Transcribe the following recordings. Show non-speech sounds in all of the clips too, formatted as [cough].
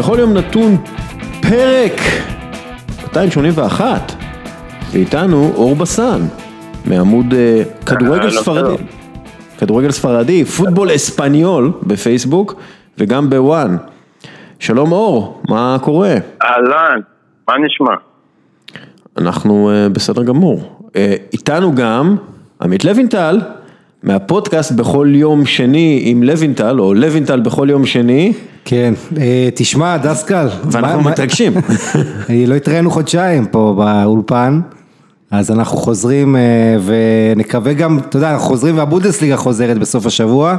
בכל יום נתון פרק 281, ואיתנו אור בסן, מעמוד אה, כדורגל ספרדי. כדורגל ספרדי, פוטבול אספניול בפייסבוק וגם בוואן. שלום אור, מה קורה? אהלן, מה נשמע? אנחנו אה, בסדר גמור. אה, איתנו גם עמית לוינטל, מהפודקאסט בכל יום שני עם לוינטל, או לוינטל בכל יום שני, כן, אה, תשמע דסקל, ואנחנו מה- מתרגשים. [laughs] אה, לא התראינו חודשיים פה באולפן, אז אנחנו חוזרים אה, ונקווה גם, אתה יודע, אנחנו חוזרים והבונדסליגה חוזרת בסוף השבוע,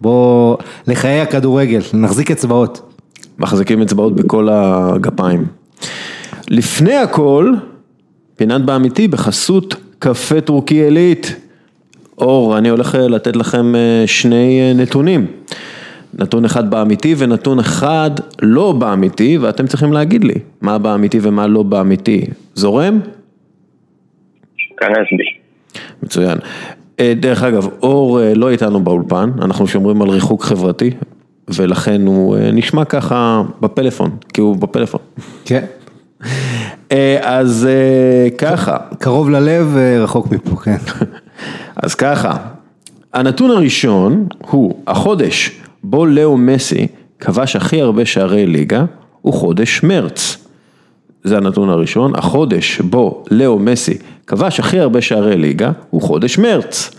בוא, לחיי הכדורגל, נחזיק אצבעות. מחזיקים אצבעות בכל הגפיים. לפני הכל, פינת באמיתי בחסות קפה טורקי עילית. אור, אני הולך אה, לתת לכם אה, שני אה, נתונים. נתון אחד באמיתי ונתון אחד לא באמיתי, ואתם צריכים להגיד לי מה באמיתי ומה לא באמיתי. זורם? כנס בי. מצוין. דרך אגב, אור לא איתנו באולפן, אנחנו שומרים על ריחוק חברתי, ולכן הוא נשמע ככה בפלאפון, כי הוא בפלאפון. כן. אז ככה, קרוב ללב, רחוק מפה, כן. [laughs] אז ככה, הנתון הראשון הוא החודש בו לאו מסי כבש הכי הרבה שערי ליגה, הוא חודש מרץ. זה הנתון הראשון, החודש בו לאו מסי כבש הכי הרבה שערי ליגה, הוא חודש מרץ.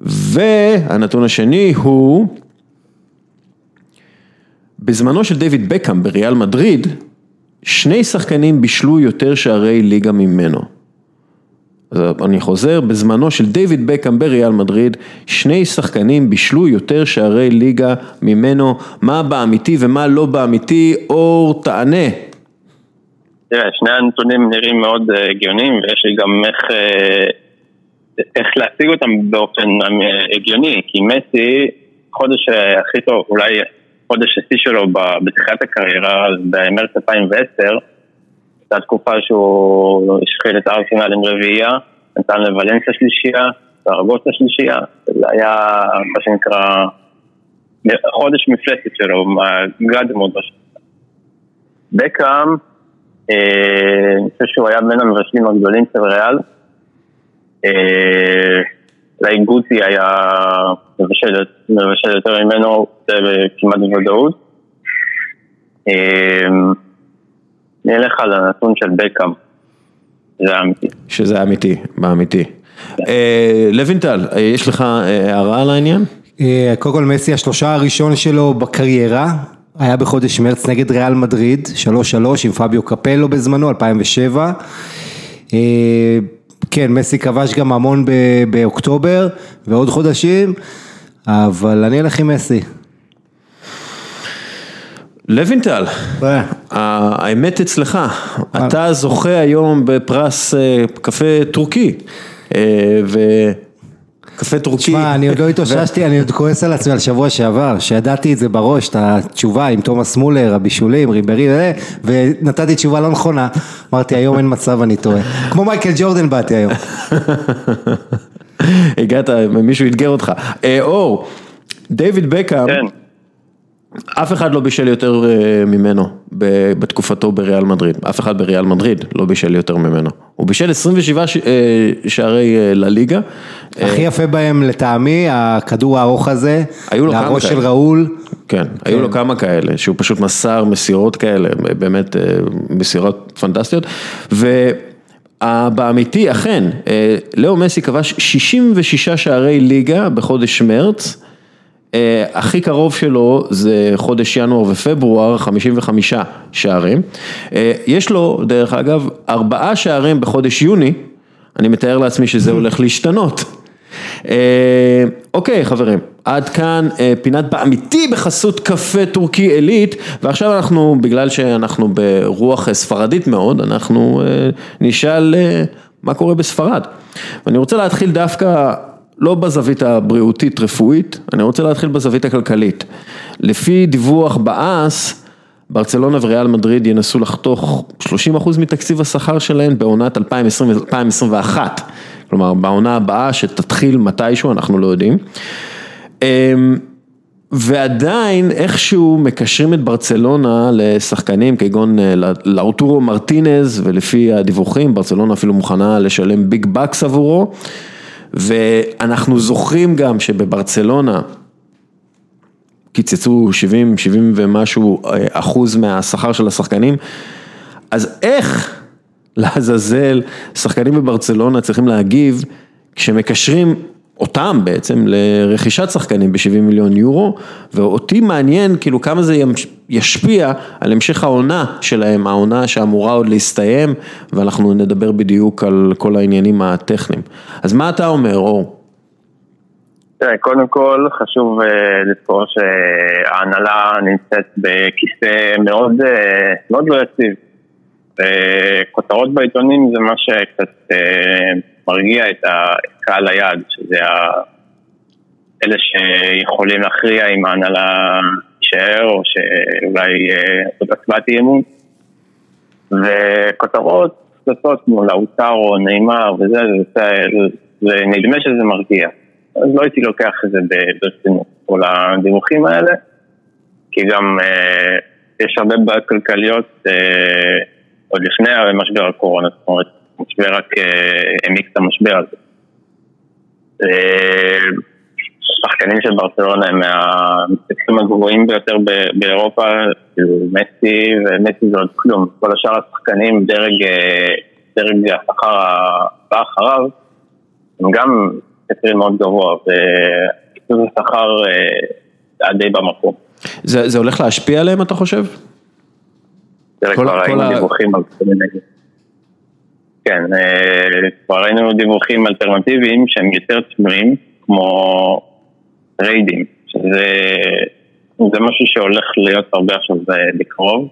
והנתון השני הוא, בזמנו של דיוויד בקאם בריאל מדריד, שני שחקנים בישלו יותר שערי ליגה ממנו. אז אני חוזר, בזמנו של דיוויד בקאם בריאל מדריד, שני שחקנים בישלו יותר שערי ליגה ממנו, מה באמיתי ומה לא באמיתי, אור תענה. תראה, שני הנתונים נראים מאוד אה, הגיוניים ויש לי גם איך, אה, איך להציג אותם באופן אה, הגיוני, כי מסי, חודש הכי טוב, אולי חודש השיא שלו בתחילת הקריירה, אז במרץ 2010, הייתה תקופה שהוא השחיל את ארסנל עם רביעייה, נתן לוולנסיה שלישייה, זרגוסה שלישייה, זה היה מה שנקרא חודש מפלצת שלו, גד מאוד. בקאם, אה, אני חושב שהוא היה בין המבשלים הגדולים של ריאל. אה, אולי גוטי היה מבשל, יותר ממנו זה כמעט בוודאות. נלך על הנתון של בקאם, זה אמיתי. שזה אמיתי, באמיתי. אה, לוינטל, אה, יש לך אה, הערה על העניין? אה, קודם כל מסי השלושה הראשון שלו בקריירה, היה בחודש מרץ נגד ריאל מדריד, 3-3 עם פביו קפלו בזמנו, 2007. אה, כן, מסי כבש גם המון ב- באוקטובר ועוד חודשים, אבל אני אלך עם מסי. לוינטל, אה. האמת אצלך, אתה זוכה היום בפרס אה, קפה טורקי, אה, וקפה טורקי. תשמע, אני עוד לא [laughs] התאוששתי, אני עוד כועס על עצמי על שבוע שעבר, שידעתי את זה בראש, את התשובה עם תומאס מולר, הבישולים, ריברי, וזה, ונתתי תשובה לא נכונה, אמרתי היום אין מצב, אני טועה. [laughs] כמו מייקל ג'ורדן באתי היום. הגעת, מישהו אתגר אותך. אה, אור, דיוויד בקאם, כן, אף אחד לא בישל יותר אה, ממנו בתקופתו בריאל מדריד, אף אחד בריאל מדריד לא בישל יותר ממנו. הוא בישל 27 ש- אה, שערי אה, לליגה. הכי יפה בהם לטעמי, הכדור הארוך הזה, לראש של. ראול, כן, היו לו כמה כאלה, שהוא פשוט מסר מסירות כאלה, באמת מסירות פנטסטיות. ובאמיתי, אכן, אה, לאו מסי כבש 66 שערי ליגה בחודש מרץ. אה, הכי קרוב שלו זה חודש ינואר ופברואר, 55 שערים. אה, יש לו, דרך אגב, ארבעה שערים בחודש יוני, אני מתאר לעצמי שזה הולך להשתנות. אה, אוקיי חברים, עד כאן אה, פינת באמיתי בחסות קפה טורקי עילית, ועכשיו אנחנו, בגלל שאנחנו ברוח ספרדית מאוד, אנחנו אה, נשאל אה, מה קורה בספרד. ואני רוצה להתחיל דווקא לא בזווית הבריאותית רפואית, אני רוצה להתחיל בזווית הכלכלית. לפי דיווח באס, ברצלונה וריאל מדריד ינסו לחתוך 30% מתקציב השכר שלהן בעונת 2020-2021, כלומר בעונה הבאה שתתחיל מתישהו, אנחנו לא יודעים. אמ, ועדיין איכשהו מקשרים את ברצלונה לשחקנים כגון אה, לאוטורו מרטינז ולפי הדיווחים ברצלונה אפילו מוכנה לשלם ביג בקס עבורו ואנחנו זוכרים גם שבברצלונה קיצצו 70, 70 ומשהו אה, אחוז מהשכר של השחקנים. אז איך לעזאזל שחקנים בברצלונה צריכים להגיב כשמקשרים אותם בעצם לרכישת שחקנים ב-70 מיליון יורו, ואותי מעניין כאילו כמה זה ישפיע על המשך העונה שלהם, העונה שאמורה עוד להסתיים, ואנחנו נדבר בדיוק על כל העניינים הטכניים. אז מה אתה אומר, אור? תראה, קודם כל חשוב uh, לזכור שההנהלה נמצאת בכיסא מאוד, uh, מאוד לא יציב. וכותרות בעיתונים זה מה שקצת uh, מרגיע את קהל היעד, שזה אלה שיכולים להכריע אם ההנהלה תישאר או שאולי עוד הצבעת אי אמון. וכותרות קצת כמו לאוטרו, נאמר וזה, זה, זה נדמה שזה מרגיע. אז לא הייתי לוקח את זה ברצינות, כל הדיווחים האלה, כי גם אה, יש הרבה בעיות כלכליות אה, עוד לפני משבר הקורונה, זאת אומרת, המשבר רק אה, העמיק את המשבר הזה. אה, שחקנים של ברצלונה הם מהמשחקים הגבוהים ביותר באירופה, כאילו מסי ומסי זה עוד כלום, כל השאר השחקנים, דרג, אה, דרג השכר הבא אחריו, הם גם מסתכלים מאוד גבוה, וקיצוץ השכר היה די במקום. זה, זה הולך להשפיע עליהם אתה חושב? כבר ראינו דיווחים על כל מיני... כן, אה, כבר ראינו דיווחים אלטרנטיביים שהם יותר צנועים, כמו טריידים, שזה זה משהו שהולך להיות הרבה עכשיו בקרוב.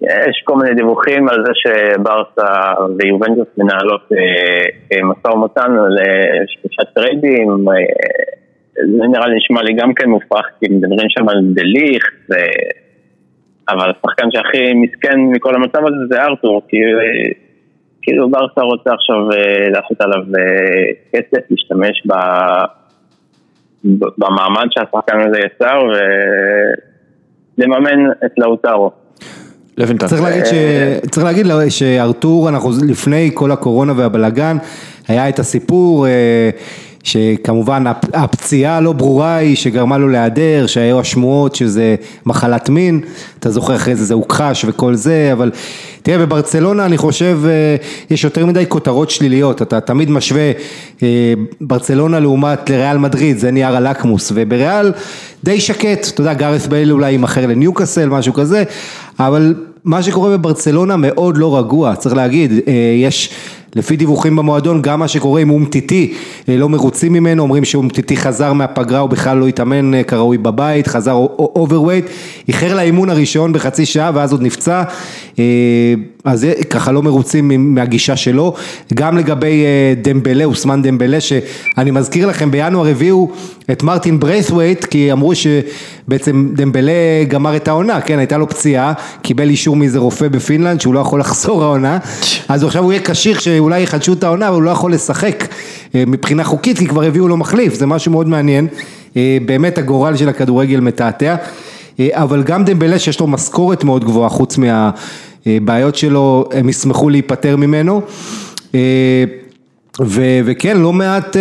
יש כל מיני דיווחים על זה שברסה ויובנטוס מנהלות אה, אה, משא ומתן על שלושה טריידים, זה נראה לי נשמע לי גם כן מופרך, כי מדברים שם על דה ליכט, ו... אבל השחקן שהכי מסכן מכל המצב הזה זה ארתור, כי כאילו ברסה רוצה עכשיו אה, לעשות עליו אה, כסף, להשתמש ב... במעמד שהשחקן הזה יצר ולממן את לאוטרו. צריך להגיד, ש... צריך להגיד שארתור, אנחנו לפני כל הקורונה והבלגן, היה את הסיפור אה, שכמובן הפציעה הלא ברורה היא שגרמה לו להיעדר, שהיו השמועות שזה מחלת מין, אתה זוכר אחרי זה זה הוכחש וכל זה, אבל תראה בברצלונה אני חושב אה, יש יותר מדי כותרות שליליות, אתה תמיד משווה אה, ברצלונה לעומת לריאל מדריד, זה נייר הלקמוס, ובריאל די שקט, אתה יודע גארס בייל אולי יימכר לניוקאסל, משהו כזה, אבל מה שקורה בברצלונה מאוד לא רגוע, צריך להגיד, אה, יש לפי דיווחים במועדון, גם מה שקורה עם אומטיטי, אה, לא מרוצים ממנו, אומרים שאומטיטי חזר מהפגרה, הוא בכלל לא התאמן אה, כראוי בבית, חזר overweight, איחר לאימון הראשון בחצי שעה ואז עוד נפצע, אה, אז ככה לא מרוצים מהגישה שלו, גם לגבי דמבלה, אוסמן דמבלה, שאני מזכיר לכם בינואר הביאו את מרטין ברייסווייט, כי אמרו שבעצם דמבלה גמר את העונה, כן, הייתה לו פציעה, קיבל אישור מאיזה רופא בפינלנד שהוא לא יכול לחזור העונה, אז עכשיו הוא יהיה כשיר שאולי יחדשו את העונה, אבל הוא לא יכול לשחק מבחינה חוקית, כי כבר הביאו לו מחליף, זה משהו מאוד מעניין, באמת הגורל של הכדורגל מתעתע, אבל גם דמבלה שיש לו משכורת מאוד גבוהה, חוץ מהבעיות שלו, הם ישמחו להיפטר ממנו. ו- וכן, לא מעט אה,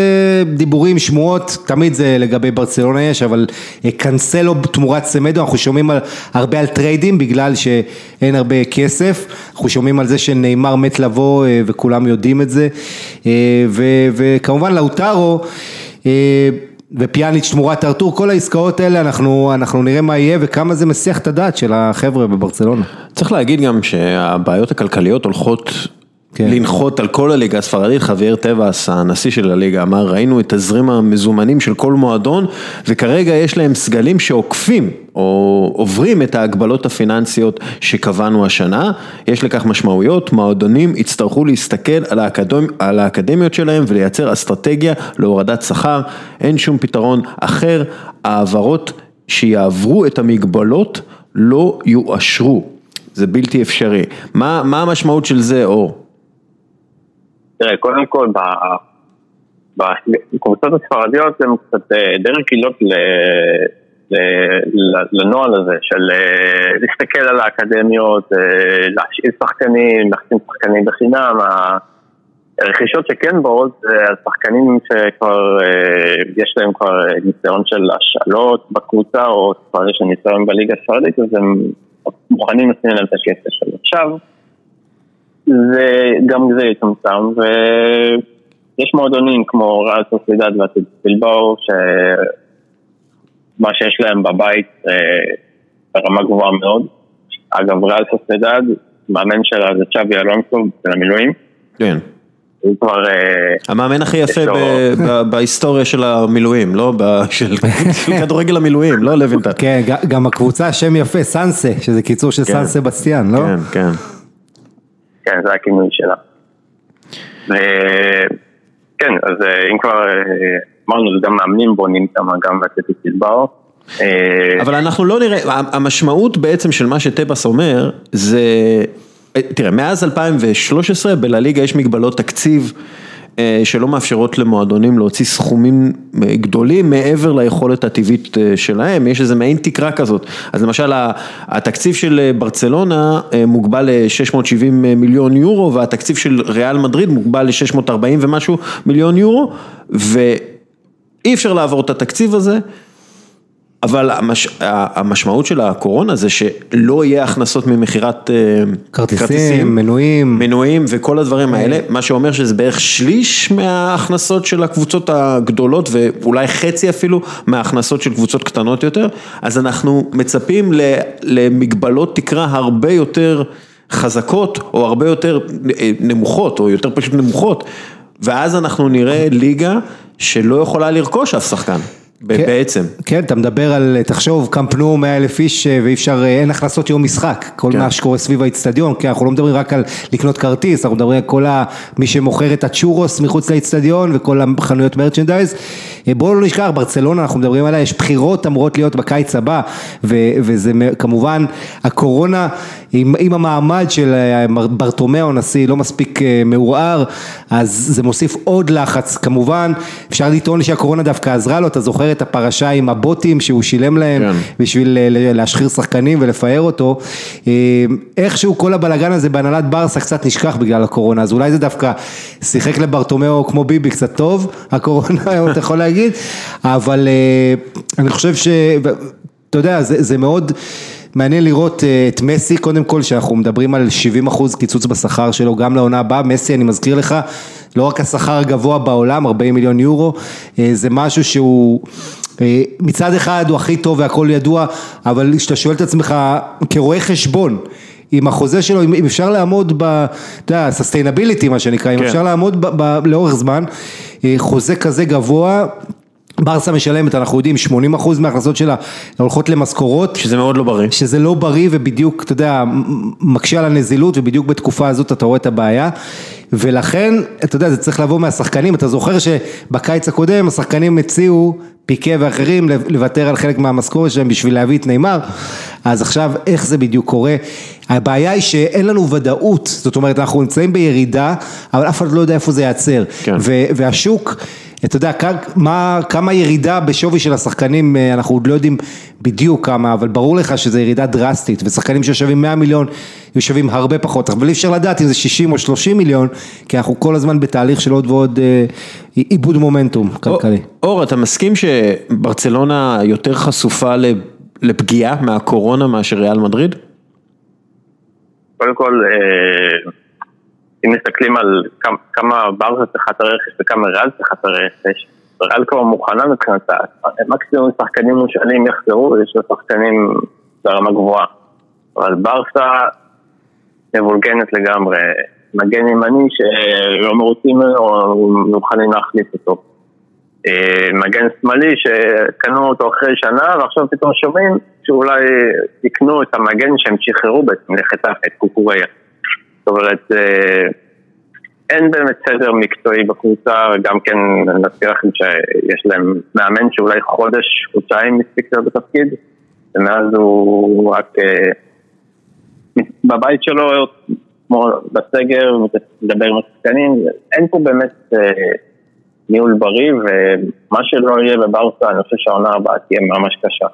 דיבורים, שמועות, תמיד זה לגבי ברצלונה יש, אבל אה, קנסלו תמורת סמדו, אנחנו שומעים על, הרבה על טריידים בגלל שאין הרבה כסף, אנחנו שומעים על זה שניימר מת לבוא אה, וכולם יודעים את זה, uh, ו- וכמובן לאוטרו, uh, ופיאניץ' תמורת ארתור, כל העסקאות האלה אנחנו, אנחנו נראה מה יהיה וכמה זה מסיח את הדעת של החבר'ה בברצלונה. צריך להגיד גם שהבעיות הכלכליות הולכות. לנחות על כל הליגה הספרדית, חוויאר טבעס, הנשיא של הליגה, אמר ראינו את תזרים המזומנים של כל מועדון וכרגע יש להם סגלים שעוקפים או עוברים את ההגבלות הפיננסיות שקבענו השנה, יש לכך משמעויות, מועדונים יצטרכו להסתכל על, האקדמ... על האקדמיות שלהם ולייצר אסטרטגיה להורדת שכר, אין שום פתרון אחר, העברות שיעברו את המגבלות לא יואשרו, זה בלתי אפשרי. מה, מה המשמעות של זה, אור? תראה, קודם כל, בקבוצות הספרדיות הן קצת אה, די רגילות לנוהל הזה של אה, להסתכל על האקדמיות, אה, להשאיל שחקנים, להחתים שחקנים בחינם, הרכישות שכן באות זה השחקנים שכבר יש להם כבר ניסיון של השאלות בקבוצה או כבר יש להם ניסיון בליגה הספרדית אז הם מוכנים לשים להם את הכסף שלו. עכשיו, זה, גם זה יצומצם ויש מועדונים כמו רעל סוסידד והטלבאו מה שיש להם בבית אה, ברמה גבוהה מאוד. אגב, ריאל סוסדד, מאמן שלה זה צ'אבי אלונסו של המילואים. כן. הוא כבר... אה, המאמן הכי יפה בהיסטוריה של המילואים, לא? [laughs] של כדורגל המילואים, לא לוינטל. כן, גם הקבוצה שם יפה, סנסה, שזה קיצור של כן. סנסה בסטיאן, לא? כן, כן. כן, זה הכינוי שלה. כן, אז אה, אם כבר אמרנו, זה גם מאמנים בונים שם גם באתלטיק בלבאו. אה, אבל אנחנו לא נראה, המשמעות בעצם של מה שטבס אומר, זה, אה, תראה, מאז 2013 בלליגה יש מגבלות תקציב. אה, שלא מאפשרות למועדונים להוציא סכומים גדולים מעבר ליכולת הטבעית שלהם, יש איזה מעין תקרה כזאת. אז למשל התקציב של ברצלונה מוגבל ל-670 מיליון יורו והתקציב של ריאל מדריד מוגבל ל-640 ומשהו מיליון יורו, ו... אי אפשר לעבור את התקציב הזה, אבל המש, המשמעות של הקורונה זה שלא יהיה הכנסות ממכירת אה, כרטיסים, כרטיסים, מנויים, מנויים וכל הדברים האלה, מה שאומר שזה בערך שליש מההכנסות של הקבוצות הגדולות ואולי חצי אפילו מההכנסות של קבוצות קטנות יותר, אז אנחנו מצפים למגבלות תקרה הרבה יותר חזקות או הרבה יותר אה, נמוכות או יותר פשוט נמוכות, ואז אנחנו נראה ליגה שלא יכולה לרכוש אף שחקן. כן, בעצם. כן, אתה מדבר על, תחשוב, קמפנו 100 אלף איש אה, ואי אפשר, אה, אין הכנסות יום משחק, כל כן. מה שקורה סביב האיצטדיון, כי אנחנו לא מדברים רק על לקנות כרטיס, אנחנו מדברים על כל ה, מי שמוכר את הצ'ורוס מחוץ לאיצטדיון וכל החנויות מרצ'נדייז. אה, בואו לא נשכח, ברצלונה, אנחנו מדברים עליה, יש בחירות אמורות להיות בקיץ הבא, ו, וזה כמובן, הקורונה אם, אם המעמד של ברטומיאו הנשיא לא מספיק מעורער, אז זה מוסיף עוד לחץ, כמובן, אפשר לטעון שהקורונה דווקא עזרה לו, אתה זוכר את הפרשה עם הבוטים שהוא שילם להם כן. בשביל להשחיר שחקנים ולפאר אותו, אה, איכשהו כל הבלגן הזה בהנהלת ברסה קצת נשכח בגלל הקורונה, אז אולי זה דווקא שיחק לברטומיאו כמו ביבי קצת טוב, הקורונה, [laughs] אתה יכול להגיד, אבל אה, אני חושב ש... אתה יודע, זה, זה מאוד... מעניין לראות אה, את מסי, קודם כל שאנחנו מדברים על 70 אחוז קיצוץ בשכר שלו גם לעונה הבאה, מסי אני מזכיר לך, לא רק השכר הגבוה בעולם, 40 מיליון יורו, אה, זה משהו שהוא אה, מצד אחד הוא הכי טוב והכל ידוע, אבל כשאתה שואל את עצמך כרואה חשבון, עם החוזה שלו, אם אפשר לעמוד ב... אתה יודע, sustainability מה שנקרא, אם כן. אפשר לעמוד ב, ב, לאורך זמן, חוזה כזה גבוה, ברסה משלמת, אנחנו יודעים, 80% מההכנסות שלה הולכות למשכורות. שזה מאוד לא בריא. שזה לא בריא ובדיוק, אתה יודע, מקשה על הנזילות ובדיוק בתקופה הזאת אתה רואה את הבעיה. ולכן, אתה יודע, זה צריך לבוא מהשחקנים, אתה זוכר שבקיץ הקודם השחקנים הציעו, פיקה ואחרים, לוותר על חלק מהמשכורת שלהם בשביל להביא את נאמר, אז עכשיו איך זה בדיוק קורה? הבעיה היא שאין לנו ודאות, זאת אומרת אנחנו נמצאים בירידה, אבל אף אחד לא יודע איפה זה ייעצר, כן. והשוק אתה יודע, מה, כמה ירידה בשווי של השחקנים, אה, אנחנו עוד לא יודעים בדיוק כמה, אבל ברור לך שזו ירידה דרסטית, ושחקנים ששווים 100 מיליון, שווים הרבה פחות, אבל אי אפשר לדעת אם זה 60 או 30 מיליון, כי אנחנו כל הזמן בתהליך של עוד ועוד אה, עיבוד מומנטום כלכלי. אור, אתה מסכים שברצלונה יותר חשופה לפגיעה מהקורונה מאשר ריאל מדריד? קודם כל, אה, אם מסתכלים על כמה, ברזה צריכה את הרכש וכמה ריאל צריכה את הרכש, ריאל כבר מוכנה מבחינתה, מקסימום שחקנים מושאלים יחזרו, יש לו שחקנים ברמה גבוהה. אבל ברסה מבולגנת לגמרי, מגן ימני שלא מרוצים או מוכנים להחליף אותו. אה, מגן שמאלי שקנו אותו אחרי שנה ועכשיו פתאום שומעים שאולי יקנו את המגן שהם שחררו בעצם לחטף את קוקוריה. זאת אומרת, אה, אין באמת סדר מקצועי בקבוצה, וגם כן נזכיר לכם שיש להם מאמן שאולי חודש, חודשיים מספיק להיות בתפקיד, ומאז הוא רק אה, בבית שלו, כמו בסגר, מדבר עם השחקנים, אין פה באמת אה, ניהול בריא, ומה שלא יהיה בברסה, אני חושב שהעונה הבאה תהיה ממש קשה.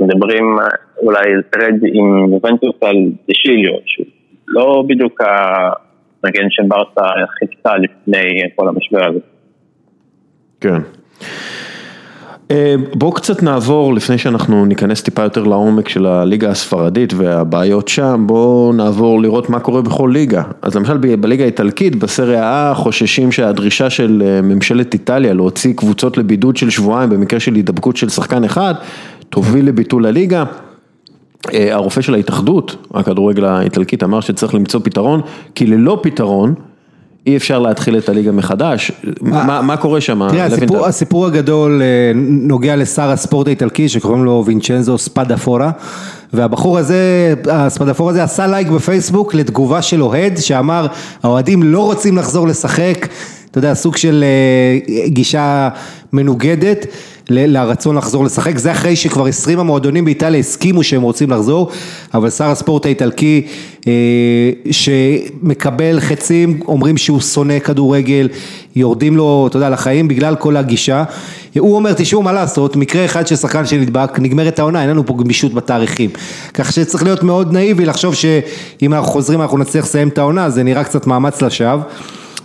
מדברים אולי על טרד עם יובנטוס על דשיליו, שהוא לא בדיוק המגן שברסה חיפשה לפני כל המשבר הזה. כן. אה, בואו קצת נעבור, לפני שאנחנו ניכנס טיפה יותר לעומק של הליגה הספרדית והבעיות שם, בואו נעבור לראות מה קורה בכל ליגה. אז למשל בליגה האיטלקית, בסריה A, חוששים שהדרישה של אה, ממשלת איטליה להוציא קבוצות לבידוד של שבועיים במקרה של הידבקות של שחקן אחד, תוביל לביטול הליגה. אה, הרופא של ההתאחדות, הכדורגל האיטלקית, אמר שצריך למצוא פתרון, כי ללא פתרון, אי אפשר להתחיל את הליגה מחדש, מה, מה קורה שם? תראה, הסיפור, הסיפור הגדול אה, נוגע לשר הספורט האיטלקי שקוראים לו וינצ'נזו ספדפורה והבחור הזה, הספדפורה הזה עשה לייק בפייסבוק לתגובה של אוהד שאמר האוהדים לא רוצים לחזור לשחק, אתה יודע, סוג של אה, גישה מנוגדת לרצון לחזור לשחק, זה אחרי שכבר עשרים המועדונים באיטליה הסכימו שהם רוצים לחזור, אבל שר הספורט האיטלקי אה, שמקבל חצים, אומרים שהוא שונא כדורגל, יורדים לו, אתה יודע, לחיים בגלל כל הגישה, הוא אומר, תשמעו מה לעשות, מקרה אחד של שחקן שנדבק, נגמרת העונה, אין לנו פה גמישות בתאריכים, כך שצריך להיות מאוד נאיבי לחשוב שאם אנחנו חוזרים אנחנו נצליח לסיים את העונה, זה נראה קצת מאמץ לשווא.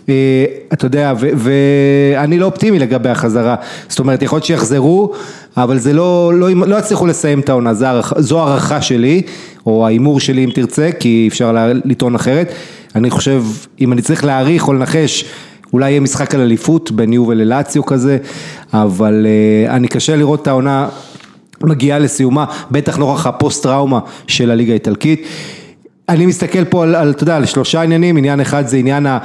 אה, אתה יודע, ואני לא אופטימי לגבי החזרה, זאת אומרת, יכול להיות שיחזרו, אבל זה לא, לא, לא יצליחו לסיים את העונה, זו הערכה שלי, או ההימור שלי אם תרצה, כי אפשר לטעון אחרת, אני חושב, אם אני צריך להעריך או לנחש, אולי יהיה משחק על אליפות בין יובל ללאציו כזה, אבל אה, אני קשה לראות את העונה מגיעה לסיומה, בטח נוכח הפוסט טראומה של הליגה האיטלקית. אני מסתכל פה על, אתה יודע, על שלושה עניינים, עניין אחד זה עניין ה...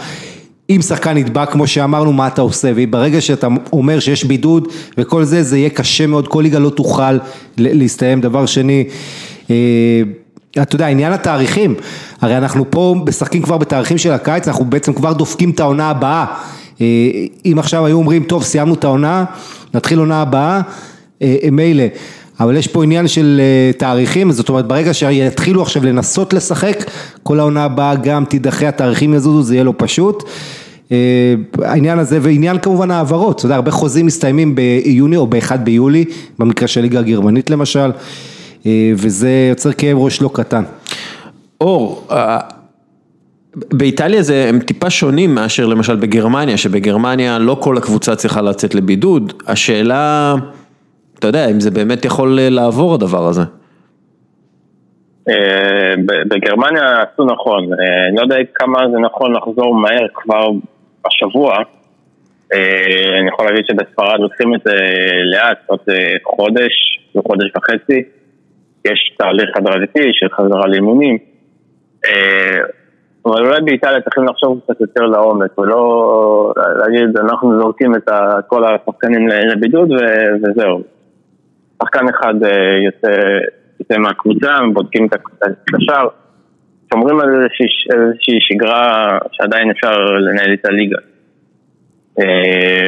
אם שחקן נדבק כמו שאמרנו מה אתה עושה? וברגע שאתה אומר שיש בידוד וכל זה זה יהיה קשה מאוד כל ליגה לא תוכל להסתיים. דבר שני אה, אתה יודע עניין התאריכים. הרי אנחנו פה משחקים כבר בתאריכים של הקיץ אנחנו בעצם כבר דופקים את העונה הבאה. אה, אם עכשיו היו אומרים טוב סיימנו את העונה נתחיל עונה הבאה אה, מילא אבל יש פה עניין של תאריכים, זאת אומרת ברגע שיתחילו עכשיו לנסות לשחק, כל העונה הבאה גם תידחה, התאריכים יזוזו, זה יהיה לא פשוט. אה, העניין הזה ועניין כמובן העברות, אתה יודע, הרבה חוזים מסתיימים ביוני או באחד ביולי, במקרה של ליגה הגרמנית למשל, אה, וזה יוצר כאב ראש לא קטן. אור, אה, באיטליה זה, הם טיפה שונים מאשר למשל בגרמניה, שבגרמניה לא כל הקבוצה צריכה לצאת לבידוד, השאלה, אתה יודע, אם זה באמת יכול לעבור הדבר הזה. בגרמניה עשו נכון, אני לא יודע כמה זה נכון לחזור מהר כבר השבוע, אה, אני יכול להגיד שבספרד עושים את זה לאט, עוד אה, חודש וחודש וחצי, יש תהליך הדרגתי של חזרה לאימונים, אה, אבל אולי באיטליה צריכים לחשוב קצת יותר לעומק, ולא להגיד אנחנו זורקים את כל השחקנים לבידוד וזהו. שחקן אחד יוצא, יוצא מהקבוצה, בודקים את השאר. שומרים על איזושהי, איזושהי שגרה שעדיין אפשר לנהל את הליגה. אה,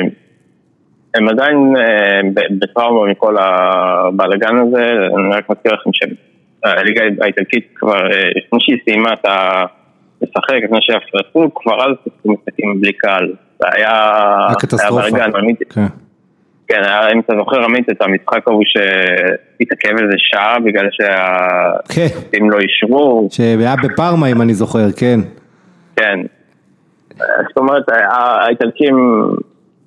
הם עדיין אה, בטראומה מכל הבלאגן הזה, אני רק מזכיר לכם שהליגה האיטלקית כבר, אה, לפני שהיא סיימה את ה... לשחק, לפני שיפרצו, כבר אז שיחקו משחקים בלי קהל. זה היה... בלאגן אמיתי. כן. כן, אם אתה זוכר עמית את המשחק ההוא שהתעכב איזה שעה בגלל שהשופטים כן. לא אישרו. שהיה בפארמה אם אני זוכר, כן. כן. זאת אומרת, האיטלקים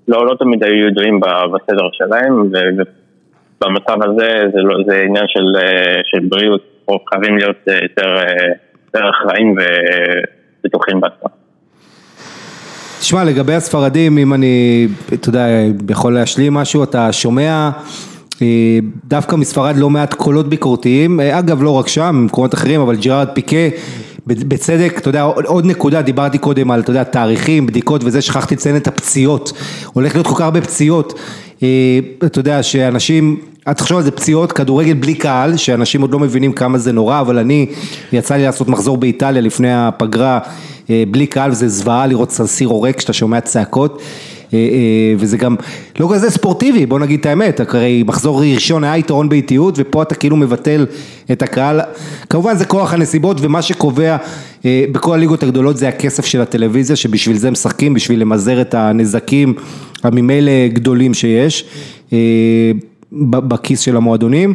לא, לא תמיד היו ידועים בסדר שלהם, ובמצב הזה זה, לא, זה עניין של, של בריאות, חייבים להיות יותר, יותר אחראים ובטוחים בעצמם. תשמע, לגבי הספרדים, אם אני, אתה יודע, יכול להשלים משהו, אתה שומע אה, דווקא מספרד לא מעט קולות ביקורתיים, אה, אגב לא רק שם, במקומות אחרים, אבל ג'רארד פיקה, בצדק, אתה יודע, עוד נקודה, דיברתי קודם על, אתה יודע, תאריכים, בדיקות וזה, שכחתי לציין את הפציעות, הולך להיות כל כך הרבה פציעות, אה, אתה יודע, שאנשים, תחשוב על זה, פציעות, כדורגל בלי קהל, שאנשים עוד לא מבינים כמה זה נורא, אבל אני, יצא לי לעשות מחזור באיטליה לפני הפגרה, בלי קהל וזה זוועה לראות סנסירו ריק כשאתה שומע צעקות. אה, אה, וזה גם לא כזה ספורטיבי, בוא נגיד את האמת, הרי מחזור ראשון היה יתרון באיטיות ופה אתה כאילו מבטל את הקהל, כמובן זה כוח הנסיבות ומה שקובע בכל הליגות הגדולות זה הכסף של הטלוויזיה שבשביל זה משחקים, בשביל למזער את הנזקים הממילא גדולים שיש בכיס של המועדונים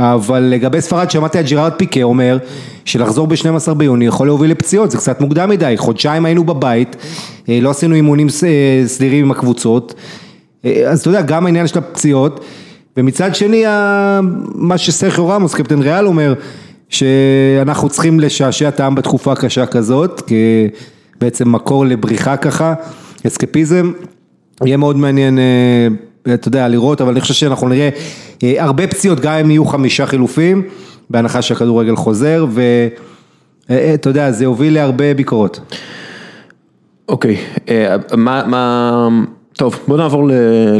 אבל לגבי ספרד שמעתי את ג'רארד פיקה אומר שלחזור ב-12 ביוני יכול להוביל לפציעות, זה קצת מוקדם מדי, חודשיים היינו בבית, אה, לא עשינו אימונים אה, סדירים עם הקבוצות, אה, אז אתה יודע, גם העניין של הפציעות, ומצד שני, מה שסרחיו רמוס, קפטן ריאל אומר, שאנחנו צריכים לשעשע את העם בתקופה קשה כזאת, כבעצם מקור לבריחה ככה, אסקפיזם, יהיה מאוד מעניין, אתה יודע, לראות, אבל אני חושב שאנחנו נראה הרבה פציעות, גם אם יהיו חמישה חילופים, בהנחה שהכדורגל חוזר, ואתה יודע, זה יוביל להרבה ביקורות. אוקיי, מה, מה... טוב, בוא נעבור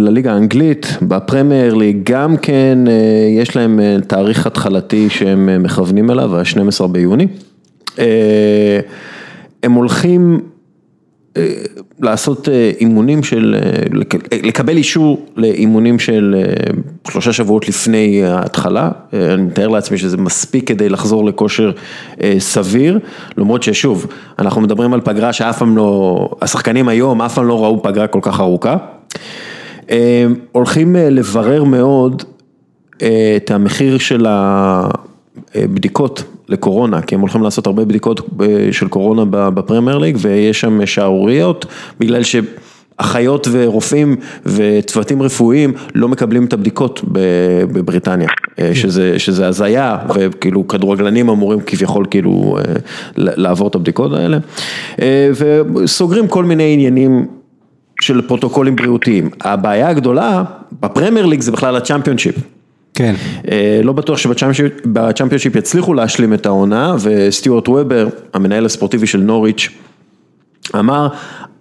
לליגה האנגלית, בפרמייר ליג גם כן יש להם תאריך התחלתי שהם מכוונים אליו, ה-12 ביוני. הם הולכים לעשות אימונים של, לקבל אישור לאימונים של שלושה שבועות לפני ההתחלה, אני מתאר לעצמי שזה מספיק כדי לחזור לכושר סביר, למרות ששוב, אנחנו מדברים על פגרה שאף פעם לא, השחקנים היום אף פעם לא ראו פגרה כל כך ארוכה, הולכים לברר מאוד את המחיר של הבדיקות לקורונה, כי הם הולכים לעשות הרבה בדיקות של קורונה בפרמייר ליג ויש שם שערוריות, בגלל שאחיות ורופאים וצוותים רפואיים לא מקבלים את הבדיקות בבריטניה, שזה, שזה הזיה וכאילו כדורגלנים אמורים כביכול כאילו לעבור את הבדיקות האלה. וסוגרים כל מיני עניינים של פרוטוקולים בריאותיים, הבעיה הגדולה בפרמייר ליג זה בכלל הצ'מפיונשיפ. כן. לא בטוח שבצ'מפיונשיפ יצליחו להשלים את העונה וסטיוארט וובר, המנהל הספורטיבי של נוריץ', אמר,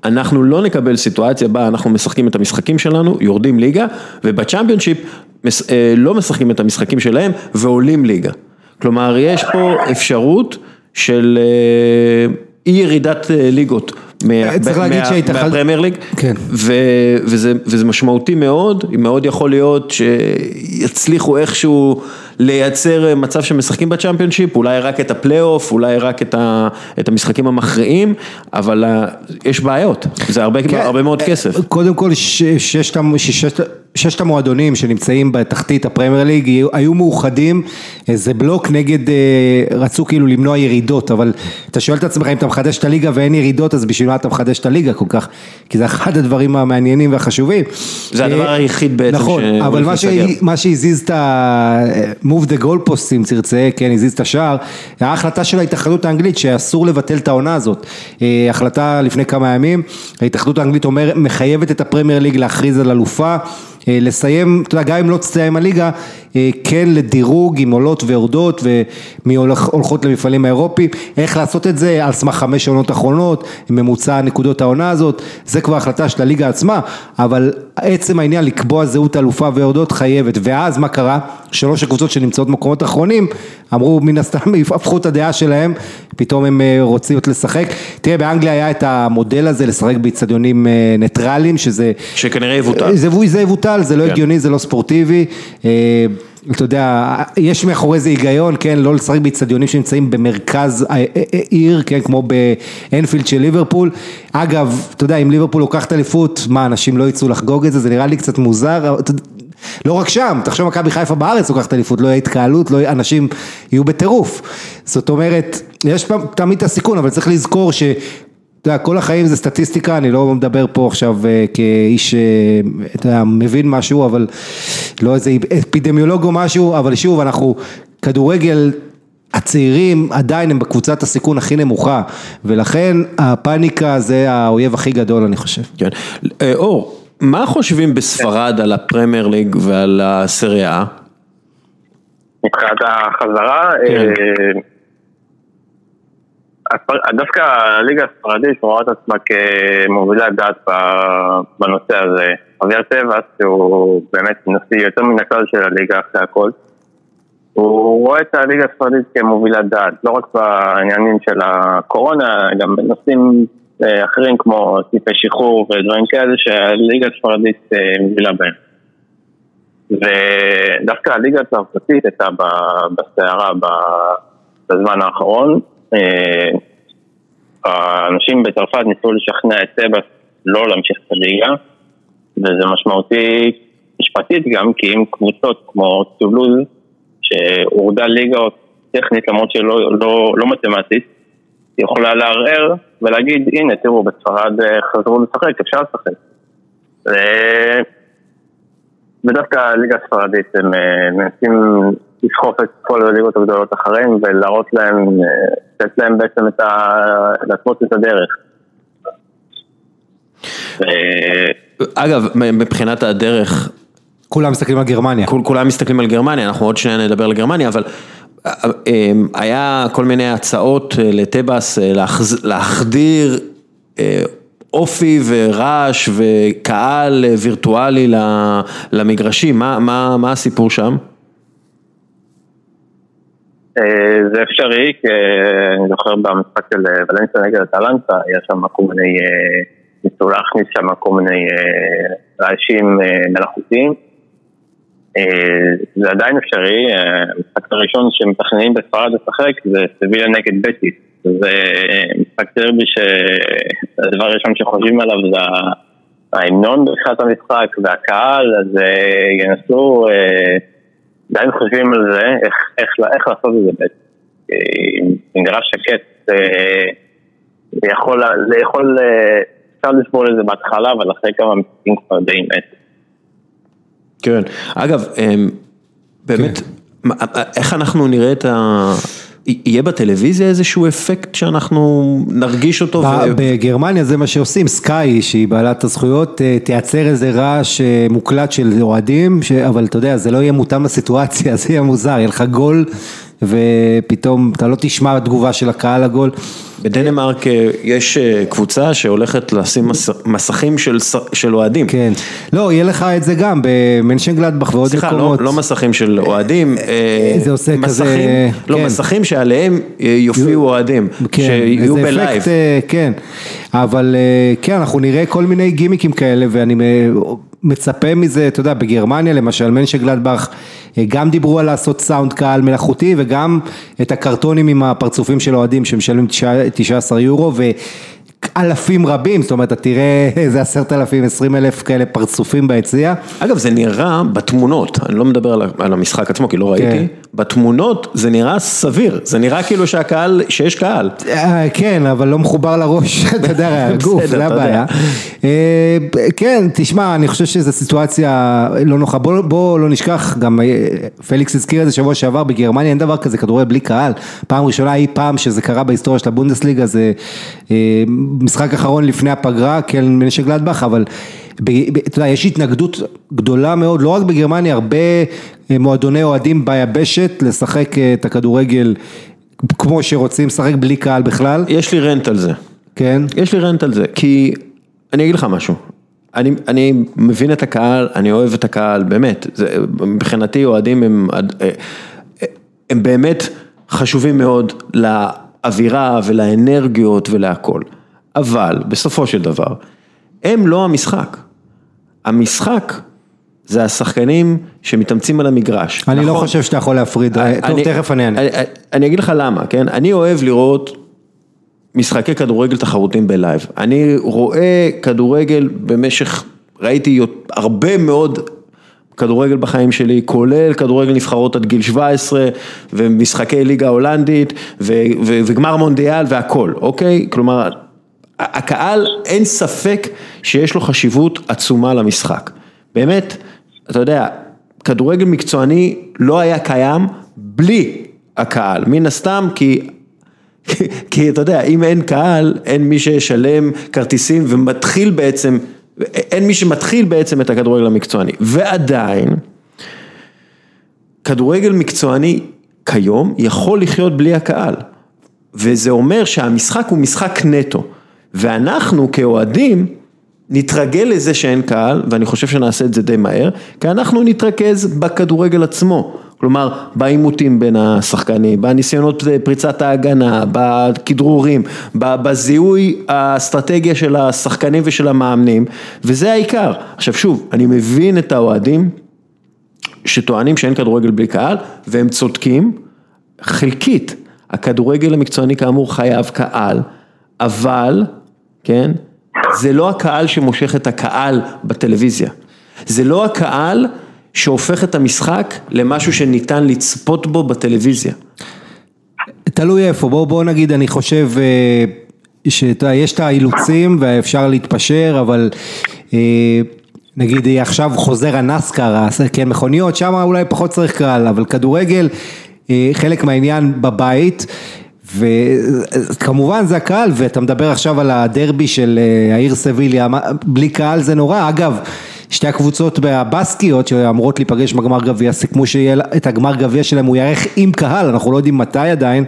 אנחנו לא נקבל סיטואציה בה אנחנו משחקים את המשחקים שלנו, יורדים ליגה, ובצ'מפיונשיפ לא משחקים את המשחקים שלהם ועולים ליגה. כלומר, יש פה אפשרות של אי ירידת ליגות. מהפרמייר ליג, וזה משמעותי מאוד, מאוד יכול להיות שיצליחו איכשהו לייצר מצב שמשחקים בצ'מפיונשיפ, אולי רק את הפלייאוף, אולי רק את המשחקים המכריעים, אבל יש בעיות, זה הרבה מאוד כסף. קודם כל ששת המועדונים שנמצאים בתחתית הפרמייר ליג היו מאוחדים, זה בלוק נגד, רצו כאילו למנוע ירידות, אבל אתה שואל את עצמך אם אתה מחדש את הליגה ואין ירידות, אז בשביל מה אתה מחדש את הליגה כל כך, כי זה אחד הדברים המעניינים והחשובים. זה הדבר היחיד בעצם. נכון, אבל מה שהזיז את ה... move the goalposts אם תרצה, כן, הזיז את השער, ההחלטה של ההתאחדות האנגלית שאסור לבטל את העונה הזאת, החלטה לפני כמה ימים, ההתאחדות האנגלית אומר, מחייבת את הפרמייר ליג להכריז על אלופה, לסיים, אתה יודע, גם אם לא תסיים הליגה, כן לדירוג עם עולות ויורדות ומי הולכות למפעלים האירופיים, איך לעשות את זה? על סמך חמש עונות אחרונות, ממוצע נקודות העונה הזאת, זה כבר החלטה של הליגה עצמה, אבל עצם העניין לקבוע זהות אלופה ויורדות חייבת, ואז מה קרה? שלוש הקבוצות שנמצאות במקומות אחרונים, אמרו מן הסתם, [laughs] הפכו את הדעה שלהם, פתאום הם רוצים לשחק, תראה באנגליה היה את המודל הזה לשחק באיצטדיונים ניטרליים, שזה... שכנראה יבוטל. זה יבוטל, זה לא הגיוני, זה לא ספורטיבי. אתה יודע, יש מאחורי זה היגיון, כן, לא לשחק באיצטדיונים שנמצאים במרכז עיר, כן, כמו באנפילד של ליברפול. אגב, אתה יודע, אם ליברפול לוקחת אליפות, מה, אנשים לא יצאו לחגוג את זה? זה נראה לי קצת מוזר. לא רק שם, תחשוב מכבי חיפה בארץ לוקחת אליפות, לא יהיה התקהלות, לא, אנשים יהיו בטירוף. זאת אומרת, יש תמיד את הסיכון, אבל צריך לזכור ש... אתה יודע, כל החיים זה סטטיסטיקה, אני לא מדבר פה עכשיו כאיש, אתה יודע, מבין משהו, אבל לא איזה אפידמיולוג או משהו, אבל שוב, אנחנו, כדורגל, הצעירים עדיין הם בקבוצת הסיכון הכי נמוכה, ולכן הפאניקה זה האויב הכי גדול, אני חושב. כן. אור, מה חושבים בספרד על הפרמייר ליג ועל הסריה? מבחינת החזרה, דווקא הליגה הספרדית רואה את עצמה כמובילת דעת בנושא הזה. אביאל טבעס, שהוא באמת נשיא יותר מן הכלל של הליגה אחרי הכל, הוא רואה את הליגה הספרדית כמובילת דעת, לא רק בעניינים של הקורונה, גם בנושאים אחרים כמו טיפי שחרור ודברים כאלה שהליגה הספרדית מובילה בהם. ודווקא הליגה הצרפתית הייתה בסערה בזמן האחרון. האנשים בצרפת ניסו לשכנע את טבעס לא להמשיך את הליגה וזה משמעותי משפטית גם כי אם קבוצות כמו טולוז שהורדה ליגה טכנית למרות שלא לא, לא מתמטית, יכולה לערער ולהגיד הנה תראו בספרד אה, חזרו לשחק, אפשר לשחק. ודווקא הליגה הספרדית הם אה, מנסים לסחוף את כל הליגות הגדולות אחריהם ולהראות להם, אה, לתת להם בעצם את ה... להתמות את הדרך. אגב, מבחינת הדרך... כולם מסתכלים על גרמניה. כול, כולם מסתכלים על גרמניה, אנחנו עוד שניה נדבר על גרמניה, אבל היה כל מיני הצעות לטבעס להחדיר אופי ורעש וקהל וירטואלי למגרשים, מה, מה, מה הסיפור שם? אה, זה אפשרי, כי אה, אני זוכר במשחק של אה, ולנסיה נגד אטלנטה, היה שם כל מיני, ניסו להכניס שם כל מיני רעשים מלאכותיים. זה עדיין אפשרי, המשחק הראשון שמתכננים בספרד לשחק זה סבילה נגד בטיס. זה משחק דרבי שהדבר הראשון שחושבים עליו זה ההמנון בתחילת המשחק והקהל, אז אה, ינסו, עדיין אה, חושבים על זה, איך, איך, איך לעשות את זה בעצם. מגרש שקט, אה, זה יכול, זה יכול, אפשר לסבול את זה בהתחלה, אבל אחרי כמה משחקים כבר די מת. כן, אגב, באמת, כן. איך אנחנו נראה את ה... יהיה בטלוויזיה איזשהו אפקט שאנחנו נרגיש אותו? בגרמניה זה מה שעושים, סקאי שהיא בעלת הזכויות אה, תייצר איזה רעש אה, מוקלט של אוהדים, אבל אתה יודע זה לא יהיה מותאם לסיטואציה, [laughs] זה יהיה מוזר, יהיה לך גול ופתאום אתה לא תשמע תגובה של הקהל לגול. בדנמרק אה, יש אה, קבוצה שהולכת לשים מסכים של של אוהדים. כן, לא, יהיה לך את זה גם במנשנגלדבך ועוד סליחה, מקומות. סליחה, לא לא מסכים של אוהדים, אה, זה עושה מסכים, כזה, לא, כן. מסכים שעליהם יופיעו אוהדים, כן, שיהיו ב live. כן, אבל כן, אנחנו נראה כל מיני גימיקים כאלה ואני מצפה מזה, אתה יודע, בגרמניה למשל, מנשנגלדבך גם דיברו על לעשות סאונד קהל מלאכותי וגם את הקרטונים עם הפרצופים של אוהדים שמשלמים 19 יורו אלפים רבים, זאת אומרת, אתה תראה איזה עשרת אלפים, עשרים אלף כאלה פרצופים ביציע. אגב, זה נראה בתמונות, אני לא מדבר על המשחק עצמו, כי לא ראיתי, כן. בתמונות זה נראה סביר, זה נראה כאילו שהקהל, שיש קהל. אה, כן, אבל לא מחובר לראש, [laughs] אתה יודע, הגוף, זה הבעיה. אה, כן, תשמע, אני חושב שזו סיטואציה לא נוחה, בוא לא נשכח, גם אה, פליקס הזכיר את זה שבוע שעבר, בגרמניה אין דבר כזה כדורגל בלי קהל, פעם ראשונה אי פעם שזה קרה בהיסטוריה של הבונדסליגה, זה משחק אחרון לפני הפגרה, כן מנשק גלדבך, אבל אתה יודע, יש התנגדות גדולה מאוד, לא רק בגרמניה, הרבה מועדוני אוהדים ביבשת לשחק אה, את הכדורגל כמו שרוצים לשחק בלי קהל בכלל. יש לי רנט על זה. כן? יש לי רנט על זה, כי אני אגיד לך משהו. אני, אני מבין את הקהל, אני אוהב את הקהל, באמת, זה, מבחינתי אוהדים הם, אה, הם באמת חשובים מאוד לאווירה ולאנרגיות ולהכל. אבל בסופו של דבר, הם לא המשחק. המשחק זה השחקנים שמתאמצים על המגרש. אני לא נכון? לא חושב שאתה יכול להפריד, אני, טוב, תכף אני אענה. אני, אני אגיד לך למה, כן? אני אוהב לראות משחקי כדורגל תחרותיים בלייב. אני רואה כדורגל במשך, ראיתי הרבה מאוד כדורגל בחיים שלי, כולל כדורגל נבחרות עד גיל 17 ומשחקי ליגה הולנדית וגמר מונדיאל והכל, אוקיי? כלומר, הקהל אין ספק שיש לו חשיבות עצומה למשחק. באמת, אתה יודע, כדורגל מקצועני לא היה קיים בלי הקהל, מן הסתם כי, [laughs] כי אתה יודע, אם אין קהל, אין מי שישלם כרטיסים ומתחיל בעצם, אין מי שמתחיל בעצם את הכדורגל המקצועני. ועדיין, כדורגל מקצועני כיום יכול לחיות בלי הקהל. וזה אומר שהמשחק הוא משחק נטו. ואנחנו כאוהדים נתרגל לזה שאין קהל, ואני חושב שנעשה את זה די מהר, כי אנחנו נתרכז בכדורגל עצמו. כלומר, בעימותים בין השחקנים, בניסיונות פריצת ההגנה, בכדרורים, בזיהוי האסטרטגיה של השחקנים ושל המאמנים, וזה העיקר. עכשיו שוב, אני מבין את האוהדים שטוענים שאין כדורגל בלי קהל, והם צודקים, חלקית. הכדורגל המקצועני כאמור חייב קהל, אבל כן? זה לא הקהל שמושך את הקהל בטלוויזיה. זה לא הקהל שהופך את המשחק למשהו שניתן לצפות בו בטלוויזיה. תלוי איפה, בוא, בוא נגיד, אני חושב אה, שיש את האילוצים ואפשר להתפשר, אבל אה, נגיד עכשיו חוזר הנסקר, כן, מכוניות, שם אולי פחות צריך קהל, אבל כדורגל, אה, חלק מהעניין בבית. וכמובן זה הקהל, ואתה מדבר עכשיו על הדרבי של העיר סביליה, בלי קהל זה נורא, אגב שתי הקבוצות הבסקיות שאמורות להיפגש בגמר גביע סיכמו שאת הגמר גביע שלהם הוא יארך עם קהל, אנחנו לא יודעים מתי עדיין,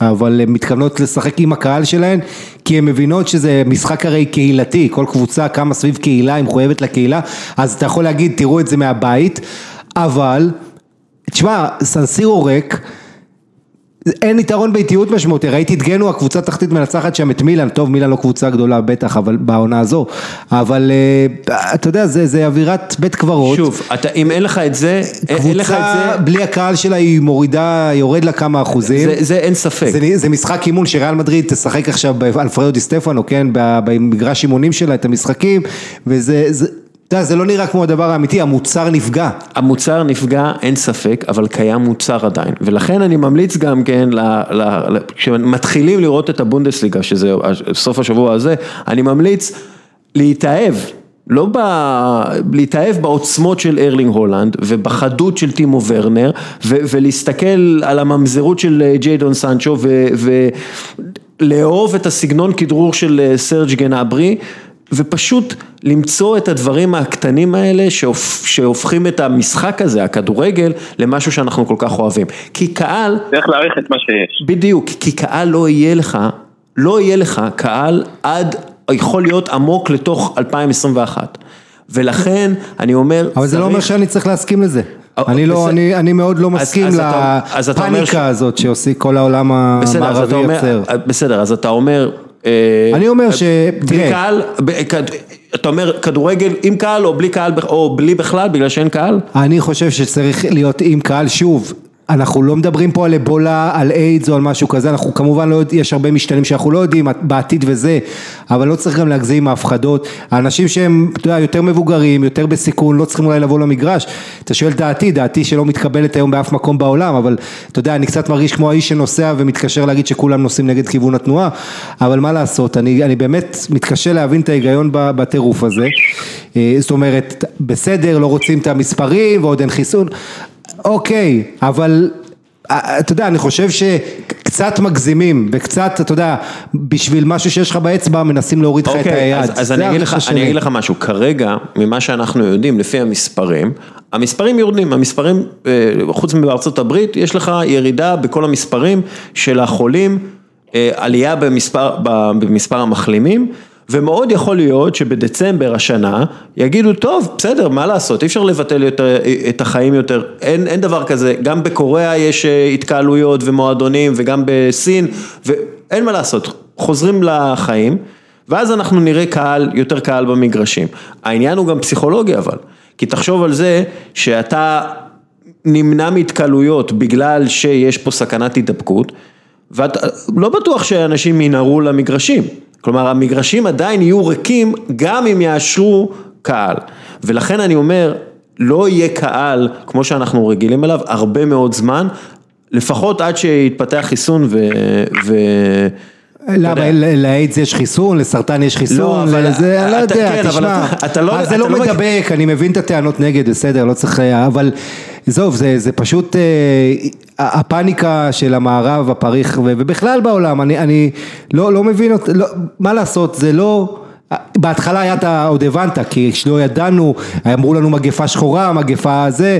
אבל הן מתכוונות לשחק עם הקהל שלהן, כי הן מבינות שזה משחק הרי קהילתי, כל קבוצה קמה סביב קהילה, היא מחויבת לקהילה, אז אתה יכול להגיד תראו את זה מהבית, אבל, תשמע, סנסירו ריק, אין יתרון באיטיות משמעותי, ראיתי את גנו, הקבוצה התחתית מנצחת שם את מילאן, טוב מילאן לא קבוצה גדולה בטח, אבל בעונה הזו, אבל אה, אתה יודע, זה, זה אווירת בית קברות. שוב, אתה, אם אין לך את זה, קבוצה אין לך את זה, בלי הקהל שלה היא מורידה, יורד לה כמה אחוזים. זה, זה אין ספק. זה, זה משחק אימון שריאל מדריד תשחק עכשיו באלפרדו די סטפנו, כן, במגרש אימונים שלה את המשחקים, וזה... זה, אתה יודע, זה לא נראה כמו הדבר האמיתי, המוצר נפגע. המוצר נפגע, אין ספק, אבל קיים מוצר עדיין. ולכן אני ממליץ גם כן, כשמתחילים לראות את הבונדסליגה, שזה סוף השבוע הזה, אני ממליץ להתאהב. לא ב... להתאהב בעוצמות של ארלינג הולנד ובחדות של טימו ורנר ו... ולהסתכל על הממזרות של ג'יידון סנצ'ו ולאהוב את הסגנון כדרור של סרג' גנברי ופשוט למצוא את הדברים הקטנים האלה שהופ, שהופכים את המשחק הזה, הכדורגל, למשהו שאנחנו כל כך אוהבים. כי קהל... צריך להעריך את מה שיש. בדיוק, כי קהל לא יהיה לך, לא יהיה לך קהל עד, יכול להיות עמוק לתוך 2021. ולכן אני אומר... אבל זה לא אומר שאני צריך להסכים לזה. אני לא, אני, אני מאוד לא מסכים לפאניקה הזאת שעושה כל העולם המערבי יוצר. בסדר, אז אתה אומר... אני אומר ש... בלי קהל, אתה אומר כדורגל עם קהל או בלי קהל או בלי בכלל בגלל שאין קהל? אני חושב שצריך להיות עם קהל שוב. אנחנו לא מדברים פה על אבולה, על איידס או על משהו כזה, אנחנו כמובן לא יודעים, יש הרבה משתנים שאנחנו לא יודעים בעתיד וזה, אבל לא צריך גם להגזים עם ההפחדות. האנשים שהם, אתה יודע, יותר מבוגרים, יותר בסיכון, לא צריכים אולי לבוא למגרש. אתה שואל דעתי, דעתי שלא מתקבלת היום באף מקום בעולם, אבל אתה יודע, אני קצת מרגיש כמו האיש שנוסע ומתקשר להגיד שכולם נוסעים נגד כיוון התנועה, אבל מה לעשות, אני, אני באמת מתקשה להבין את ההיגיון בטירוף הזה. אה, זאת אומרת, בסדר, לא רוצים את המספרים ועוד אין חיסון. אוקיי, אבל אתה יודע, אני חושב שקצת מגזימים וקצת, אתה יודע, בשביל משהו שיש לך באצבע מנסים להוריד לך את אוקיי, היד. אז, אז אני, אגיד לך, אני אגיד לך משהו, כרגע, ממה שאנחנו יודעים, לפי המספרים, המספרים יורדים, המספרים, אה, חוץ מבארצות הברית, יש לך ירידה בכל המספרים של החולים, אה, עלייה במספר, במספר המחלימים. ומאוד יכול להיות שבדצמבר השנה יגידו טוב בסדר מה לעשות? אי אפשר לבטל יותר, את החיים יותר. אין, אין דבר כזה. גם בקוריאה יש אה, התקהלויות ומועדונים וגם בסין ואין מה לעשות. חוזרים לחיים ואז אנחנו נראה קהל יותר קהל במגרשים. העניין הוא גם פסיכולוגי אבל. כי תחשוב על זה שאתה נמנע מהתקהלויות בגלל שיש פה סכנת הידבקות ואתה לא בטוח שאנשים ינהרו למגרשים כלומר המגרשים עדיין יהיו ריקים גם אם יאשרו קהל. ולכן אני אומר לא יהיה קהל כמו שאנחנו רגילים אליו הרבה מאוד זמן לפחות עד שיתפתח חיסון ו... ו... למה, לאיידס יש חיסון, לסרטן יש חיסון, לא, אבל זה, אני לא יודע, כן, תשמע, אתה לא, זה לא, לא מדבק, אני מבין את הטענות נגד, בסדר, לא צריך, אבל עזוב, זה, זה פשוט אה, הפאניקה של המערב הפריך ובכלל בעולם, אני, אני לא, לא מבין, לא, מה לעשות, זה לא... בהתחלה היה אתה עוד הבנת, כי כשלא ידענו, אמרו לנו מגפה שחורה, מגפה זה,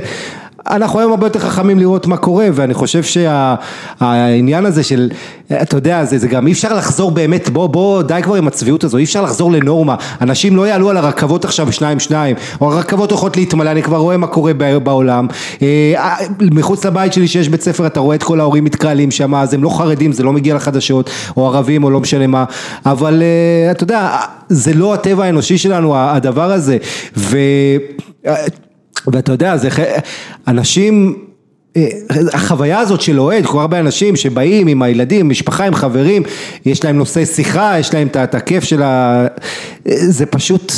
אנחנו היום הרבה יותר חכמים לראות מה קורה ואני חושב שהעניין הזה של, אתה יודע, זה, זה גם אי אפשר לחזור באמת, בוא, בוא, די כבר עם הצביעות הזו, אי אפשר לחזור לנורמה, אנשים לא יעלו על הרכבות עכשיו שניים שניים, או הרכבות הולכות להתמלא, אני כבר רואה מה קורה בעולם, אה, מחוץ לבית שלי שיש בית ספר אתה רואה את כל ההורים מתקהלים שם, אז הם לא חרדים, זה לא מגיע לחדשות, או ערבים או לא משנה מה, אבל אה, אתה יודע, זה לא הטבע האנושי שלנו הדבר הזה, ו... ואתה יודע, זה אנשים, אה, החוויה הזאת של אוהד, כל הרבה אנשים שבאים עם הילדים, משפחה, עם חברים, יש להם נושא שיחה, יש להם את הכיף של ה... זה פשוט...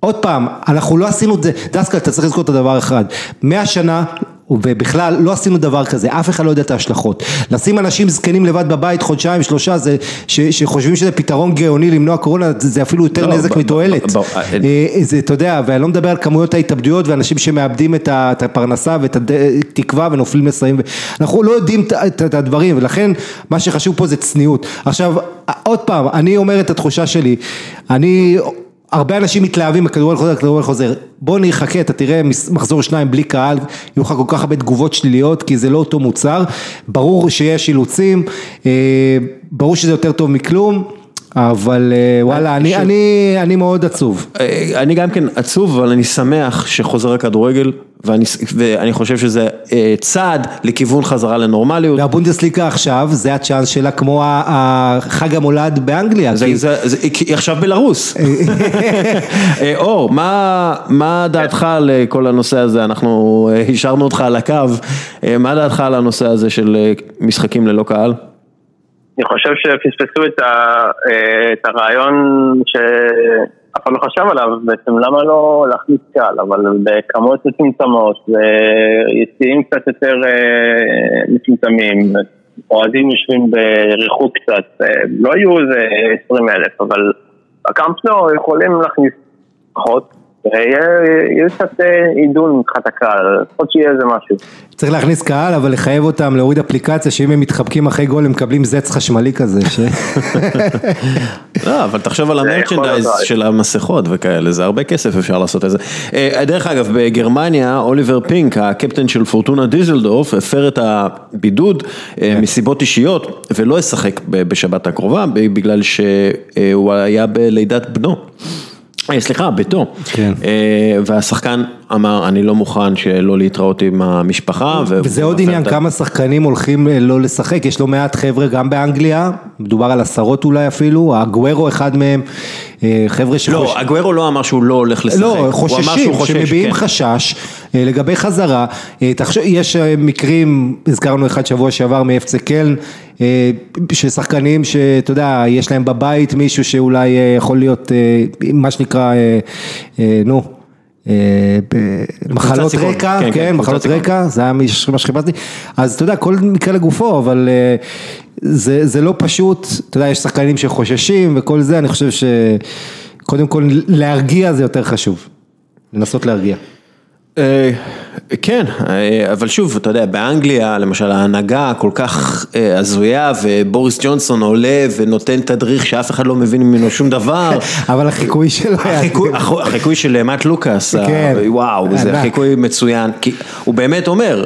עוד פעם, אנחנו לא עשינו את זה, דסקל אתה צריך לזכור את הדבר אחד, מאה שנה ובכלל לא עשינו דבר כזה, אף אחד לא יודע את ההשלכות. לשים אנשים זקנים לבד בבית חודשיים שלושה, זה, ש, שחושבים שזה פתרון גאוני למנוע קורונה, זה, זה אפילו יותר לא, נזק מתועלת. אה, זה, אתה יודע, ואני לא מדבר על כמויות ההתאבדויות ואנשים שמאבדים את, ה, את הפרנסה ואת התקווה ונופלים לסיים, אנחנו לא יודעים את, את, את הדברים, ולכן מה שחשוב פה זה צניעות. עכשיו, עוד פעם, אני אומר את התחושה שלי, אני... הרבה אנשים מתלהבים בכדורגל חוזר, כדורגל חוזר, בוא נחכה, אתה תראה מחזור שניים בלי קהל, יהיו לך כל כך הרבה תגובות שליליות, כי זה לא אותו מוצר, ברור שיש אילוצים, אה, ברור שזה יותר טוב מכלום, אבל אה, וואלה, אני, אני, אני מאוד עצוב. אה, אני גם כן עצוב, אבל אני שמח שחוזר הכדורגל, ואני, ואני חושב שזה אה, צעד לכיוון חזרה לנורמליות. והבונדסליגה עכשיו, זה הצ'אנס שלה כמו חג המולד באנגליה. זה, כי... זה, זה, היא עכשיו בלרוס. אור, מה, מה דעתך לכל הנושא הזה? אנחנו השארנו אותך על הקו, מה דעתך על הנושא הזה של משחקים ללא קהל? אני חושב שפספסו את, ה, אה, את הרעיון שאף אחד לא חשב עליו, בעצם למה לא להכניס קהל, אבל בכמות מצומצמות, ויציאים קצת יותר אה, מצומצמים, אוהדים יושבים בריחוק קצת, אה, לא יהיו איזה 20 אלף, אבל הקמפנו יכולים להכניס פחות. יהיה קצת אה, עידון מבחינת הקהל, לפחות שיהיה איזה משהו. צריך להכניס קהל, אבל לחייב אותם להוריד אפליקציה, שאם הם מתחבקים אחרי גול הם מקבלים זץ חשמלי כזה. [laughs] לא, אבל תחשוב על המרצ'נדייז של המסכות וכאלה, זה הרבה כסף אפשר לעשות את זה. אה, דרך אגב, בגרמניה, אוליבר פינק, הקפטן של פורטונה דיזלדורף, הפר את הבידוד אה, כן. מסיבות אישיות, ולא ישחק בשבת הקרובה, בגלל שהוא היה בלידת בנו. אה, סליחה, ביתו. כן. אה, והשחקן אמר, אני לא מוכן שלא להתראות עם המשפחה. וזה עוד עניין, כמה שחקנים הולכים אה, לא לשחק, יש לא מעט חבר'ה גם באנגליה, מדובר על עשרות אולי אפילו, הגוורו אחד מהם, חבר'ה שחוש... לא, הגוורו לא אמר שהוא לא הולך לשחק. לא, חוששים, שמביעים כן. חשש לגבי חזרה. יש מקרים, הזכרנו אחד שבוע שעבר מאפצה קלן, אה, של שחקנים שאתה יודע, יש להם בבית מישהו שאולי אה, יכול להיות, אה, מה שנקרא, נו, מחלות רקע, כן, כן, כן מחלות רקע, זה היה מה שחיפשתי, אז אתה יודע, כל מקרה לגופו, אבל זה, זה לא פשוט, אתה יודע, יש שחקנים שחוששים וכל זה, אני חושב שקודם כל להרגיע זה יותר חשוב, לנסות להרגיע. אה, כן, אה, אבל שוב, אתה יודע, באנגליה למשל ההנהגה כל כך אה, הזויה ובוריס ג'ונסון עולה ונותן תדריך שאף אחד לא מבין ממנו שום דבר. [laughs] אבל החיקוי שלו היה... החיקוי של מאט לוקאס, כן. וואו, זה חיקוי מצוין, כי הוא באמת אומר,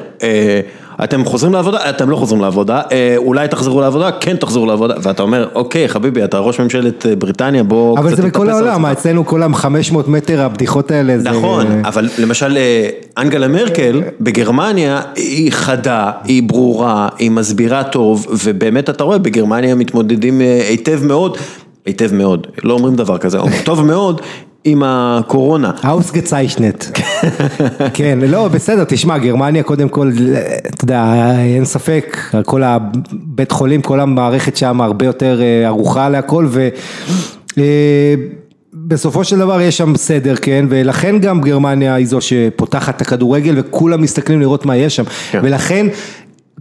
אתם חוזרים לעבודה, אתם לא חוזרים לעבודה, אה, אולי תחזרו לעבודה, כן תחזרו לעבודה, ואתה אומר, אוקיי חביבי, אתה ראש ממשלת אה, בריטניה, בוא אבל זה בכל העולם, אצלנו כל ה-500 מטר הבדיחות האלה. נכון, זה... אבל למשל אה, אנגלה מרקל בגרמניה היא חדה, היא ברורה, היא מסבירה טוב, ובאמת אתה רואה, בגרמניה מתמודדים היטב מאוד. היטב מאוד, לא אומרים דבר כזה, טוב מאוד עם הקורונה. האוסגציישנט. כן, לא, בסדר, תשמע, גרמניה קודם כל, אתה יודע, אין ספק, כל הבית חולים, כל המערכת שם הרבה יותר אה, ערוכה להכל, ו... אה, של דבר יש שם סדר, כן, ולכן גם גרמניה היא זו שפותחת את הכדורגל וכולם מסתכלים לראות מה יש שם, כן. ולכן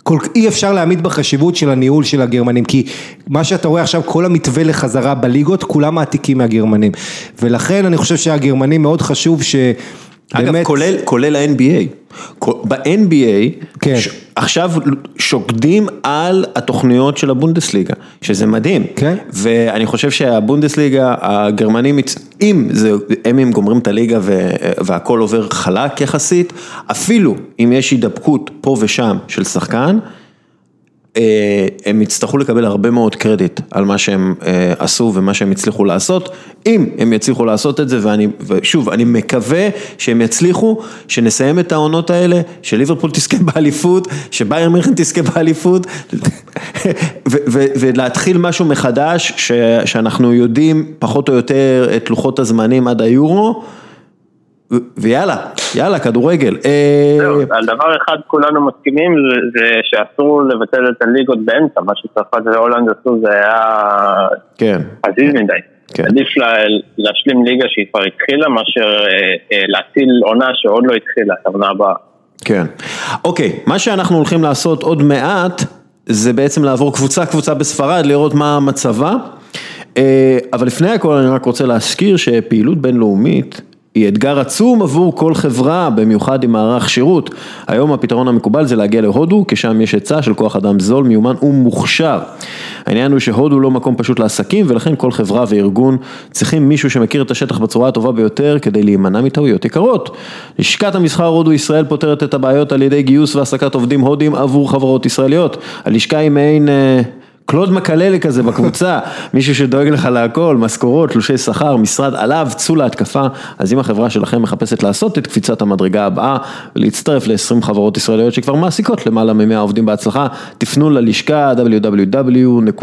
כל, אי אפשר להעמיד בחשיבות של הניהול של הגרמנים, כי מה שאתה רואה עכשיו, כל המתווה לחזרה בליגות, כולם מעתיקים מהגרמנים. ולכן אני חושב שהגרמנים מאוד חשוב ש... אגב, באמת... כולל, כולל ה-NBA. ב-NBA, כן. ש... עכשיו שוקדים על התוכניות של הבונדסליגה, שזה מדהים. כן. ואני חושב שהבונדסליגה, הגרמנים, אם זה, הם אם גומרים את הליגה והכל עובר חלק יחסית, אפילו אם יש הידבקות פה ושם של שחקן, הם יצטרכו לקבל הרבה מאוד קרדיט על מה שהם אה, עשו ומה שהם הצליחו לעשות, אם הם יצליחו לעשות את זה, ואני, ושוב, אני מקווה שהם יצליחו, שנסיים את העונות האלה, שליברפול [laughs] תזכה באליפות, שבייר מינכן תזכה באליפות, [laughs] ולהתחיל משהו מחדש, שאנחנו יודעים פחות או יותר את לוחות הזמנים עד היורו. ויאללה, יאללה, כדורגל. אה, זהו, על דבר אחד כולנו מסכימים, זה שאסור לבטל את הליגות באמצע, מה שצרפת והולנד עשו זה היה... כן. עזיז מדי. כן. עדיף לה- להשלים ליגה שהיא כבר התחילה, מאשר אה, אה, להציל עונה שעוד לא התחילה, את העונה הבאה. כן. אוקיי, מה שאנחנו הולכים לעשות עוד מעט, זה בעצם לעבור קבוצה קבוצה בספרד, לראות מה מצבה. אה, אבל לפני הכל אני רק רוצה להזכיר שפעילות בינלאומית היא אתגר עצום עבור כל חברה, במיוחד עם מערך שירות. היום הפתרון המקובל זה להגיע להודו, כי שם יש היצע של כוח אדם זול, מיומן ומוכשר. העניין הוא שהודו לא מקום פשוט לעסקים, ולכן כל חברה וארגון צריכים מישהו שמכיר את השטח בצורה הטובה ביותר, כדי להימנע מטעויות יקרות. לשכת המסחר הודו ישראל פותרת את הבעיות על ידי גיוס והעסקת עובדים הודים עבור חברות ישראליות. הלשכה היא מעין... קלוד מקללי כזה בקבוצה, [laughs] מישהו שדואג לך להכל, משכורות, תלושי שכר, משרד עליו, צאו להתקפה, אז אם החברה שלכם מחפשת לעשות את קפיצת המדרגה הבאה ולהצטרף ל-20 חברות ישראליות שכבר מעסיקות למעלה מ-100 עובדים בהצלחה, תפנו ללשכה www.fiicc.in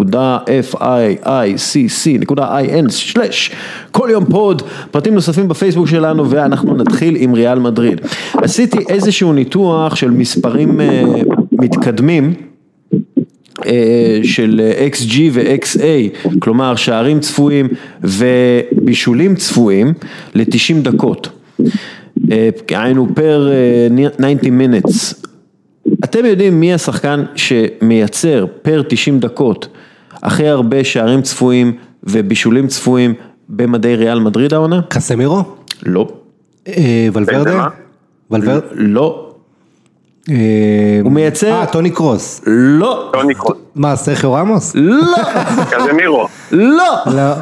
כל יום פוד, פרטים נוספים בפייסבוק שלנו ואנחנו נתחיל עם ריאל מדריד. עשיתי איזשהו ניתוח של מספרים אה, מתקדמים. אה, של XG ו-XA, כלומר שערים צפויים ובישולים צפויים ל-90 דקות. אה, היינו פר 90 minutes. אתם יודעים מי השחקן שמייצר פר 90 דקות הכי הרבה שערים צפויים ובישולים צפויים במדי ריאל מדריד העונה? קסמירו? לא. אה, ולוורדה? ולוורדה? לא. אה, הוא מייצר- אה, טוני קרוס. לא. טוני קרוס, מה, סרחיו רמוס? לא. [laughs] קזמירו, לא.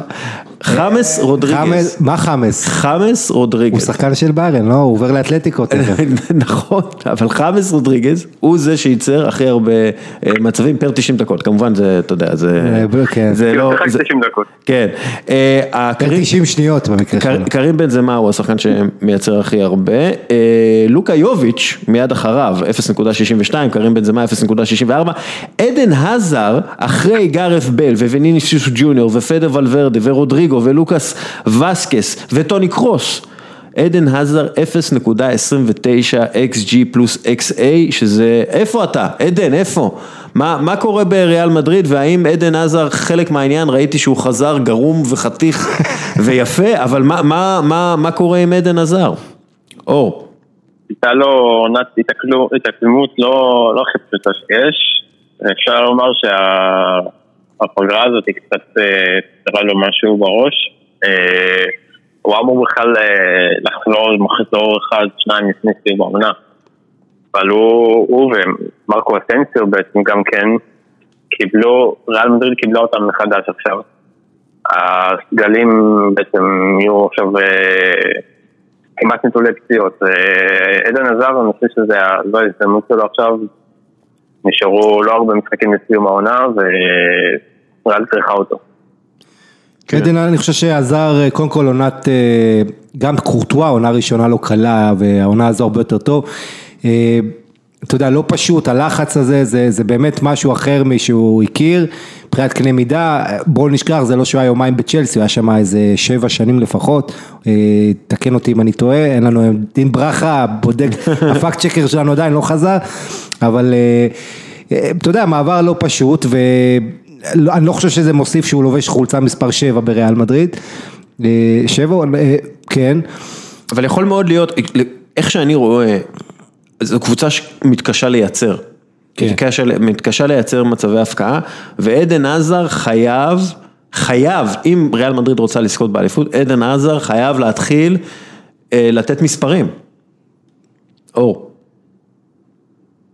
חמאס רודריגז. מה חמאס? חמאס הוא רודריגז. שחקן של ביירן, לא? הוא עובר לאתלטיקו [laughs] תכף. נכון, אבל חמאס רודריגז הוא זה שייצר הכי הרבה אה, מצבים פר 90 דקות, כמובן זה, אתה יודע, זה, אה, כן. זה הוא לא, זה- 90 דקות. כן, אה, הקרים- 90 שניות במקרה קר- שלו. קרים בן זמה הוא השחקן שמייצר הכי הרבה, לוקה יוביץ' מיד אחריו 0.62, קרים בן זמה 0.64, עדן הזר אחרי גארף בל ווניניסיוס ג'וניור ופדר ולוורדה ורודריגו ולוקאס וסקס וטוני קרוס. עדן הזר 0.29 XG פלוס XA שזה, איפה אתה? עדן, איפה? מה, מה קורה בריאל מדריד והאם עדן עזר חלק מהעניין, ראיתי שהוא חזר גרום וחתיך [laughs] ויפה, אבל מה, מה, מה, מה קורה עם עדן עזר? אור, הייתה לו עונת התאקלמות לא לא הכי פשוטה שיש. אפשר לומר שהפגרה הזאת היא קצת אה, קרה לו משהו בראש. אה, הוא אמור בכלל אה, לחזור מחזור אחד, שניים לפני סיום העונה. אבל הוא, הוא ומרקו אסנסיו בעצם גם כן קיבלו, ריאל מדריד קיבלה אותם מחדש עכשיו. הסגלים בעצם יהיו עכשיו כמעט נטולי פציעות. עדן עזר, אני חושב שזו ההזדמנות שלו עכשיו. נשארו לא הרבה משחקים לסיום העונה וריאל צריכה אותו. עדן, אני חושב שעזר, אה, קודם כל עונת, אה, גם קורטואה, עונה ראשונה לא קלה, והעונה הזו הרבה יותר טוב. אה, אתה יודע, לא פשוט, הלחץ הזה, זה, זה באמת משהו אחר משהוא הכיר, מבחינת קנה מידה, בואו נשכח, זה לא שהוא היה יומיים בצ'לסי, הוא היה שם איזה שבע שנים לפחות, תקן אותי אם אני טועה, אין לנו, דין ברכה, בודק, [laughs] הפאקט צ'קר שלנו עדיין לא חזר, אבל אתה יודע, מעבר לא פשוט, ואני לא חושב שזה מוסיף שהוא לובש חולצה מספר 7 בריאל מדריד, אה, שבע, אה, כן, אבל יכול מאוד להיות, איך שאני רואה, זו קבוצה שמתקשה לייצר. כן. מתקשה, מתקשה לייצר מצבי הפקעה, ועדן עזר חייב, חייב, אם ריאל מדריד רוצה לזכות באליפות, עדן עזר חייב להתחיל אה, לתת מספרים. אור.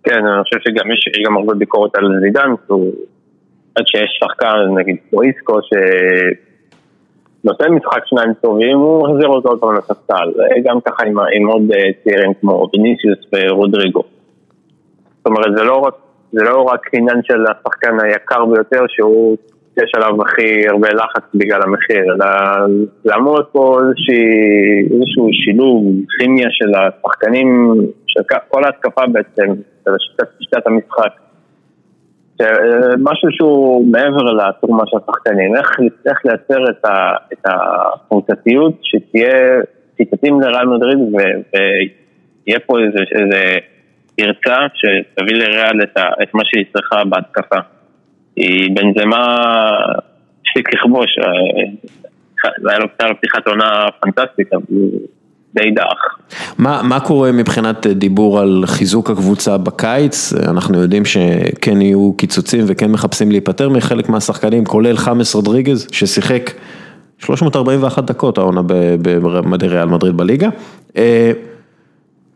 כן, אני חושב שגם יש, יש גם הרבה ביקורת על זידן, שהוא עד שיש שחקן, נגיד כמו איסקו, שנותן משחק שניים טובים, הוא מחזיר אותו עוד פעם לספסל. גם ככה עם, עם עוד אה, צעירים כמו ויניסיוס ורודריגו. זאת אומרת, זה לא רק, זה לא רק עניין של השחקן היקר ביותר, שהוא, יש עליו הכי הרבה לחץ בגלל המחיר, אלא להיות פה איזושהי, איזשהו שילוב, כימיה של השחקנים, של כל ההתקפה בעצם, של שיטת המשחק. משהו שהוא מעבר לתרומה של השחקנים, איך, איך לייצר את, ה, את הקבוצתיות שתהיה, שתתאים לריאל מדריד ויהיה פה איזה, איזה פרצה שתביא לריאל את, את מה שהיא צריכה בהתקפה. היא בנזמה הפסיק לכבוש, לו פתיחת עונה פנטסטית, די דח. מה, מה קורה מבחינת דיבור על חיזוק הקבוצה בקיץ? אנחנו יודעים שכן יהיו קיצוצים וכן מחפשים להיפטר מחלק מהשחקנים, כולל חמאס רודריגז, ששיחק 341 דקות העונה במדי ריאל מדריד בליגה.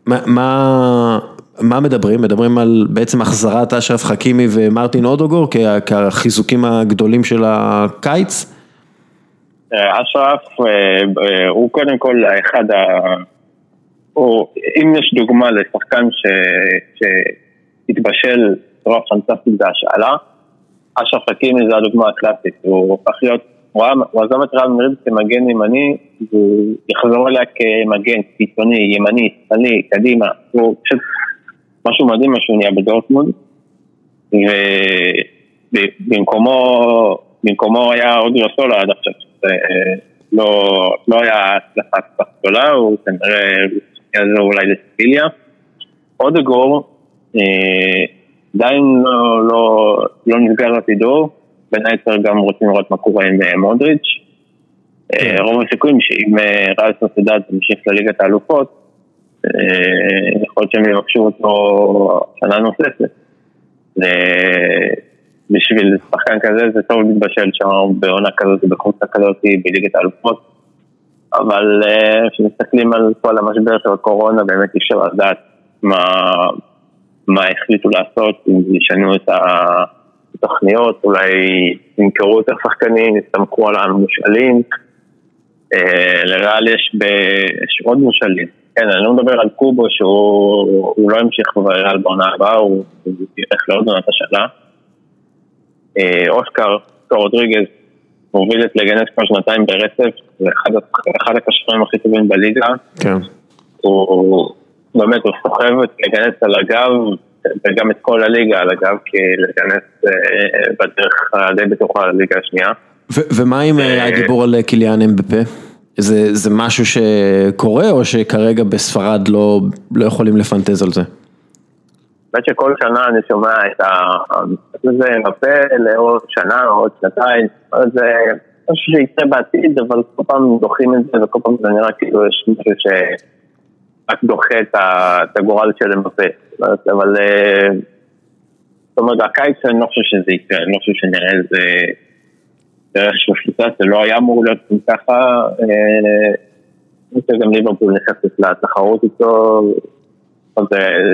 מה, מה, מה מדברים? מדברים על בעצם החזרת אשרף חכימי ומרטין אודוגור כחיזוקים הגדולים של הקיץ? אשרף הוא קודם כל אחד ה... או אם יש דוגמה לשחקן שהתבשל בצורה פנטסטית בהשאלה, אשרף חכימי זה הדוגמה הקלאסית, הוא הפך להיות, הוא עזב את רב מריד כמגן ימני, והוא יחזור אליה כמגן קיצוני, ימני, שמאלי, קדימה, הוא פשוט משהו מדהים מה שהוא נהיה בדורטמונד, ובמקומו היה עוד רסולה עד עכשיו, לא, לא היה הצלחה כל כך גדולה, הוא כנראה יעזור אולי לספיליה. אודגור עדיין לא, לא, לא נסגר עתידו, בין היתר גם רוצים לראות מה קורה עם מודריץ'. רוב הסיכויים שאם ריאל סוסיידד תמשיך לליגת האלופות, יכול להיות שהם יבקשו אותו שנה נוספת. בשביל שחקן כזה זה טוב להתבשל שם בעונה כזאת, בחוצה כזאת, בליגת האלופות. אבל כשמסתכלים על כל המשבר של הקורונה, באמת אי אפשר לדעת מה, מה החליטו לעשות, אם ישנו את התוכניות, אולי ימכרו יותר שחקנים, יסתמכו על המושאלים. לריאל יש, ב... יש עוד מושאלים. כן, אני לא מדבר על קובו שהוא לא ימשיך בריאל בעונה הבאה, הוא ילך לעוד עונת השנה. אוסקר, אוסקר רודריגז, מוביל את לגנס כבר שנתיים ברצף, זה אחד, אחד הקשרים הכי טובים בליגה. כן. הוא באמת, הוא סוחב את לגנס על הגב, וגם את כל הליגה על הגב, כי לגנס בדרך די בטוחה לליגה השנייה. ומה עם הדיבור על קיליאן אמבפה? זה, זה משהו שקורה או שכרגע בספרד לא, לא יכולים לפנטז על זה? באמת שכל שנה אני שומע את זה מפה לעוד שנה או עוד שנתיים, זה משהו שיקרה בעתיד, אבל כל פעם דוחים את זה וכל פעם זה נראה כאילו יש משהו שרק דוחה את הגורל של מפה, אבל זאת אומרת הקיץ אני לא חושב שזה יקרה, אני לא חושב שנראה איזה דרך של שליטה, זה לא היה אמור להיות ככה, אני חושב גם ליברפול נכנסת לתחרות איתו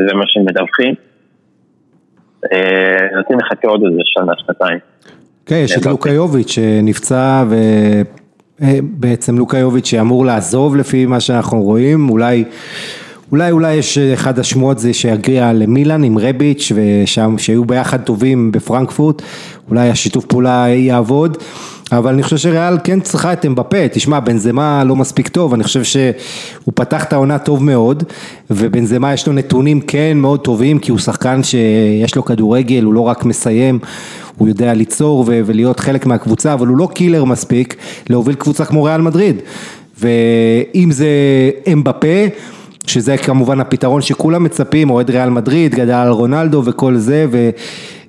זה מה שהם מדווחים. נותנים לחכה עוד איזה שנה, שנתיים. כן, יש את לוקה יוביץ' שנפצע ובעצם לוקה יוביץ' שאמור לעזוב לפי מה שאנחנו רואים, אולי... אולי אולי יש אחד השמועות זה שיגיע למילאן עם רביץ' ושם שהיו ביחד טובים בפרנקפורט, אולי השיתוף פעולה יעבוד, אבל אני חושב שריאל כן צריכה את אמבפה, תשמע בנזמה לא מספיק טוב, אני חושב שהוא פתח את העונה טוב מאוד, ובנזמה יש לו נתונים כן מאוד טובים, כי הוא שחקן שיש לו כדורגל, הוא לא רק מסיים, הוא יודע ליצור ולהיות חלק מהקבוצה, אבל הוא לא קילר מספיק להוביל קבוצה כמו ריאל מדריד, ואם זה אמבפה, שזה כמובן הפתרון שכולם מצפים, אוהד ריאל מדריד, גדל על רונלדו וכל זה,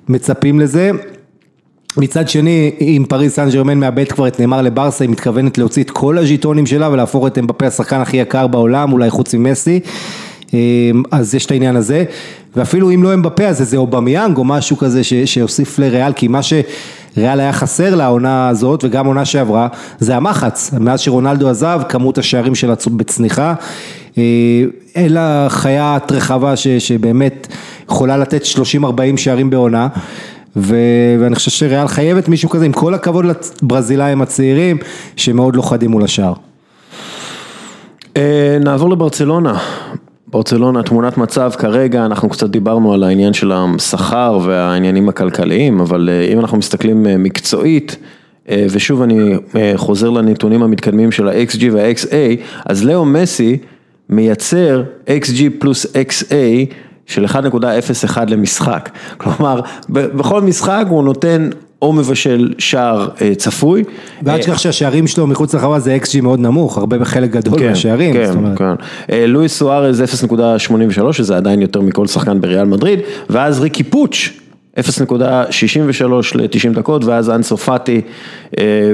ומצפים לזה. מצד שני, אם פריס סן ג'רמן מאבד כבר את נאמר לברסה, היא מתכוונת להוציא את כל הז'יטונים שלה ולהפוך את אמבפה השחקן הכי יקר בעולם, אולי חוץ ממסי, אז יש את העניין הזה, ואפילו אם לא אמבפה אז איזה אובמיאנג או משהו כזה שיוסיף לריאל, כי מה שריאל היה חסר לעונה הזאת וגם עונה שעברה, זה המחץ, מאז שרונלדו עזב, כמות השערים שלה בצניחה, אלא חיית רחבה שבאמת יכולה לתת 30-40 שערים בעונה. ואני חושב שריאל חייבת מישהו כזה, עם כל הכבוד לברזילאים הצעירים, שמאוד לוכדים מול השאר. נעבור לברצלונה. ברצלונה, תמונת מצב כרגע, אנחנו קצת דיברנו על העניין של השכר והעניינים הכלכליים, אבל אם אנחנו מסתכלים מקצועית, ושוב אני חוזר לנתונים המתקדמים של ה-XG וה-XA, אז לאו מסי מייצר XG פלוס XA של 1.01 למשחק, [laughs] כלומר בכל משחק הוא נותן או מבשל שער צפוי. ואל תשכח שהשערים שלו מחוץ לרחבה זה XG מאוד נמוך, הרבה בחלק גדול מהשערים. כן, כן, לואיס סוארז 0.83 שזה עדיין יותר מכל שחקן בריאל מדריד, ואז ריקי פוץ' 0.63 ל-90 דקות, ואז אנסו פאטי,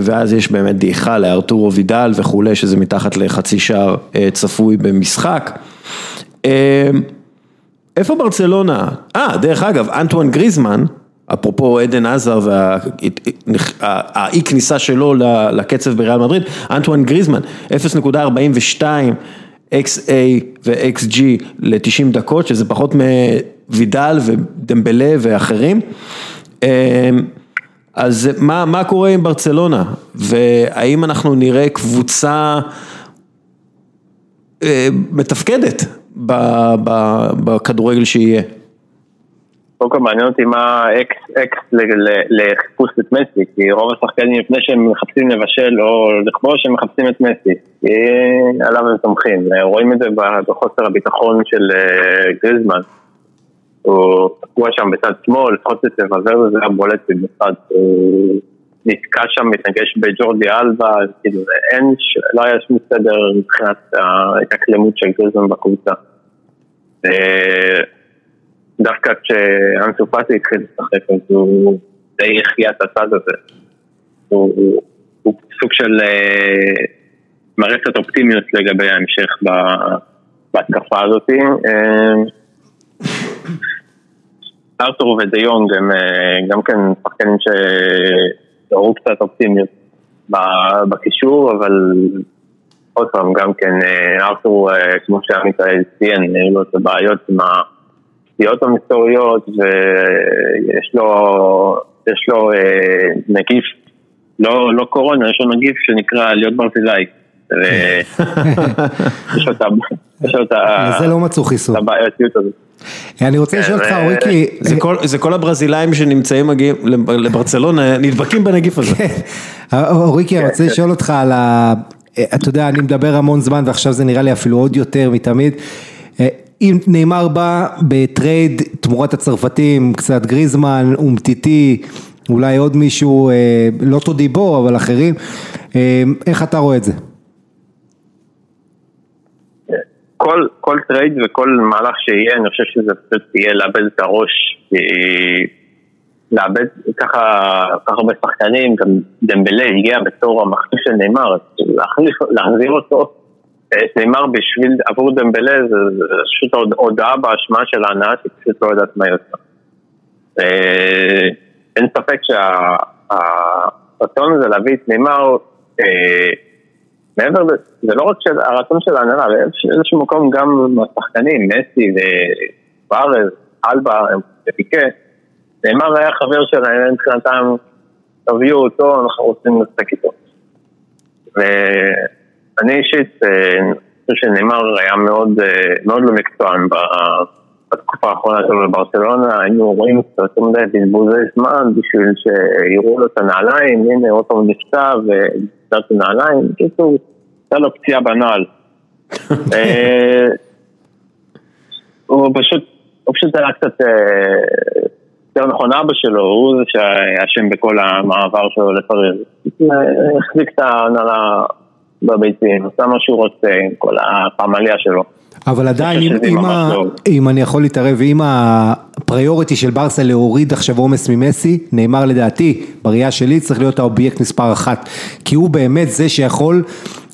ואז יש באמת דעיכה לארתורו וידל וכולי, שזה מתחת לחצי שער צפוי במשחק. איפה ברצלונה? אה, דרך אגב, אנטואן גריזמן, אפרופו עדן עזר והאי כניסה שלו לקצב בריאל מדריד, אנטואן גריזמן, 0.42 XA ו-XG ל-90 דקות, שזה פחות מוידל ודמבלה ואחרים. אז מה, מה קורה עם ברצלונה? והאם אנחנו נראה קבוצה מתפקדת בכדורגל שיהיה? קודם כל מעניין אותי מה אקס אקס לחיפוש את מסי, כי רוב השחקנים לפני שהם מחפשים לבשל או לכבוש, הם מחפשים את מסי, עליו הם תומכים, רואים את זה בחוסר הביטחון של גריזמן, הוא תקוע שם בצד שמאל, לפחות אצל וזר זה היה בולט במיוחד, נתקע שם, מתנגש בג'ורדי אלבה, כאילו אין, לא היה שום סדר מבחינת ההתאקלמות של גריזמן בקבוצה. דווקא כשאנסו פאטי התחיל לשחק, אז הוא די החיה את הצד הזה. הוא, הוא, סוג של מראה קצת אופטימיות לגבי ההמשך בהתקפה הזאת. Uh, ארתור ודיונג הם גם כן שחקנים שהראו קצת אופטימיות בקישור, אבל עוד פעם, גם כן ארתור, כמו שעמית ציין, היו לו את הבעיות עם ה... פציעות המסתוריות ויש לו, יש לו אה, נגיף, לא, לא קורונה, יש לו נגיף שנקרא להיות ברזילאי. [laughs] יש לו את ה... לזה לא מצאו חיסון. הבעייתיות הזאת. אני רוצה לשאול אותך, אוריקי... זה כל הברזילאים שנמצאים מגיעים לברצלונה, נדבקים בנגיף הזה. אוריקי, אני רוצה לשאול אותך על ה... אתה יודע, אני מדבר המון זמן ועכשיו זה נראה לי אפילו עוד יותר מתמיד. אם ניימר בא בטרייד תמורת הצרפתים, קצת גריזמן, אומטיטי, אולי עוד מישהו, לא טודיבו, אבל אחרים, איך אתה רואה את זה? כל, כל טרייד וכל מהלך שיהיה, אני חושב שזה פשוט יהיה לאבד את הראש, לאבד ככה, ככה הרבה שחקנים, גם דמבלה הגיע בתור המחליף של נאמר, להחזיר אותו נאמר בשביל, עבור דמבלה זה פשוט הודעה באשמה של ההנאה שפשוט לא יודעת מה היא עושה. אין ספק שהרצון הזה להביא את נאמר, מעבר, זה לא רק הרצון של ההנהלה, באיזשהו מקום גם השחקנים, מסי ופארז, אלבה ופיקה, נאמר היה חבר שלהם, מבחינתם, תביאו אותו, אנחנו רוצים לשחק איתו. אני אישית, אני חושב שנאמר היה מאוד, מאוד לא מקצוען בתקופה האחרונה שלו בברצלונה, היינו רואים קצת יותר מדי בזבוזי זמן בשביל שיראו לו את הנעליים, הנה עוד פעם נפצע את הנעליים, בקיצור, הייתה לו פציעה בנעל. [laughs] הוא פשוט, הוא פשוט היה קצת, יותר נכון אבא שלו, הוא זה שאשם בכל המעבר שלו לפריז. החזיק את ההנהלה בביצים, עושה מה שהוא רוצה עם כל הפמליה שלו. אבל עדיין, אם, ה... אם אני יכול להתערב, אם ה priority של ברסה להוריד עכשיו עומס ממסי, ניימר לדעתי, בראייה שלי צריך להיות האובייקט מספר אחת, כי הוא באמת זה שיכול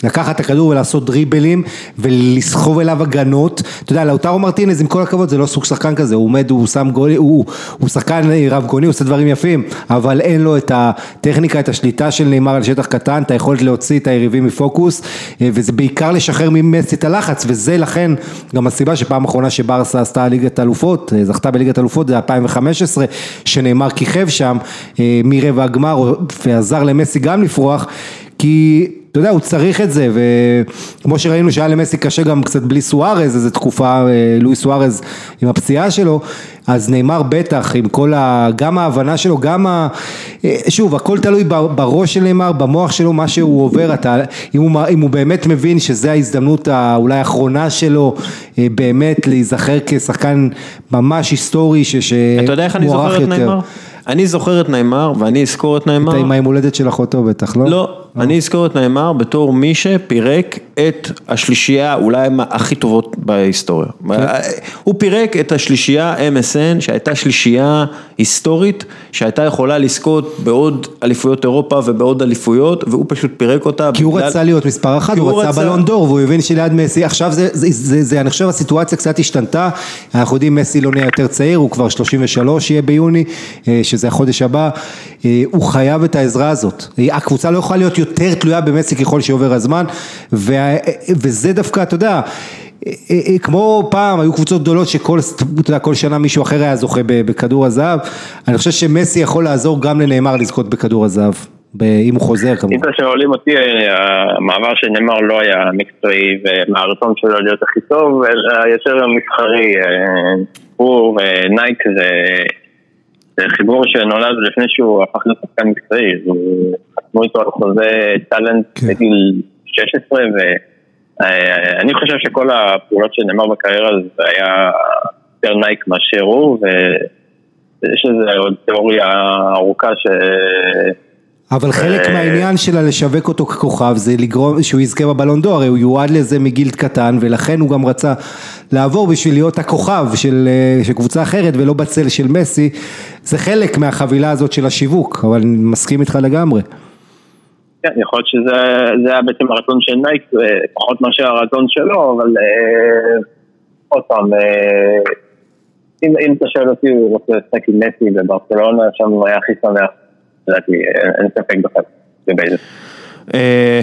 לקחת את הכדור ולעשות דריבלים ולסחוב אליו הגנות, אתה יודע, לאוטרו מרטינז עם כל הכבוד זה לא סוג שחקן כזה, הוא עומד, הוא שם גולי, הוא, הוא שחקן רב גוני, הוא עושה דברים יפים, אבל אין לו את הטכניקה, את השליטה של נאמר על שטח קטן, את היכולת להוציא את היריבים מפוקוס, וזה בעיקר לשחרר ממסי את הלחץ, וזה לכן גם הסיבה שפעם אחרונה שברסה עשתה ליגת אלופות, זכתה בליגת אלופות, זה 2015, שנאמר כיכב שם מרבע הגמר ועזר למסי גם לפרוח, כי אתה יודע, הוא צריך את זה, וכמו שראינו שהיה למסי קשה גם קצת בלי סוארז, איזו תקופה, לואי סוארז עם הפציעה שלו, אז נאמר בטח, עם כל ה... גם ההבנה שלו, גם ה... שוב, הכל תלוי בראש של נאמר, במוח שלו, מה שהוא עובר, אתה... אם, הוא, אם הוא באמת מבין שזו ההזדמנות האולי האחרונה שלו, באמת להיזכר כשחקן ממש היסטורי, שמוערך יותר. אתה יודע איך אני זוכר את נאמר? אני זוכר את נאמר, ואני אזכור את נאמר. אתה עם היום הולדת של אחותו בטח, לא? לא. אני אזכור את נאמר בתור מי שפירק את השלישייה אולי הכי טובות בהיסטוריה. הוא פירק את השלישייה MSN שהייתה שלישייה היסטורית שהייתה יכולה לזכות בעוד אליפויות אירופה ובעוד אליפויות והוא פשוט פירק אותה. כי הוא רצה להיות מספר אחת, הוא רצה בלון דור והוא הבין שליד מסי, עכשיו זה, אני חושב הסיטואציה קצת השתנתה, אנחנו יודעים מסי לא נהיה יותר צעיר, הוא כבר 33 יהיה ביוני, אה, שזה החודש הבא, אה, הוא חייב את העזרה הזאת, הקבוצה לא יכולה להיות יותר תלויה במסי ככל שעובר הזמן, וה, וזה דווקא, אתה יודע, כמו פעם היו קבוצות גדולות שכל יודע, כל שנה מישהו אחר היה זוכה בכדור הזהב, אני חושב שמסי יכול לעזור גם לנאמר לזכות בכדור הזהב, אם הוא חוזר כמובן. אם שואלים אותי, המעבר של ניימר לא היה מקצועי ומהרצון שלו להיות הכי טוב, אלא יותר מסחרי, הוא ונייק זה זה חיבור שנולד לפני שהוא הפך להיות שחקן מקצועי, חתמו איתו על חוזה talent כן. בגיל 16 ואני חושב שכל הפעולות שניימר בקריירה זה היה יותר נייק מאשר הוא ויש איזה עוד תיאוריה ארוכה ש... אבל חלק אה, מהעניין שלה לשווק אותו ככוכב זה לגרום שהוא יזכה בבלון דור, הרי הוא יועד לזה מגיל קטן ולכן הוא גם רצה לעבור בשביל להיות הכוכב של, אה, של קבוצה אחרת ולא בצל של מסי, זה חלק מהחבילה הזאת של השיווק, אבל אני מסכים איתך לגמרי. כן, יכול להיות שזה היה בעצם הרצון של נייק, אה, פחות מאשר הרצון שלו, אבל עוד פעם, אם אתה שואל אותי, הוא רוצה לשחק עם מסי בברצלונה, שם הוא היה הכי שמח. לדעתי, אין ספק בכלל, זה. אה,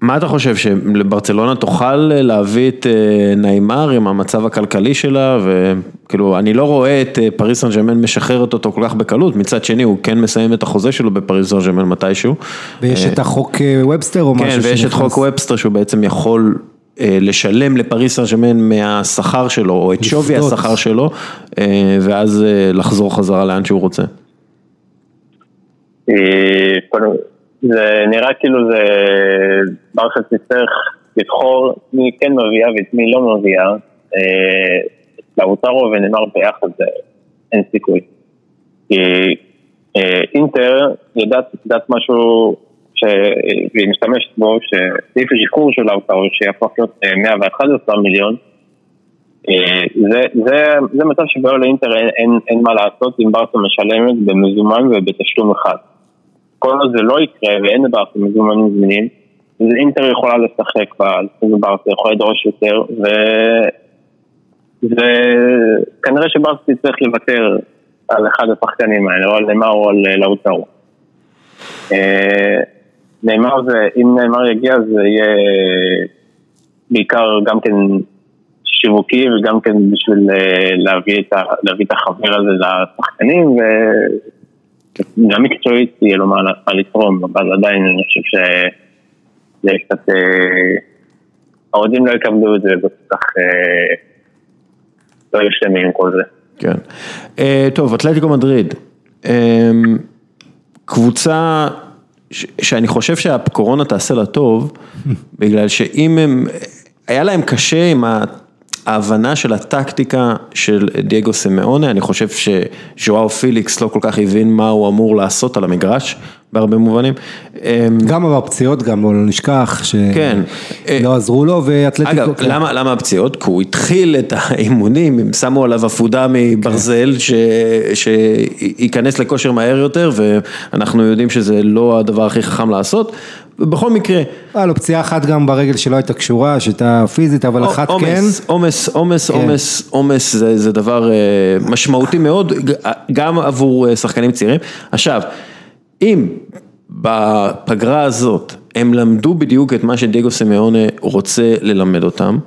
מה אתה חושב, שברצלונה תוכל להביא את אה, ניימר עם המצב הכלכלי שלה, וכאילו, אני לא רואה את אה, פריס סן ג'מאן משחררת אותו כל כך בקלות, מצד שני הוא כן מסיים את החוזה שלו בפריס סן ג'מאן מתישהו. ויש את החוק וובסטר או כן, משהו שנכנס. כן, ויש את חוק וובסטר שהוא בעצם יכול לשלם לפריס סן ג'מאן מהשכר שלו, או את שווי השכר שלו, ואז לחזור חזרה לאן שהוא רוצה. זה נראה כאילו זה ברכה תצטרך לבחור מי כן מביאה ואת מי לא מביאה. לאוטרו ונאמר ביחד זה אין סיכוי. כי אינטר יודעת, משהו שהיא משתמשת בו, שסעיף השחרור של לאוטרו שיהפוך להיות 111 מיליון, זה, מצב שבו לאינטר אין מה לעשות אם ברסה משלמת במזומן ובתשלום אחד. כל עוד זה לא יקרה ואין לברסה מזומנים זמינים, אז אינטר יכולה לשחק ברסה, יכולה לדרוש יותר, וכנראה שברסה תצטרך לוותר על אחד השחקנים האלה, או על נאמר או על לאוטרו. אה, נאמר זה, אם נאמר יגיע זה יהיה בעיקר גם כן שיווקי וגם כן בשביל אה, להביא את, החבר הזה לשחקנים גם מקצועית יהיה לו מה לתרום, אבל עדיין אני חושב שזה קצת... אה, האוהדים לא יקבלו את זה כך אה, לא יהיו שלמים עם כל זה. כן. אה, טוב, אתלטיקו מדריד. קבוצה שאני חושב שהקורונה תעשה לה טוב, [laughs] בגלל שאם הם, היה להם קשה עם ה... ההבנה של הטקטיקה של דייגו סמאונה, אני חושב שז'ואר פיליקס לא כל כך הבין מה הוא אמור לעשות על המגרש, בהרבה מובנים. אמ, גם בפציעות, גם לא נשכח, שלא כן. עזרו לו, ואתלטיקו... אגב, כן. למה, למה הפציעות? כי הוא התחיל את האימונים, הם שמו עליו עפודה מברזל, כן. שייכנס לכושר מהר יותר, ואנחנו יודעים שזה לא הדבר הכי חכם לעשות. בכל מקרה. היה לו פציעה אחת גם ברגל שלא הייתה קשורה, שהייתה פיזית, אבל אחת כן. עומס, עומס, כן. עומס, עומס זה דבר אה, משמעותי מאוד, גם עבור אה, שחקנים צעירים. עכשיו, אם בפגרה הזאת הם למדו בדיוק את מה שדייגו סמיונה רוצה ללמד אותם,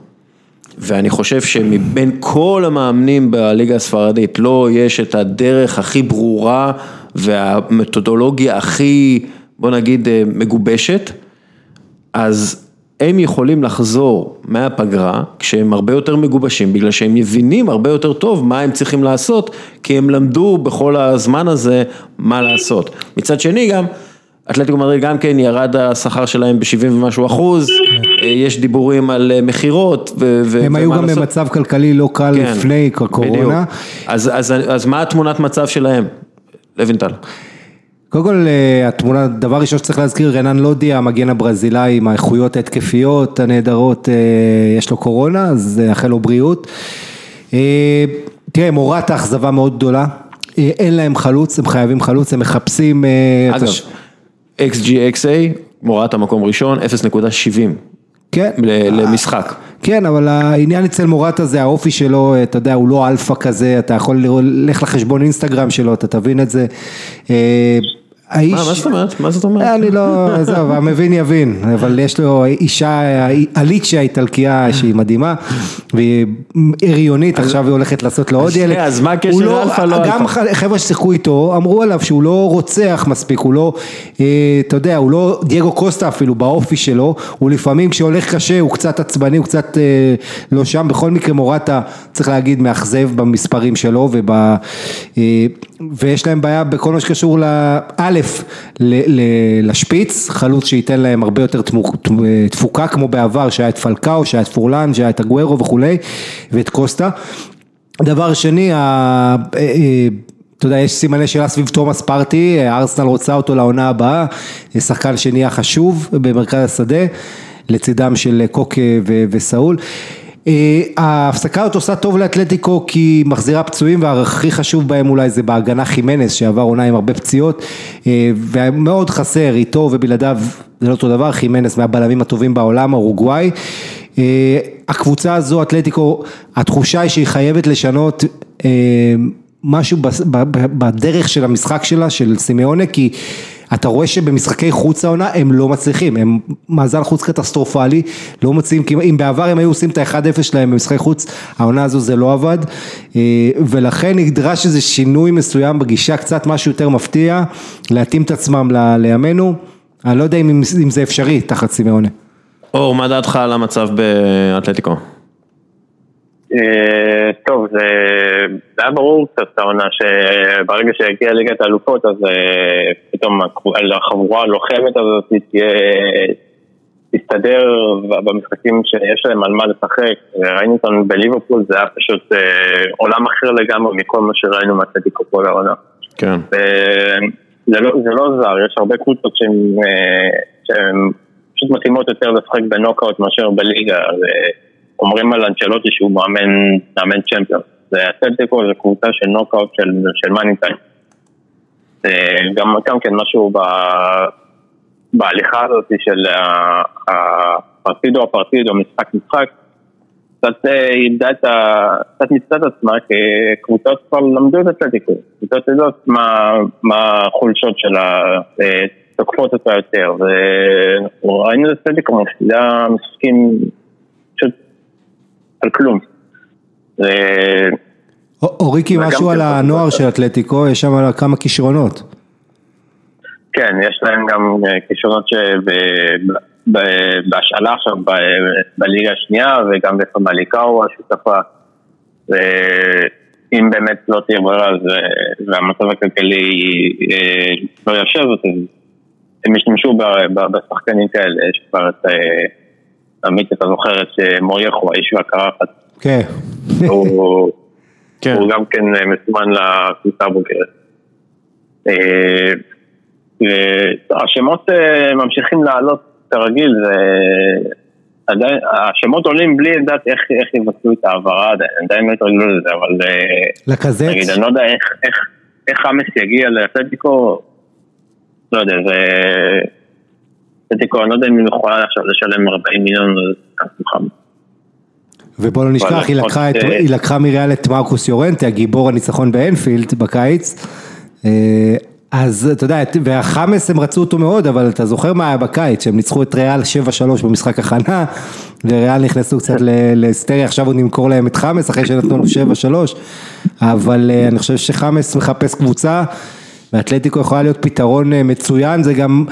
ואני חושב שמבין כל המאמנים בליגה הספרדית, לא יש את הדרך הכי ברורה והמתודולוגיה הכי... בוא נגיד אה, מגובשת, אז הם יכולים לחזור מהפגרה כשהם הרבה יותר מגובשים, בגלל שהם מבינים הרבה יותר טוב מה הם צריכים לעשות, כי הם למדו בכל הזמן הזה מה לעשות. מצד שני גם, אתלטיקו מדריד גם כן ירד השכר שלהם ב-70 ומשהו אחוז, אה, יש דיבורים על אה, מכירות ו... הם היו גם במצב כלכלי לא קל כן, לפני הקורונה. אז, אז, אז מה התמונת מצב שלהם? לוינטל. קודם כל אה, התמונה, דבר ראשון שצריך להזכיר, רנן לודי, המגן הברזילאי עם האיכויות ההתקפיות הנהדרות, אה, יש לו קורונה, אז נאחל לו בריאות. אה, תראה, מורטה אכזבה מאוד גדולה, אין להם חלוץ, הם חייבים חלוץ, הם מחפשים... אגב, XG XA, מורטה מקום ראשון, 0.70. כן. למשחק. כן, אבל העניין אצל מורטה זה האופי שלו, אתה יודע, הוא לא אלפא כזה, אתה יכול ללכת לחשבון אינסטגרם שלו, אתה תבין את זה. אה, האיש... מה, מה זאת אומרת? מה זאת אומרת? אני לא, עזוב, המבין יבין, אבל יש לו אישה, אליצ'ה איטלקיה שהיא מדהימה, והיא הריונית, עכשיו היא הולכת לעשות לו עוד ילד. אז מה הקשר לא- אלפא לא אלפא? גם חבר'ה ששיחקו איתו, אמרו עליו שהוא לא רוצח מספיק, הוא לא, אה, אתה יודע, הוא לא דייגו קוסטה אפילו באופי שלו, הוא לפעמים כשהולך קשה הוא קצת עצבני, הוא קצת אה, לא שם, בכל מקרה מורטה, צריך להגיד, מאכזב במספרים שלו, אה, ויש להם בעיה בכל מה שקשור לא', לשפיץ, חלוץ שייתן להם הרבה יותר תפוקה כמו בעבר, שהיה את פלקאו, שהיה את פורלן, שהיה את הגוורו וכולי, ואת קוסטה. דבר שני, אה, אה, אתה יודע, יש סימני שאלה סביב תומאס פרטי, ארסנל רוצה אותו לעונה הבאה, שחקן שנהיה חשוב במרכז השדה, לצידם של קוקה וסאול. אה, ההפסקה הזאת עושה טוב לאתלטיקו כי היא מחזירה פצועים והכי חשוב בהם אולי זה בהגנה חימנס שעבר עונה עם הרבה פציעות אה, ומאוד חסר איתו ובלעדיו זה לא אותו דבר חימנס מהבלמים הטובים בעולם אורוגוואי. אה, הקבוצה הזו אתלטיקו התחושה היא שהיא חייבת לשנות משהו בדרך של המשחק שלה של סימאונה כי אתה רואה שבמשחקי חוץ העונה הם לא מצליחים, הם מאזן חוץ קטסטרופלי, לא מוצאים, אם בעבר הם היו עושים את ה-1-0 שלהם במשחקי חוץ, העונה הזו זה לא עבד, אה, ולכן נדרש איזה שינוי מסוים בגישה, קצת משהו יותר מפתיע, להתאים את עצמם לימינו, אני לא יודע אם, אם זה אפשרי תחת סימאונה. אור, מה דעתך על המצב באתלטיקו? אה, טוב, זה היה ברור קצת העונה שברגע שהגיעה ליגת האלופות אז אה, פתאום החבורה הלוחמת הזאת תהיה, תסתדר במשחקים שיש להם על מה לשחק. ראינו אותנו בליברפול, זה היה פשוט אה, עולם אחר לגמרי מכל מה שראינו מהטדיקו כל העונה. כן. זה לא, זה לא זר, יש הרבה קבוצות שהן פשוט מתאימות יותר לשחק בנוקאוט מאשר בליגה. אומרים על אנצ'לוטי שהוא מאמן, מאמן צ'מפיון. זה אתלטיקו זה קבוצה של נוקאוט של, של מאניטיים. גם, גם כן משהו ב, בהליכה הזאת של הפרטידו הפרטידו, משחק משחק, קצת אה, איבדה את ה... קצת מיצתה עצמה, כי קבוצות כבר למדו את אתלטיקו. קבוצות יודעות מה, מה החולשות שלה, אה, תוקפות אותה יותר, וראינו את אתלטיקו מפסידה משחקים על כלום. אוריקי, משהו על הנוער של אתלטיקו, יש שם כמה כישרונות. כן, יש להם גם אה, כישרונות שבהשאלה עכשיו בליגה השנייה וגם בפמליקאו השותפה. ואם באמת לא תהיה ברירה והמצב הכלכלי אה, לא יאפשר זאת, הם ישתמשו בשחקנים כאלה, יש כבר את... אה, עמית, אתה זוכר את מוריח הוא האיש והקרחת. כן. [laughs] כן. הוא גם כן אה, מסומן לקבוצה הבוגרת. אה, השמות אה, ממשיכים לעלות כרגיל, השמות עולים בלי לדעת איך, איך יבצעו את ההעברה, עדיין לא התרגלו לזה, אבל... לקזץ? נגיד, אני לא יודע איך, איך, איך חמאס יגיע לאתלטיקו, לא יודע, זה... אני לא יודע אם היא יכולה עכשיו לשלם 40 מיליון ובוא לא נשכח, היא לקחה, את, היא לקחה מריאל את מרקוס יורנטי, הגיבור הניצחון באנפילד בקיץ. אה, אז אתה יודע, והחמאס הם רצו אותו מאוד, אבל אתה זוכר מה היה בקיץ, שהם ניצחו את ריאל 7-3 במשחק הכנה, וריאל נכנסו קצת להיסטריה, עכשיו עוד נמכור להם את חמאס אחרי שנתנו לו 7-3, אבל אה, אני חושב שחמאס מחפש קבוצה, ואתלטיקו יכולה להיות פתרון אה, מצוין, זה גם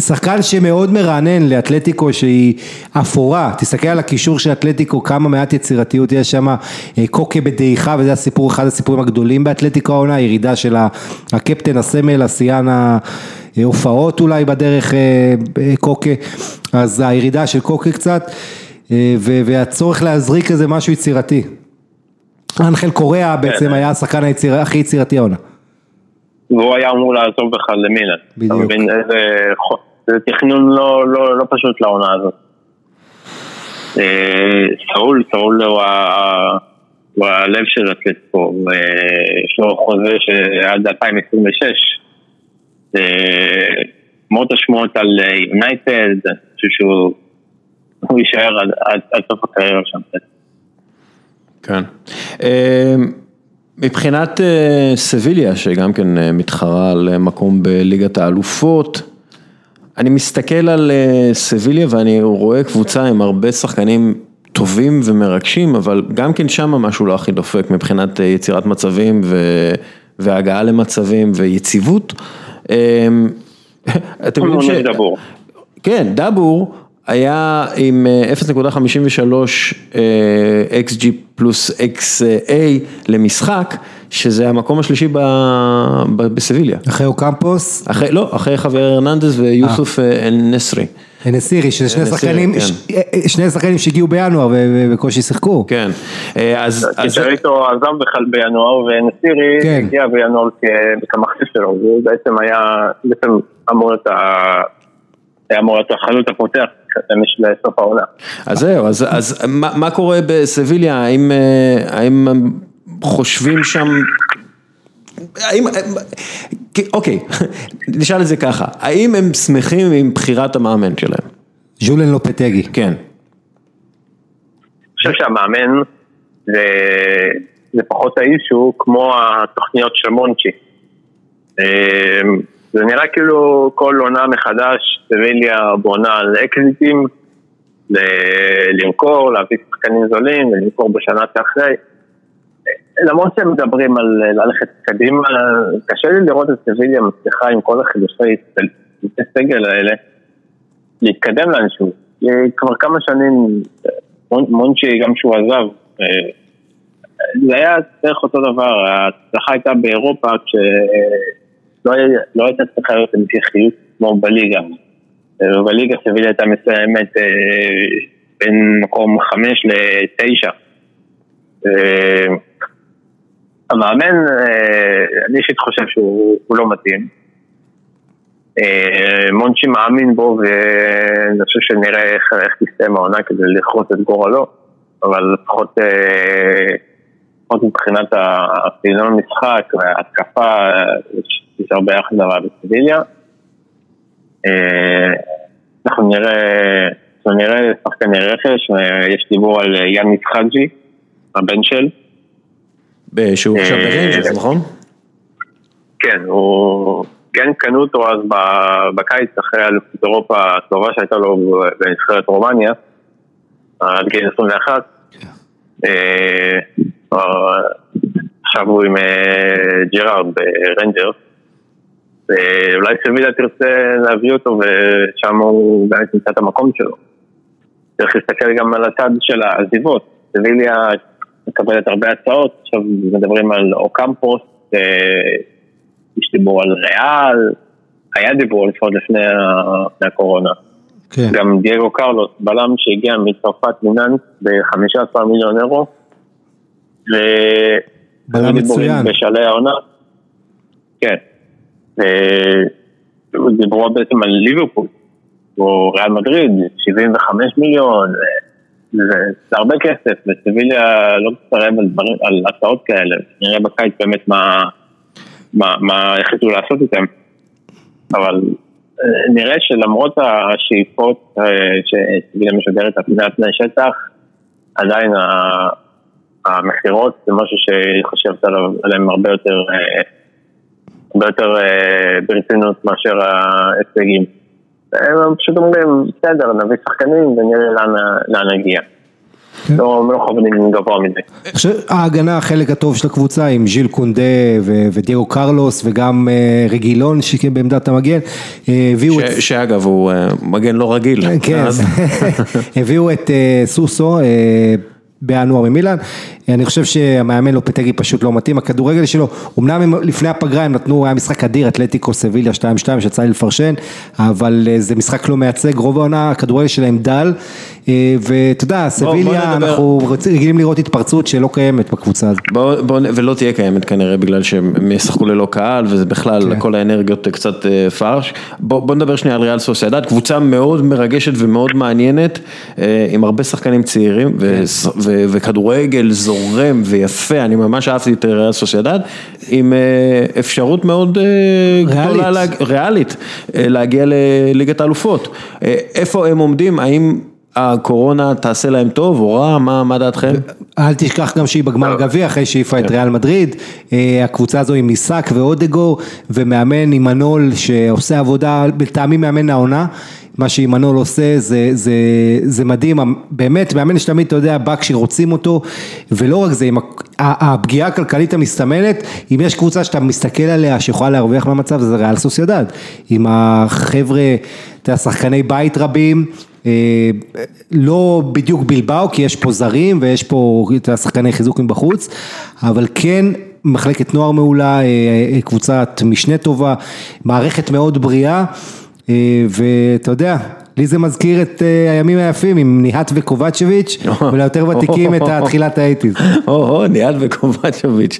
שחקן שמאוד מרענן לאתלטיקו שהיא אפורה, תסתכל על הקישור של אתלטיקו כמה מעט יצירתיות יש שם, אה, קוקה בדעיכה וזה הסיפור, אחד הסיפורים הגדולים באתלטיקו העונה, ירידה של הקפטן, הסמל, השיאן ההופעות אולי בדרך אה, קוקה, אז הירידה של קוקה קצת והצורך להזריק איזה משהו יצירתי. אנחל קוריאה בעצם היה השחקן הכי יצירתי העונה. והוא היה אמור לעזוב בכלל למילן. בדיוק. אתה מבין איזה... זה תכנון לא, לא, לא פשוט לעונה הזאת. אה, סאול, סאול הוא, הוא הלב של אתלטיקו, יש לו חוזה שעד 2026. אה, למרות השמועות על יונייטד, אני חושב שהוא הוא יישאר עד, עד, עד סוף הקריירה שם. כן. אה, מבחינת אה, סביליה, שגם כן אה, מתחרה על אה, מקום בליגת האלופות, אני מסתכל על אה, סביליה ואני רואה קבוצה עם הרבה שחקנים טובים ומרגשים, אבל גם כן שם משהו לא הכי דופק מבחינת אה, יצירת מצבים ו... והגעה למצבים ויציבות. אה, [laughs] אתם יודעים ש... דבור. כן, דאבור היה עם אה, 0.53 אה, XG פלוס XA למשחק, שזה המקום השלישי ב- ב- בסביליה. אחרי אוקמפוס, אחרי, לא, אחרי חבר הרננדז ויוסוף אה, אל-נסרי. נסירי, שזה שני שחקנים, כן. ש- אה, שני שחקנים שהגיעו בינואר ו- ובקושי שיחקו. כן, אה, אז, אז קיצ'ריטו עזב בכלל בינואר ונסירי כן. הגיע בינואר כ- כמחליף שלו, הוא בעצם היה, בעצם אמור להיות ה- היה אמור להיות החלוץ הפותח לסוף העונה. אז זהו, אז, אז מה, מה קורה בסביליה, האם, אה, האם חושבים שם, האם, אוקיי, [laughs] נשאל את זה ככה, האם הם שמחים עם בחירת המאמן שלהם? ז'ולן לופטגי. כן, אני חושב שהמאמן זה, זה פחות האישו כמו התוכניות של מונצ'י. זה נראה כאילו כל עונה מחדש, סביליה בונה על אקזיטים, למכור, להביא שחקנים זולים ולמכור בשנה שאחרי. למרות שהם מדברים על ללכת קדימה, קשה לי לראות את סביליה מצליחה עם כל החילופי סגל האלה להתקדם לאנשהו. כי כבר כמה שנים, מונ- מונצ'י גם כשהוא עזב, אה, זה היה בערך אותו דבר, ההצלחה הייתה באירופה כשלא היה- לא הייתה צריכה להיות המשכיות כמו בליגה. אה, בליגה סביליה הייתה מסיימת אה, בין מקום חמש לתשע. אה, המאמן, אני אישית חושב שהוא הוא לא מתאים. מונצ'י מאמין בו ואני חושב שנראה איך, איך תסתיים העונה כדי לכרות את גורלו, אבל לפחות, לפחות מבחינת הסגנון המשחק וההתקפה, יש הרבה אכזבה בסביליה. אה, אנחנו נראה, אנחנו נראה שחקני רכש, אה, יש דיבור על אה, יאניס חאג'י, הבן של. שהוא עכשיו אה, בריינג'רס, נכון? כן, הוא... כן קנו אותו אז בקיץ אחרי אליפות אירופה הטובה שהייתה לו בנבחרת רומניה, עד גיל 21. אה, כבר- עכשיו הוא עם אה, ג'רארד ברנג'רס. ואולי סביליה תרצה להביא אותו ושם הוא באמת ימצא את המקום שלו. צריך להסתכל גם על הצד של העזיבות. סביליה מקבלת הרבה הצעות, עכשיו מדברים על אוקמפוס, אה, יש דיבור על ריאל, היה דיבור לפחות לפני הקורונה. כן. גם דייגו קרלוס, בלם שהגיע מצרפת מנאנס ב-15 מיליון אירו. ו... בלם מצוין. בשלהי העונה. כן. ו- דיברו בעצם על ליברפול, או ריאל מדריד, 75 מיליון, זה, זה הרבה כסף, וסביליה לא תתערב על, על הצעות כאלה, נראה בקיץ באמת מה, מה, מה החליטו לעשות איתם. אבל אה, נראה שלמרות השאיפות אה, שסביליה משדרת על פני פני שטח, עדיין המכירות זה משהו עליו- עליהם הרבה יותר, אה, הרבה יותר אה, ברצינות מאשר ההישגים. הם פשוט אומרים, בסדר, נביא שחקנים ונראה לאן, נגיע. כן. לא, לא גבוה חושב, ההגנה החלק הטוב של הקבוצה עם ז'יל קונדה ו- ודייגו קרלוס וגם אה, רגילון שבעמדת המגן, אה, הביאו את... שאגב הוא אה, מגן לא רגיל. כן, [laughs] הביאו את אה, סוסו אה, בינואר ממילאן, אני חושב שהמאמן לופטגי פשוט לא מתאים, הכדורגל שלו, אמנם לפני הפגרה הם נתנו, היה משחק אדיר, אתלטיקו סביליה 2-2 שיצא לי לפרשן, אבל אה, זה משחק לא מייצג, רוב העונה הכדורגל שלהם דל, אה, ואתה יודע, סביליה, אנחנו רגילים לראות התפרצות שלא קיימת בקבוצה הזאת. בוא, בוא, ולא תהיה קיימת כנראה בגלל שהם ישחקו ללא קהל וזה בכלל כן. כל האנרגיות קצת אה, פרש. בוא, בוא נדבר שנייה על ריאל סוסיידד, קבוצה מאוד מרגשת ומאוד מעניינת, עם הרבה שחקנים צעירים כן. ו, וכדורגל זורם ויפה, אני ממש אהבתי את ריאל סוסיידד, עם אפשרות מאוד ריאלית. גדולה, ריאלית, להגיע לליגת האלופות. איפה הם עומדים, האם... הקורונה תעשה להם טוב? או רע, מה, מה דעתכם? אל תשכח גם שהיא בגמר גביע אחרי שהעיפה את ריאל מדריד, אה, הקבוצה הזו עם מיסק ואודגו ומאמן עם מנול שעושה עבודה, לטעמי מאמן העונה, מה שעמנול עושה זה, זה, זה מדהים, באמת מאמן שתמיד אתה יודע בא כשרוצים אותו ולא רק זה, עם הפגיעה הכלכלית המסתמנת, אם יש קבוצה שאתה מסתכל עליה שיכולה להרוויח מהמצב זה ריאל סוסיידד, עם החבר'ה, אתה יודע, שחקני בית רבים אה, לא בדיוק בלבאו כי יש פה זרים ויש פה שחקני חיזוק מבחוץ, אבל כן מחלקת נוער מעולה, אה, אה, קבוצת משנה טובה, מערכת מאוד בריאה ואתה יודע, לי זה מזכיר את הימים היפים עם ניהט וקובצ'ביץ' [laughs] וליותר ותיקים את תחילת האייטיז. [laughs] או, ניהט וקובצ'ביץ',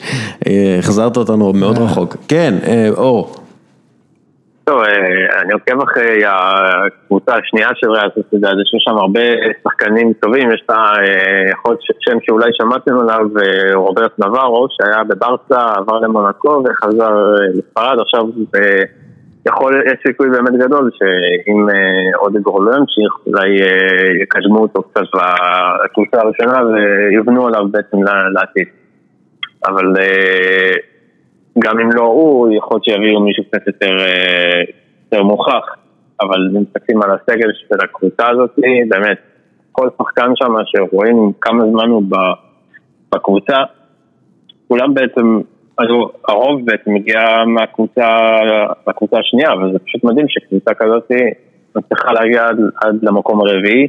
החזרת אותנו מאוד רחוק. כן, אור. טוב, אה, אני עוקב אחרי הקבוצה השנייה של ריאל סוסידד, יש שם הרבה שחקנים טובים, יש את יכול להיות שם שאולי שמעתם עליו, אה, רוברט נברו, שהיה בברסה, עבר למונקו וחזר אה, לספרד, עכשיו יכול, יש סיכוי באמת גדול שאם אודגור לא ימשיך, אולי יקדמו אותו קצת לקבוצה הראשונה ויבנו עליו בעצם לעתיד. אבל גם אם לא הוא, יכול להיות שיביאו מישהו קצת יותר, אה, יותר מוכח, אבל אם מסתכלים על הסגל של הקבוצה הזאת, באמת, כל שחקן שם שרואים כמה זמן הוא בקבוצה, כולם בעצם, הרוב בעצם מגיע מהקבוצה, מהקבוצה השנייה, וזה פשוט מדהים שקבוצה כזאת מצליחה להגיע עד, עד למקום הרביעי.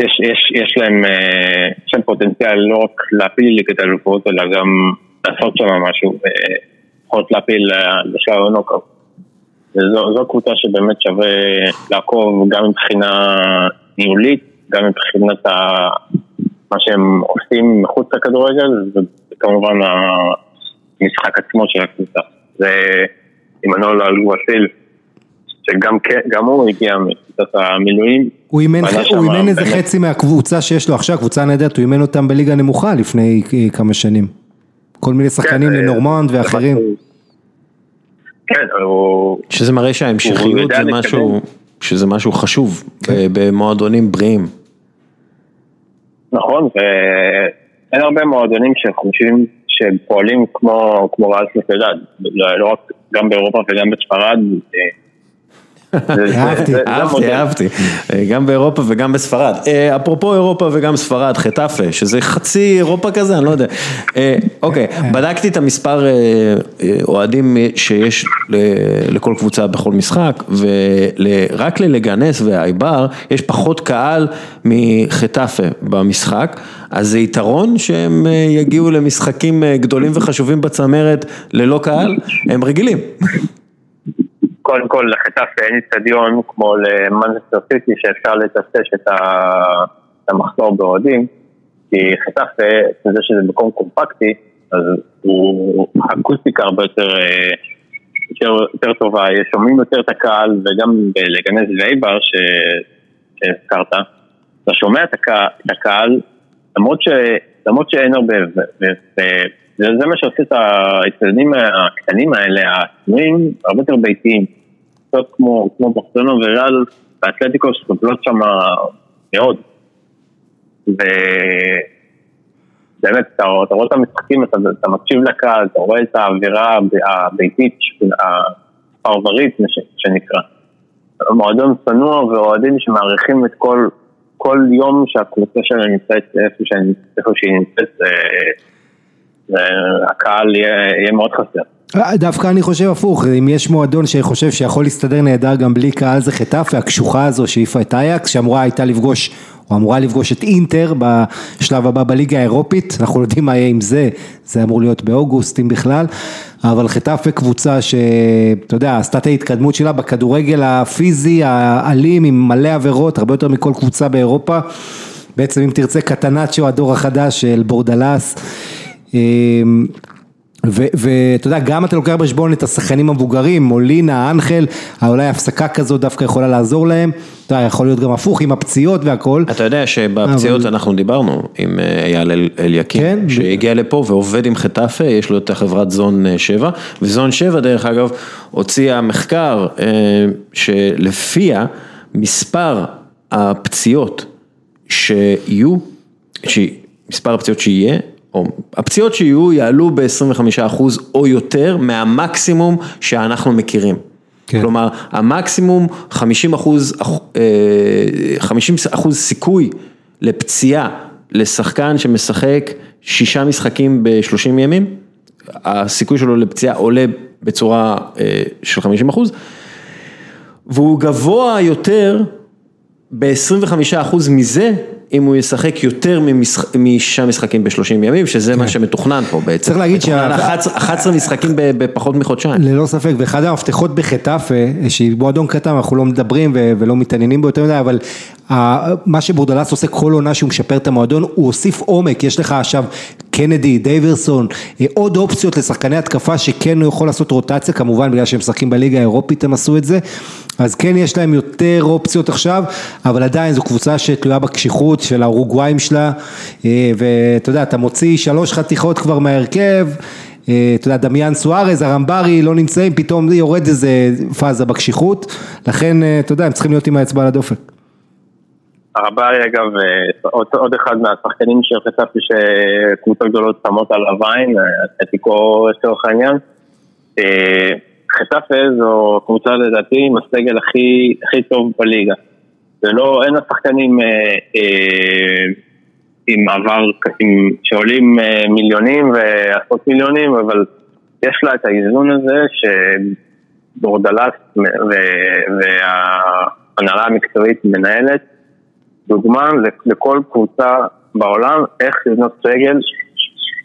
יש, יש, יש להם, אה, יש להם פוטנציאל לא רק להפיל ליגת האלופות, אלא גם לעשות שם משהו, לפחות להפיל לשלב הנוקאוט. זו, זו קבוצה שבאמת שווה לעקוב גם מבחינה ניהולית, גם מבחינת ה, מה שהם עושים מחוץ לכדורגל, וכמובן המשחק עצמו של הקבוצה. זה עמנואל אלגואסיל. שגם כן, הוא הגיע מקבוצת המילואים. הוא אימן איזה חצי מהקבוצה שיש לו עכשיו, קבוצה נהדרת, הוא אימן אותם בליגה נמוכה לפני כמה שנים. כל מיני שחקנים כן, לנורמנד ואחרים. כן, הוא... שזה מראה שההמשכיות זה משהו, שזה משהו חשוב כן. במועדונים בריאים. נכון, ואין הרבה מועדונים שחושבים שהם פועלים כמו, כמו ריאל ספדד, לא, לא רק, גם באירופה וגם בספרד, אהבתי, אהבתי, אהבתי, גם באירופה וגם בספרד. אה, אפרופו אירופה וגם ספרד, חטאפה, שזה חצי אירופה כזה, אני לא יודע. אה, אוקיי, בדקתי את המספר אה, אוהדים שיש לכל קבוצה בכל משחק, ורק ללגנס והאייבר יש פחות קהל מחטאפה במשחק, אז זה יתרון שהם יגיעו למשחקים גדולים וחשובים בצמרת ללא קהל, הם רגילים. קודם כל לחטף אין איצטדיון כמו למנצ'סטר סיטי שאפשר לטשטש את המחסור באוהדים כי חטף זה שזה מקום קומפקטי אז הוא אקוסטיקה הרבה יותר, יותר, יותר טובה, שומעים יותר את הקהל וגם בלגנז ואייבר שהזכרת אתה שומע את הקהל למרות, ש, למרות שאין הרבה וזה מה שעושה את האצטדיונים הקטנים האלה, הצנועים, הרבה יותר ביתיים. קצת כמו, כמו ברצלונה וריאל ואתלטיקו שסובלות שם מאוד. ובאמת, אתה, אתה רואה את המשחקים, אתה, אתה מקשיב לקהל, אתה רואה את האווירה הביתית, הפרברית שנקרא. מועדון צנוע ואוהדים שמעריכים את כל, כל יום שהקבוצה שלהם נמצאת איפה שהיא נמצאת, והקהל יהיה, מאוד חסר. דווקא אני חושב הפוך, אם יש מועדון שחושב שיכול להסתדר נהדר גם בלי קהל זה חטאפה, הקשוחה הזו שהעיפה את אייקס, שאמורה הייתה לפגוש או אמורה לפגוש את אינטר בשלב הבא בליגה האירופית, אנחנו לא יודעים מה יהיה עם זה, זה אמור להיות באוגוסט אם בכלל, אבל חטאפה קבוצה שאתה יודע, עשתה את ההתקדמות שלה בכדורגל הפיזי, האלים, עם מלא עבירות, הרבה יותר מכל קבוצה באירופה, בעצם אם תרצה קטנצ'ו הדור החדש של בורדלס. אמ, ואתה יודע, גם אתה לוקח בחשבון את השחקנים המבוגרים, מולינה, אנחל, אולי הפסקה כזאת דווקא יכולה לעזור להם, אתה יודע, יכול להיות גם הפוך עם הפציעות והכל. אתה יודע שבפציעות אבל... אנחנו דיברנו עם אה, אייל אליקים, כן? שהגיע לפה ועובד עם חטאפה, יש לו את החברת זון 7, אה, וזון 7 דרך אגב הוציאה מחקר אה, שלפיה מספר הפציעות שיהיו, מספר הפציעות שיהיה, הפציעות שיהיו יעלו ב-25% או יותר מהמקסימום שאנחנו מכירים. כן. כלומר, המקסימום 50 אחוז, 50 אה, אחוז סיכוי לפציעה לשחקן שמשחק שישה משחקים ב-30 ימים, הסיכוי שלו לפציעה עולה בצורה אה, של 50 אחוז, והוא גבוה יותר ב-25 אחוז מזה אם הוא ישחק יותר משישה משחקים בשלושים ימים, שזה מה כן. שמתוכנן פה בעצם. צריך להגיד שה... 11 משחקים בפחות מחודשיים. ללא ספק, ואחד המפתחות בחטאפה, שהיא מועדון קטן, אנחנו לא מדברים ולא מתעניינים בו יותר מדי, אבל מה שבורדלס עושה כל עונה שהוא משפר את המועדון, הוא הוסיף עומק, יש לך עכשיו קנדי, דייברסון, אה, עוד אופציות לשחקני התקפה שכן הוא יכול לעשות רוטציה, כמובן בגלל שהם משחקים בליגה האירופית הם עשו את זה, אז כן יש להם יותר אופציות עכשיו, אבל עדיין זו קבוצה שתלויה בקשיחות של האורוגוואים שלה, אה, ואתה יודע, אתה מוציא שלוש חתיכות כבר מההרכב, אה, אתה יודע, דמיאן סוארז, הרמברי לא נמצאים, פתאום יורד איזה פאזה בקשיחות, לכן, אתה יודע, הם צריכים להיות עם האצבע על הדופק. הרבאי אגב, עוד, עוד אחד מהשחקנים שחשבתי שקבוצות גדולות שמות על הוויין, אתיקו לצורך העניין. חטאפה זו קבוצה לדעתי עם הסגל הכי, הכי טוב בליגה. ולא, אין השחקנים אה, אה, עם עבר, עם, שעולים אה, מיליונים ועשרות מיליונים, אבל יש לה את האיזון הזה שבורדלס וההנהלה המקצועית מנהלת. דוגמה לכל קבוצה בעולם, איך לבנות סגל,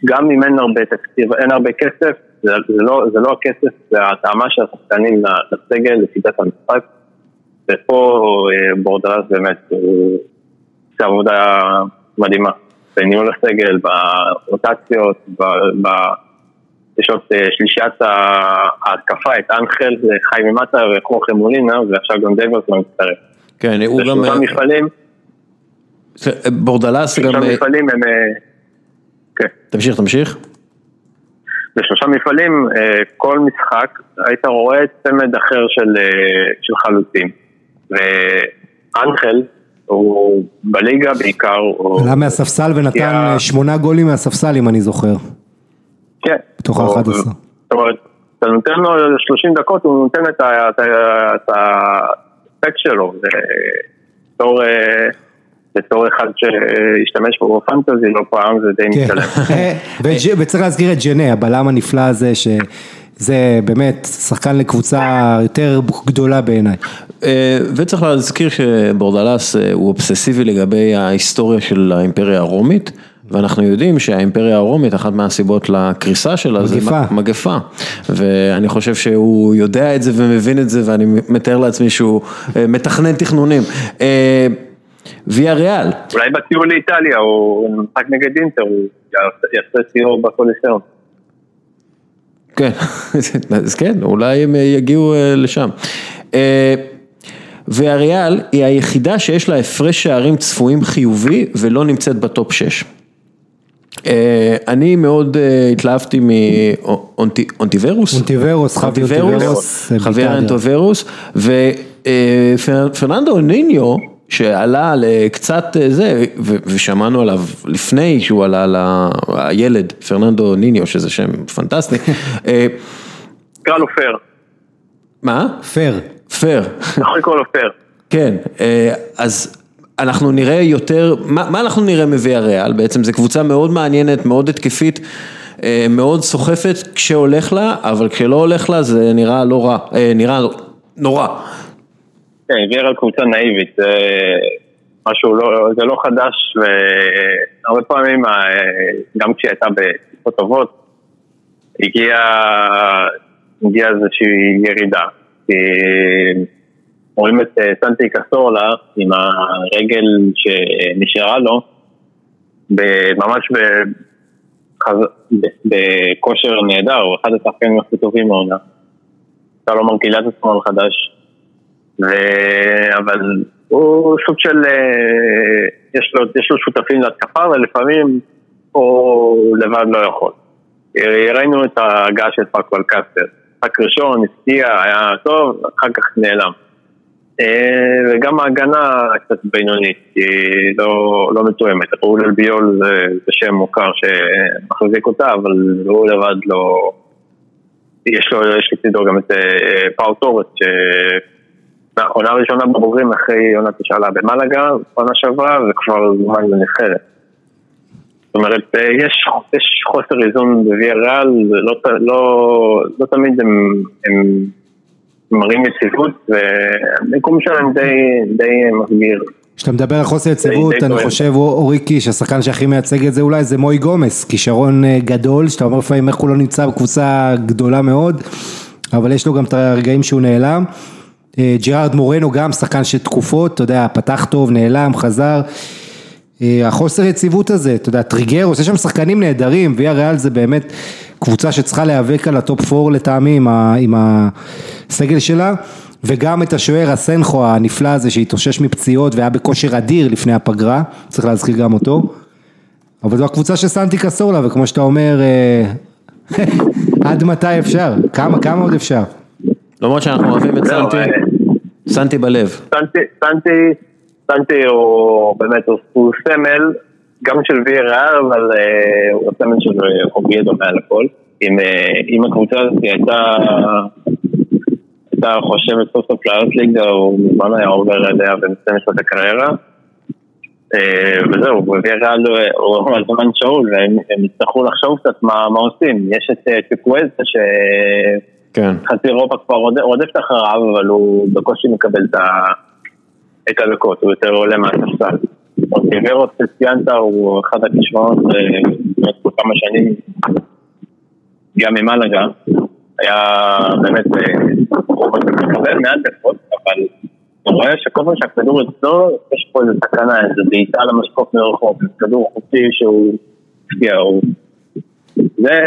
גם אם אין הרבה תקציב, אין הרבה כסף, זה, זה, לא, זה לא הכסף, זה ההתאמה של השחקנים לסגל, לשיטת המשחק, ופה אה, בורדרס באמת עושה עבודה מדהימה, בניהול הסגל, ברוטציות, ב... ב יש עוד אה, שלישיית ההתקפה, את אנחל, חי ממטה וחוכם מולינה, ועכשיו גם דייברסון מצטרף. כן, הוא גם... זה מפעלים. בורדלס גם... שלושה מפעלים הם... אה, כן. תמשיך, תמשיך. בשלושה מפעלים, אה, כל משחק, היית רואה צמד אחר של, אה, של חלוצים. ואנחל, הוא בליגה בעיקר, הוא... עלה מהספסל ונתן שמונה גולים מהספסל אם אני זוכר. כן. בתוך ה-11. זאת אומרת, אתה נותן לו 30 דקות, הוא נותן את הספק שלו. בתור... בתור אחד שהשתמש בו בפנטזי לא פעם זה די כן. מתקלם. [laughs] וצריך להזכיר את ג'נה, הבלם הנפלא הזה שזה באמת שחקן לקבוצה יותר גדולה בעיניי. אה, וצריך להזכיר שבורדלס אה, הוא אובססיבי לגבי ההיסטוריה של האימפריה הרומית. ואנחנו יודעים שהאימפריה הרומית, אחת מהסיבות לקריסה שלה מגפה. זה מגפה. ואני חושב שהוא יודע את זה ומבין את זה, ואני מתאר לעצמי שהוא אה, מתכנן תכנונים. ויה ריאל. אולי בטיול לאיטליה, הוא משחק נגד אינטר, הוא יעשה סיור בקולוסיאום. כן, [laughs] אז כן, אולי הם יגיעו אה, לשם. אה, ויה ריאל היא היחידה שיש לה הפרש שערים צפויים חיובי ולא נמצאת בטופ 6. אה, אני מאוד התלהבתי מאונטיברוס, אונטיברוס, חוויה אונטיברוס, ופרננדו ניניו שעלה לקצת אה, זה, ושמענו עליו לפני שהוא עלה לילד, פרננדו ניניו, שזה שם פנטסטי. [laughs] אה, קרא לו פר. מה? פר. פר. יכול לקרוא לו פר. כן, אה, אז אנחנו נראה יותר, מה, מה אנחנו נראה מוויה ריאל? בעצם זו קבוצה מאוד מעניינת, מאוד התקפית, מאוד סוחפת כשהולך לה, אבל כשלא הולך לה זה נראה לא רע, נראה נורא. כן, ויארל קבוצה נאיבית, משהו לא, זה לא חדש, והרבה פעמים, אה, גם כשהיא הייתה בתקופות טובות, הגיעה הגיע איזושהי ירידה. רואים את אה, סנטי קסורלה עם הרגל שנשארה לו, ממש בכושר נהדר, הוא אחד השחקנים הכי טובים מהעונה. אפשר לומר קהילת השמאל חדש. ו... אבל הוא סוג של, אה, יש לו, יש לו שותפים להתקפה ולפעמים הוא לבד לא יכול. ראינו את ההגעה של פאקו אלקסטר. משחק ראשון, הפתיע, היה טוב, אחר כך נעלם. אה, וגם ההגנה קצת בינונית, היא לא, לא מתואמת. ראול אלביול זה, זה שם מוכר שמחזיק אותה, אבל הוא לבד לא... יש לו, יש לצידו גם את אה, פאו טורס, עונה ראשונה בבוגרים אחרי עונת השאלה במלאגה, עונה שעברה, וכבר זומן לנבחרת. זאת אומרת, אה, יש, יש חוסר איזון בוויה ריאל, לא, לא, לא תמיד הם, הם מראים יציבות, והמיקום שלהם די, די מסביר. כשאתה מדבר על חוסר יציבות, אני חושב אורי קיש, השחקן שהכי מייצג את זה אולי זה מוי גומס, כישרון אה, גדול, שאתה אומר לפעמים איך הוא לא נמצא בקבוצה גדולה מאוד, אבל יש לו גם את הרגעים שהוא נעלם. אה, ג'רארד מורנו גם שחקן של תקופות, אתה יודע, פתח טוב, נעלם, חזר. אה, החוסר יציבות הזה, אתה יודע, טריגרוס, עושה שם שחקנים נהדרים, ויה ריאל זה באמת קבוצה שצריכה להיאבק על הטופ 4 לטעמי עם, עם הסגל שלה, וגם את השוער אסנחו הנפלא הזה שהתאושש מפציעות והיה בכושר אדיר לפני הפגרה, צריך להזכיר גם אותו, אבל זו הקבוצה של סנטי קסורלה, וכמו שאתה אומר, אה, [laughs] עד מתי אפשר? כמה, כמה עוד אפשר? למרות שאנחנו אוהבים את סנטי, סנטי בלב. סנטי, סנטי הוא באמת, הוא סמל, גם של ריאל, אבל אה, הוא הסמל של אוביידו מעל הכל. אם הקבוצה הזאת הייתה, הייתה חושבת סוף סוף לעלות ליגה, הוא מזמן היה עובר אליה ומסיים את הקריירה. אה, וזהו, ריאל הוא [laughs] על זמן שאול, והם יצטרכו לחשוב קצת מה עושים. יש את טיקווז אה, ש... כן. חצי אירופה כבר רודפת אחריו, אבל הוא בקושי מקבל את הדקות, הוא יותר עולה מהספסל. אוטיברו ספציאנטה הוא אחד הכישרונות באמת אה, כמה שנים, גם ממלגה, היה באמת, אה, הוא מקבל מעט דקות, אבל הוא רואה שכל פעם שהכדור אצלו, יש פה איזה סכנה, איזה בעיטה למשקוף מרחוק, כדור חופשי שהוא הפתיע, זה...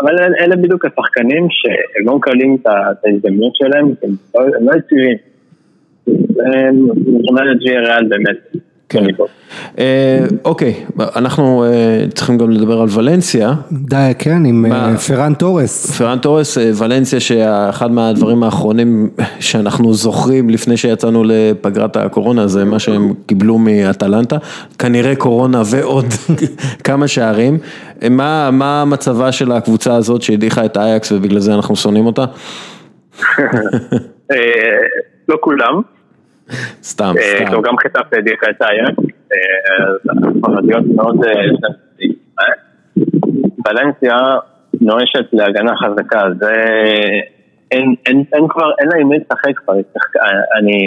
אבל אלה בדיוק השחקנים שהם לא מקבלים את ההזדמנות שלהם, הם לא יציבים. זאת אומרת, ג'י ריאל באמת. כן. אה, אוקיי, אנחנו אה, צריכים גם לדבר על ולנסיה. די, כן, עם אה, פרן תורס. פרן תורס, ולנסיה שאחד מהדברים האחרונים שאנחנו זוכרים לפני שיצאנו לפגרת הקורונה זה מה שהם קיבלו מאטלנטה, כנראה קורונה ועוד [laughs] כמה שערים. מה מצבה של הקבוצה הזאת שהדיחה את אייקס ובגלל זה אנחנו שונאים אותה? לא כולם. סתם, אה, סתם. גם חטף הדיחה את אייקס, ספרדיות מאוד אה, ולנסיה נואשת להגנה חזקה, זה... אין, אין, אין כבר, אין לה עם מי לשחק כבר, אני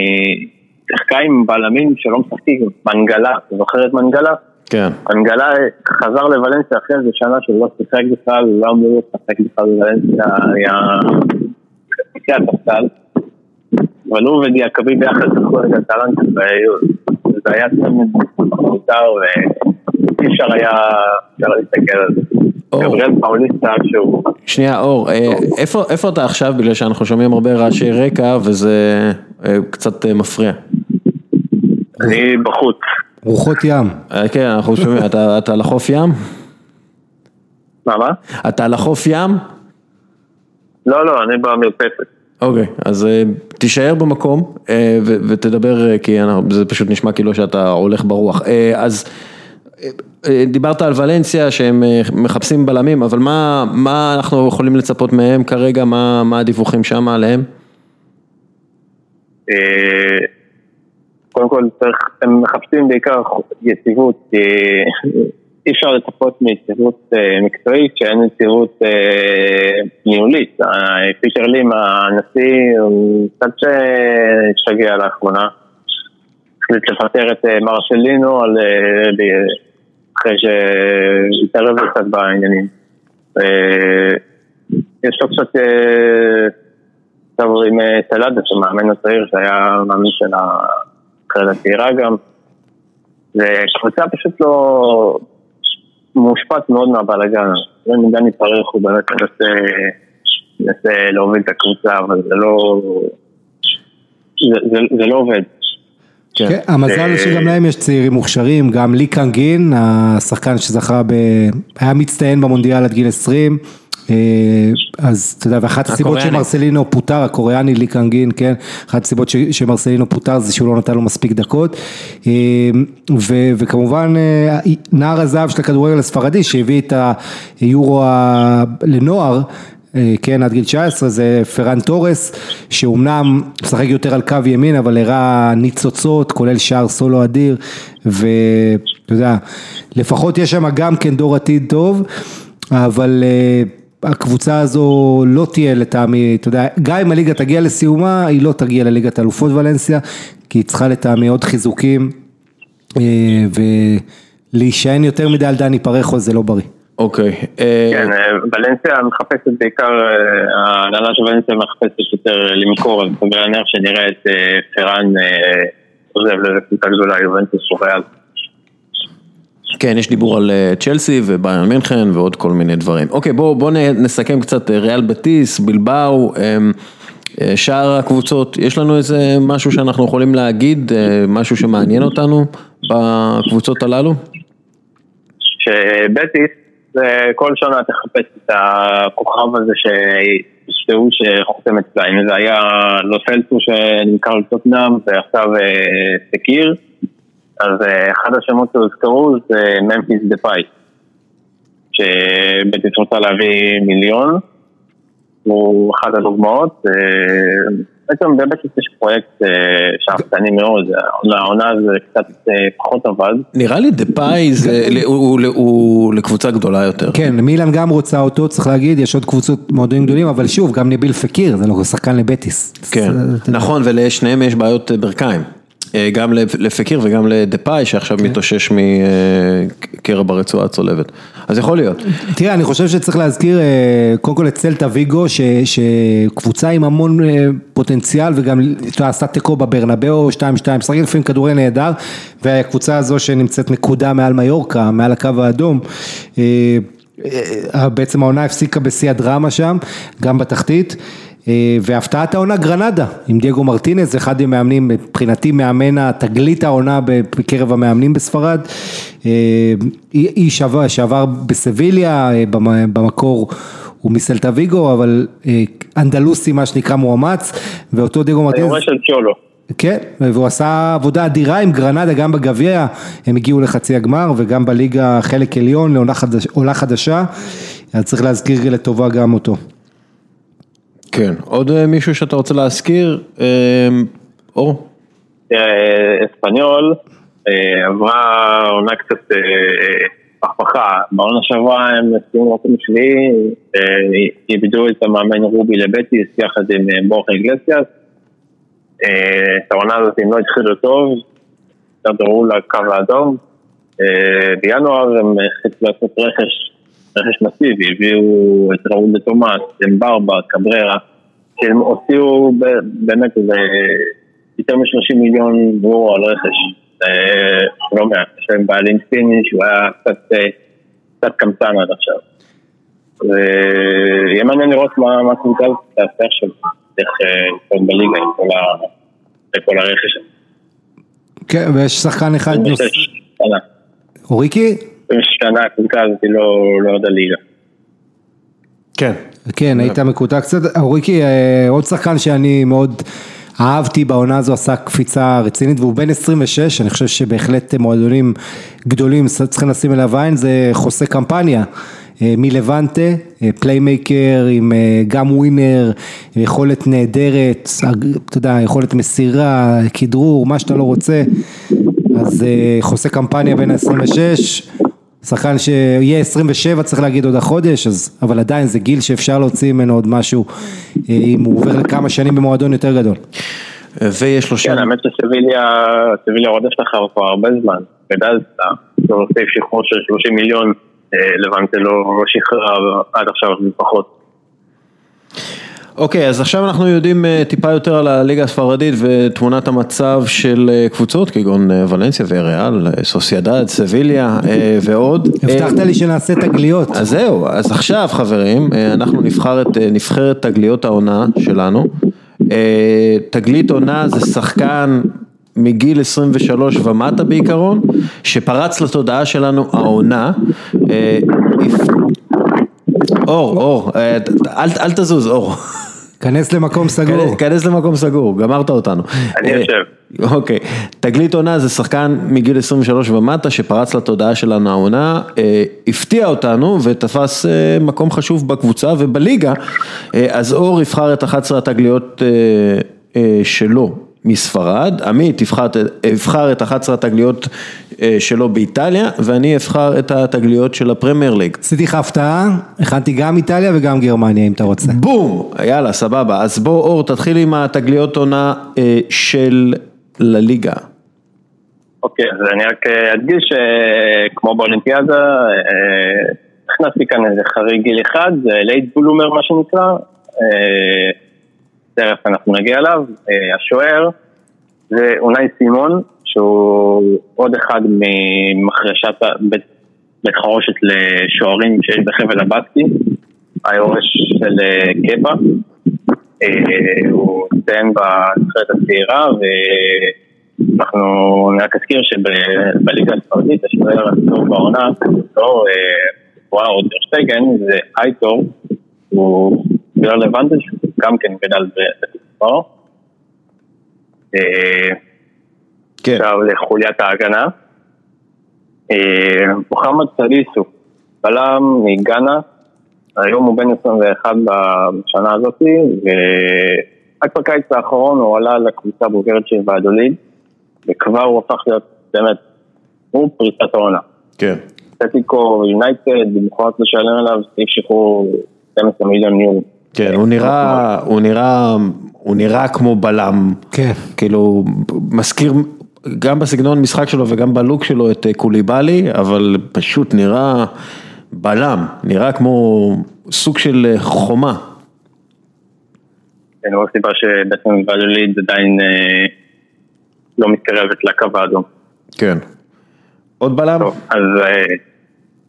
שיחקה עם בלמים שלא משחקים, מנגלה, אתה זוכר את מנגלה? כן. מנגלה חזר לוולנסיה אחרי איזה שנה שהוא לא שיחק בכלל, לא אמור לשחק בכלל בוולנסיה, היה... אבל הוא ודיאקבי ביחד לקחו את הטלנט וזה היה צמד מותר ואי אפשר היה להסתכל על זה. גבריאל פאוליסטה שהוא... שנייה אור, אה, איפה אתה עכשיו בגלל שאנחנו שומעים הרבה רעשי רקע וזה אה, קצת אה, מפריע. אני בחוץ. רוחות ים. כן, אנחנו שומעים, אתה על החוף ים? מה, מה? אתה על החוף ים? לא, לא, אני במרפסת. אוקיי, אז תישאר במקום אה, ותדבר, אה, כי זה פשוט נשמע כאילו שאתה הולך ברוח. אז דיברת על ולנסיה שהם מחפשים בלמים, אבל מה, מה אנחנו יכולים לצפות מהם כרגע, מה, מה הדיווחים שם עליהם? קודם כל הם מחפשים בעיקר יציבות, כי אי אפשר לצפות מיציבות אה, מקצועית שאין יציבות אה, ניהולית. פישר לים, הנשיא, הוא קצת שגע לאחרונה. החליט לפטר את אה, מרשלינו אה, אחרי שהתערב קצת בעניינים. אה, יש לו קצת אה, עכשיו עם אה, סלאדה, שמאמן הצעיר שהיה מאמן של הנבחרת הצעירה גם. וקבוצה פשוט לא מושפעת מאוד מהבלאגן. דני דני פרח הוא באמת מנסה, להוביל את הקבוצה, אבל זה לא... זה, זה, זה לא עובד. כן. כן, המזל אה, שגם להם יש צעירים מוכשרים, גם לי קנגין, השחקן שזכה ב... היה מצטיין במונדיאל עד גיל 20. אה, אז אתה יודע, ואחת הסיבות. שמרסלינו פוטר, הקוריאני לי קנגין, כן, אחת הסיבות שמרסלינו פוטר זה שהוא לא נתן לו מספיק דקות. אה, ו- וכמובן אה, נער הזהב של הכדורגל הספרדי שהביא את היורו לנוער. כן, עד גיל 19 זה פרן תורס, שאומנם משחק יותר על קו ימין, אבל הראה ניצוצות, כולל שער סולו אדיר, ואתה יודע, לפחות יש שם גם כן דור עתיד טוב, אבל הקבוצה הזו לא תהיה לטעמי, אתה יודע, גם אם הליגה תגיע לסיומה, היא לא תגיע לליגת אלופות ולנסיה, כי היא צריכה לטעמי עוד חיזוקים, אה, ולהישען יותר מדי על דני פרחו זה לא בריא. אוקיי. אה, כן, אה, ולנסיה מחפשת בעיקר, ההנהלה של ולנסיה מחפשת יותר למכור, אז סביר להניח שנראה את פרן עוזב לאיזה קבוצה גדולה, יובנטוס או ריאל. כן, יש דיבור על אה, צ'לסי וביירן מינכן ועוד כל מיני דברים. אוקיי, בואו בוא נסכם קצת אה, ריאל בטיס, בלבאו, אמ, אה, שאר הקבוצות, יש לנו איזה משהו שאנחנו יכולים להגיד, אה, משהו שמעניין אותנו בקבוצות הללו? שבטיס, כל שנה תחפש את הכוכב הזה שישתהו שחותם אצלה, אם זה היה לא פלטו שנמכר לטוטנאם ועכשיו אה, סקיר, אז אה, אחד השמות שהוזכרו זה ממפיס דה פאי, שבטיס רוצה להביא מיליון, הוא אחת הדוגמאות, אה, בעצם בבטיס יש פרויקט אה, שאפתני מאוד, העונה- העונה זה קצת פחות עבד. נראה לי דה פאי זה, הוא- לקבוצה גדולה יותר. כן, מילאן גם רוצה אותו, צריך להגיד, יש עוד קבוצות מועדונים גדולים, אבל שוב, גם נביל פקיר, זה לא שחקן לבטיס. כן. נכון, ולשניהם יש בעיות ברכיים. אה, גם לפקיר וגם לדפאי שעכשיו מתאושש מקרע ברצועה הצולבת. אז יכול להיות. תראה, אני חושב שצריך להזכיר אה, קודם כל את סלטה ויגו, שקבוצה עם המון אה, פוטנציאל וגם עשתה תיקו בברנבאו 2-2, משחקת לפעמים כדורגל נהדר, והקבוצה הזו שנמצאת נקודה מעל מיורקה, מעל הקו האדום, אה, אה, בעצם העונה הפסיקה בשיא הדרמה שם, גם בתחתית. אה, והפתעת העונה גרנדה, עם דייגו מרטינס, אחד המאמנים, מבחינתי מאמן התגלית העונה בקרב המאמנים בספרד, אה, איש שעבר, שעבר בסביליה, אה, במ- במקור הוא מסלטה ויגו, אבל אה, אנדלוסי מה שנקרא מאומץ, ואותו דייגו מרטינס, היורש של צ'ולו. כן, והוא עשה עבודה אדירה עם גרנדה, גם בגביע, הם הגיעו לחצי הגמר, וגם בליגה חלק עליון, לעונה חדש, חדשה, אז צריך להזכיר לטובה גם אותו. כן, עוד אה, מישהו שאתה רוצה להזכיר? אה, אור? תראה, אספניול אה, עברה עונה קצת אה, פכפכה, בעונה שעברה הם סיימו מקום שביעי, אה, איבדו את המאמן רובי לבטיס יחד עם אה, בורחה איגלסיאס, אה, את העונה הזאת הם לא התחילו טוב, דרדרו לקו האדום, אה, בינואר הם החליטו לעשות רכש, רכש מסיבי, הביאו את ראול דה תומאס, אמברבה, קבררה, שהם הוציאו באמת איזה יותר מ-30 מיליון יורו על רכש, אה, לא מעט, יש להם בעלים סיני שהוא היה קצת, אה, קצת קמצן עד עכשיו. ויהיה מעניין לראות מה הקבוצה הזאת תעשה עכשיו, איך אה, לפעול בליגה עם כל הרכש הזה. כן, ויש שחקן אחד נוסף, 26 שנה. אוריקי? 26 שנה הקבוצה הזאת לא לא עוד הליגה. כן. כן, היית מקוטע קצת. אוריקי, אה, עוד שחקן שאני מאוד אהבתי בעונה הזו, עשה קפיצה רצינית, והוא בן 26, אני חושב שבהחלט מועדונים גדולים צריכים לשים אליו עין, זה חוסה קמפניה. אה, מלבנטה, אה, פליימייקר עם אה, גם ווינר, יכולת נהדרת, אתה יודע, יכולת מסירה, כדרור, מה שאתה לא רוצה, אז אה, חוסה קמפניה בן ה-26, שחקן שיהיה 27 צריך להגיד עוד החודש, אז, אבל עדיין זה גיל שאפשר להוציא ממנו עוד משהו, אה, אם הוא עובר לכמה שנים במועדון יותר גדול. ויש לו שם... כן, האמת שסביליה, סביליה רודפת אחריו כבר הרבה זמן. גדלת, לא להוסיף שחרור של 30 מיליון, אה, לבנטה לא שחררה עד עכשיו לפחות. אוקיי, אז עכשיו אנחנו יודעים אה, טיפה יותר על הליגה הספרדית ותמונת המצב של אה, קבוצות כגון אה, ולנסיה וריאל, סוסיידד, סביליה ועוד. הבטחת לי שנעשה תגליות. אז זהו, אז עכשיו חברים, אנחנו נבחר את נבחרת תגליות העונה שלנו. תגלית עונה זה שחקן מגיל 23 ומטה בעיקרון, שפרץ לתודעה שלנו העונה. אור, אור, אל תזוז, אור. כנס למקום סגור. כנס למקום סגור, גמרת אותנו. אני אה, יושב. אוקיי, תגלית עונה זה שחקן מגיל 23 ומטה שפרץ לתודעה שלנו העונה, אה, הפתיע אותנו ותפס אה, מקום חשוב בקבוצה ובליגה, אז אור יבחר את 11 התגליות שלו מספרד, עמית יבחר את 11 התגליות שלו באיטליה, ואני אבחר את התגליות של הפרמייר ליג. עשיתי לך הפתעה, הכנתי גם איטליה וגם גרמניה אם אתה רוצה. בום, יאללה סבבה, אז בוא אור תתחיל עם התגליות עונה אה, של לליגה. אוקיי, אז אני רק אה, אדגיש שכמו באולימפיאדה, הכנסתי כאן איזה חריג גיל אחד, זה late bloomer מה שנקרא, תכף אנחנו נגיע אליו, השוער זה אונאי סימון, שהוא עוד אחד ממחרשת בית חרושת לשוערים שיש בחבל הבסקי, היורש של אה, קפה. אה, הוא הצטיין בנבחרת הצעירה ואנחנו רק אזכיר שבליגה הספרדית השוער הטוב בעונה, לא וואו או דרשטייגן, זה אייטור, הוא גדול לבנטל, גם כן גדל בספר. כן. עכשיו לחוליית ההגנה. אה, מוחמד סליסו, בלם מגאנה, היום הוא בן 21 בשנה הזאת, ורק בקיץ האחרון הוא עלה לקבוצה הבוגרת של ועדוליד, וכבר הוא הפך להיות באמת, הוא פריצת העונה. כן. סטטיקו יונייטד, מוכרח לשלם עליו סעיף שחרור 12 מיליון יורו. כן, הוא נראה, הוא נראה, הוא נראה כמו בלם, כן, כאילו מזכיר, גם בסגנון משחק שלו וגם בלוק שלו את אה, קוליבאלי, אבל פשוט נראה בלם, נראה כמו סוג של אה, חומה. אין עוד סיבה שבעצם ולוליד עדיין אה, לא מתקרבת לקו האדום. כן. עוד בלם? טוב, אז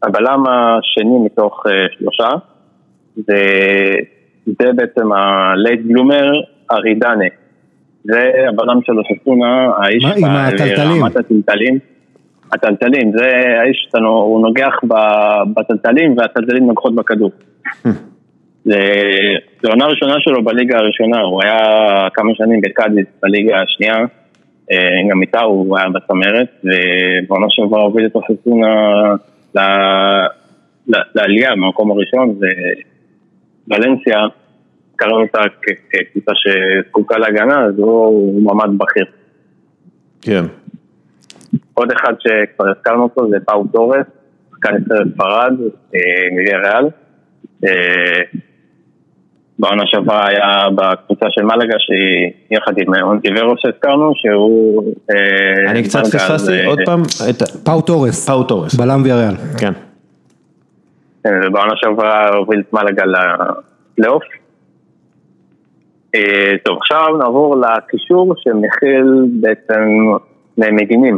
הבלם השני מתוך שלושה זה, זה בעצם הלייט בלומר ארידנה. זה הבלם של אוססונה, האיש ברמת הטלטלים. הטלטלים, זה האיש הוא נוגח בטלטלים והטלטלים נוגחות בכדור. [laughs] זה עונה ראשונה שלו בליגה הראשונה, הוא היה כמה שנים בקאדיס בליגה השנייה, אה, גם איתה הוא היה בצמרת, ובעונה שעברה הוביל את אוססונה לעלייה במקום הראשון, ובלנסיה קראנו אותה כקבוצה שזקוקה להגנה, אז הוא ממ"ד בכיר. כן. עוד אחד שכבר הזכרנו אותו זה פאו טורס, שחקן נבחרת ספרד, אה, מוויה ריאל. אה, בעונה שעברה היה בקבוצה של מלגה שהיא יחד עם אונטיברוס שהזכרנו שהוא... אה, אני קצת פספסתי עוד פעם את... פאו טורס. פאו טורס. בלם ויה ריאל. כן. ובעונה שעברה הוביל את מלגה לפלייאוף. אה, טוב, עכשיו נעבור לקישור שמכיל בעצם מגינים.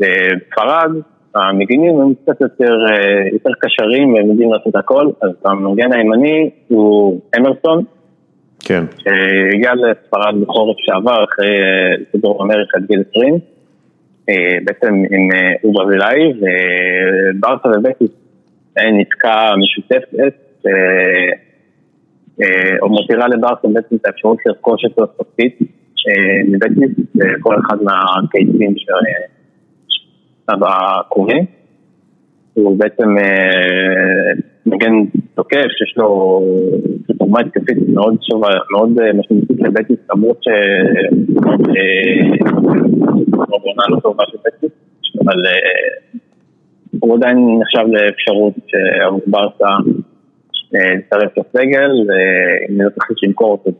בספרד המגינים הם קצת יותר, אה, יותר קשרים והם יודעים לעשות הכל, אז המגן הימני הוא אמרסון. כן. שהגיע לספרד בחורף שעבר אחרי כדור אה, אמריקה עד גיל 20. בעצם עם הוא ברזילאי וברסה ובטיס נתקע משותפת. אה, או מותירה לברסה בעצם את האפשרות לרכוש את הסופית מבטיס לכל אחד מהקייסים הקרובים. הוא בעצם אה, מגן תוקף שיש לו תרומה התקפית מאוד שובה, מאוד אה, משמעותית לבטיס, למרות ש... לא אבל הוא עדיין נחשב לאפשרות שעבור ברסה להצטרף לסגל, ואם לא תחליט למכור אותו.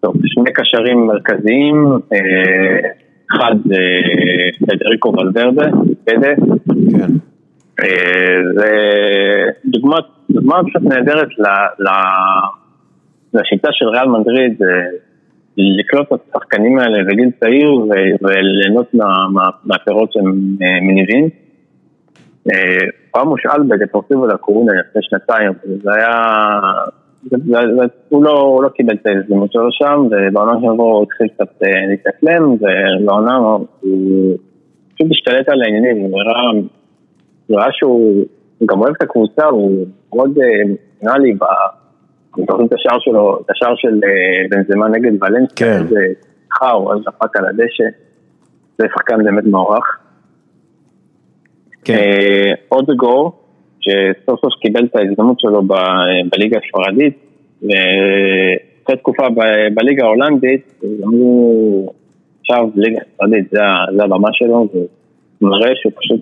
טוב, שני קשרים מרכזיים, אה, אחד זה פדריקו ולוורדה, פדה. כן. אה, זה דוגמה, דוגמה פשוט נהדרת ל, ל, לשיטה של ריאל מדריד, לקלוט את השחקנים האלה בגיל צעיר וליהנות מה- מה- מהפירות שהם אה, מניבים. אה, הוא היה מושאל בדפורטיבו לקורונה לפני שנתיים, זה היה... זה, זה, זה, הוא, לא, הוא לא קיבל את ההזדמנות שלו שם, ובעונה שעברו הוא התחיל קצת אה, להתאקלם, ובעונה הוא פשוט השתלט על העניינים, הוא נראה, הוא ראה שהוא הוא גם אוהב את הקבוצה, הוא מאוד אה, נראה לי, ב- אתם זוכרים את השער שלו, את השער של אה, בנזמה נגד ולנסיה, כן. איזה חאו, אז דפק על הדשא, זה שחקן באמת מוערך. כן. אה, אודגור, שסוף סוף קיבל את ההזדמנות שלו בליגה הספרדית, ואחרי תקופה בליגה ההולנדית, אמרו, עכשיו ליגה הספרדית, זה הבמה שלו, והוא מראה שהוא פשוט,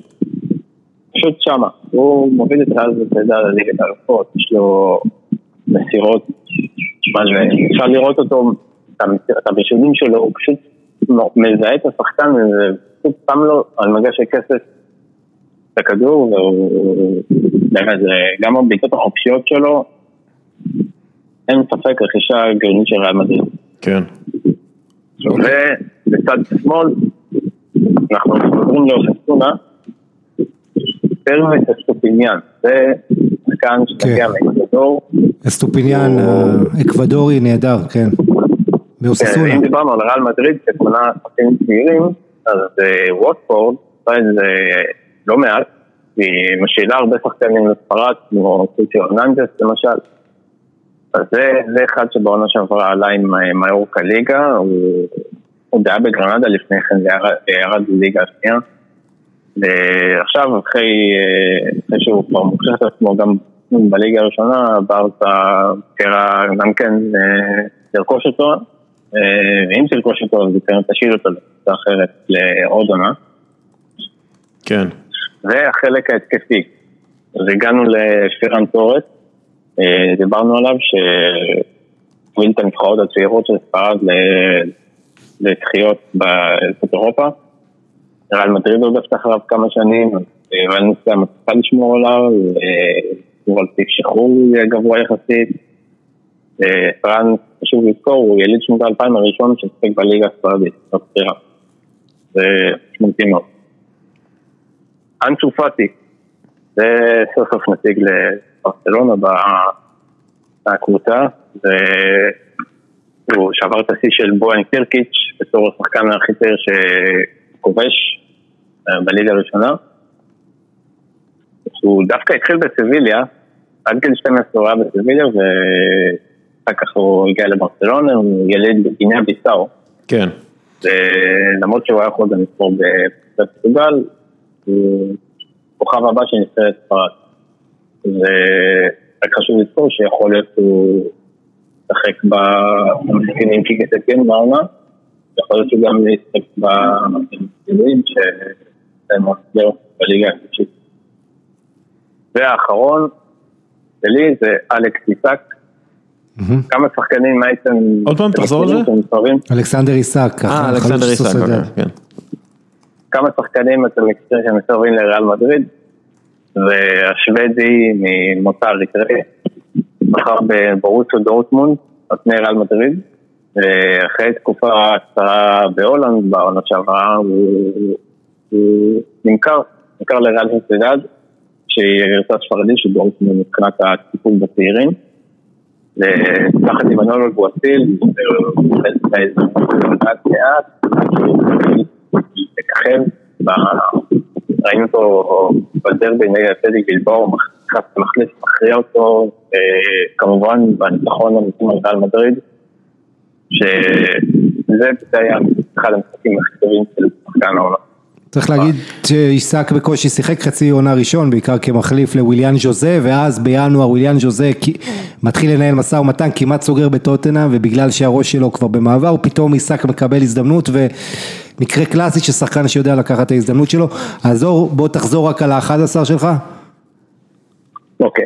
פשוט שמה, הוא מוביל את ריאל וסיידה לליגת האלופות, יש לו מסירות, אפשר לראות אותו, את הבישולים שלו, הוא פשוט מזהה את השחקן ופשוט שם לו על מגש הכסף הכדור, והוא באמת, גם הבעיטות החופשיות שלו, אין ספק רכישה גאונית של ריאל מדריד. כן. ובצד שמאל, אנחנו עוברים לאוססונה, פרוויס אסטופיניאן, זה שחקן שמגיע כן. מאקוודור. אסטופיניאן האקוודורי נהדר, כן. מאוססונה. אם דיברנו על ריאל מדריד שמונה שחקנים צעירים, אז אה, ווטפורד עושה את זה לא מעט, היא משאילה הרבה שחקנים לספרד, כמו קיציו ארננדס למשל. אז זה, זה אחד שבעונה שעברה עלה עם אה, מיורקה ליגה, הוא הוא היה בגרנדה לפני כן, וירד- וירד לליגה השנייה. ועכשיו, אחרי, אה, אחרי שהוא כבר מוכיח את עצמו גם בליגה הראשונה, ברסה קרא גם כן אה, לרכוש אותו, ואם תרכוש אותו, אז תשאיר אותו לקבוצה אחרת לעוד עונה. כן. והחלק ההתקפי, אז הגענו לפראן טורס, אה, דיברנו עליו שהוביל את הנבחרות הצעירות של ספרד ל- לזכיות באליפות אירופה. ריאל מדריד רודפת אחריו כמה שנים, אה, ולנסיה מצליחה לשמור עליו, הוא על פי שחרור גבוה יחסית. אה, פרן, חשוב לזכור, הוא יליד שנות האלפיים הראשון ששיחק בליגה הספרדית, בבחירה. זה משמעותי מאוד. אנצו פאטי, זה סוף סוף נציג לברצלונה בקבוצה, והוא שבר את השיא של בוהן קירקיץ' בתור השחקן הכי צעיר שכובש אה, בליגה הראשונה. הוא דווקא התחיל בסביליה, עד גיל 12 הוא היה בסביליה ואחר כך הוא הגיע לברצלונה, הוא יליד בגיניה ביסאו. כן. למרות שהוא היה יכול גם לבחור בפורטוגל, הוא כוכב הבא של נבחרת ספרד. ורק חשוב לזכור שיכול להיות שהוא ישחק במשחקים עם קיקט אגן בעונה, יכול להיות שהוא גם ישחק במילואים שהם מחזור בליגה השלישית. והאחרון שלי זה אלכס איסק. כמה שחקנים הייתם... עוד פעם, תחזור על זה. אלכסנדר איסק, אה, אלכסנדר איסק, סוסיידד. כן. כמה שחקנים אתם מכירים שמסתובבים לריאל מדריד, והשוודי ממוצא אריתראי, בחר בברוסו דורטמונד, פני ריאל מדריד, ואחרי תקופה קצרה בהולנד, בעונה שעברה, הוא, נמכר, נמכר לריאל סוסיידד, שהיא גרסה ספרדית של דורטמונד מבחינת הטיפול בצעירים. תחת עם את ההזדמנות לאט לאט, לככב, ראינו אותו בדרבי נגד אתלטיק בילבאו, נכנס למחליף, מכריע אותו, אה, כמובן בניצחון המתאים על ריאל מדריד, שזה היה אחד המשחקים הכי טובים של שחקן העולם. צריך להגיד שאיסק בקושי שיחק חצי עונה ראשון, בעיקר כמחליף לוויליאן ז'וזה, ואז בינואר וויליאן ז'וזה מתחיל לנהל משא ומתן, כמעט סוגר בטוטנה, ובגלל שהראש שלו כבר במעבר, פתאום איסק מקבל הזדמנות, ומקרה קלאסי של שחקן שיודע לקחת את ההזדמנות שלו. אז אור, בוא תחזור רק על ה-11 שלך. אוקיי.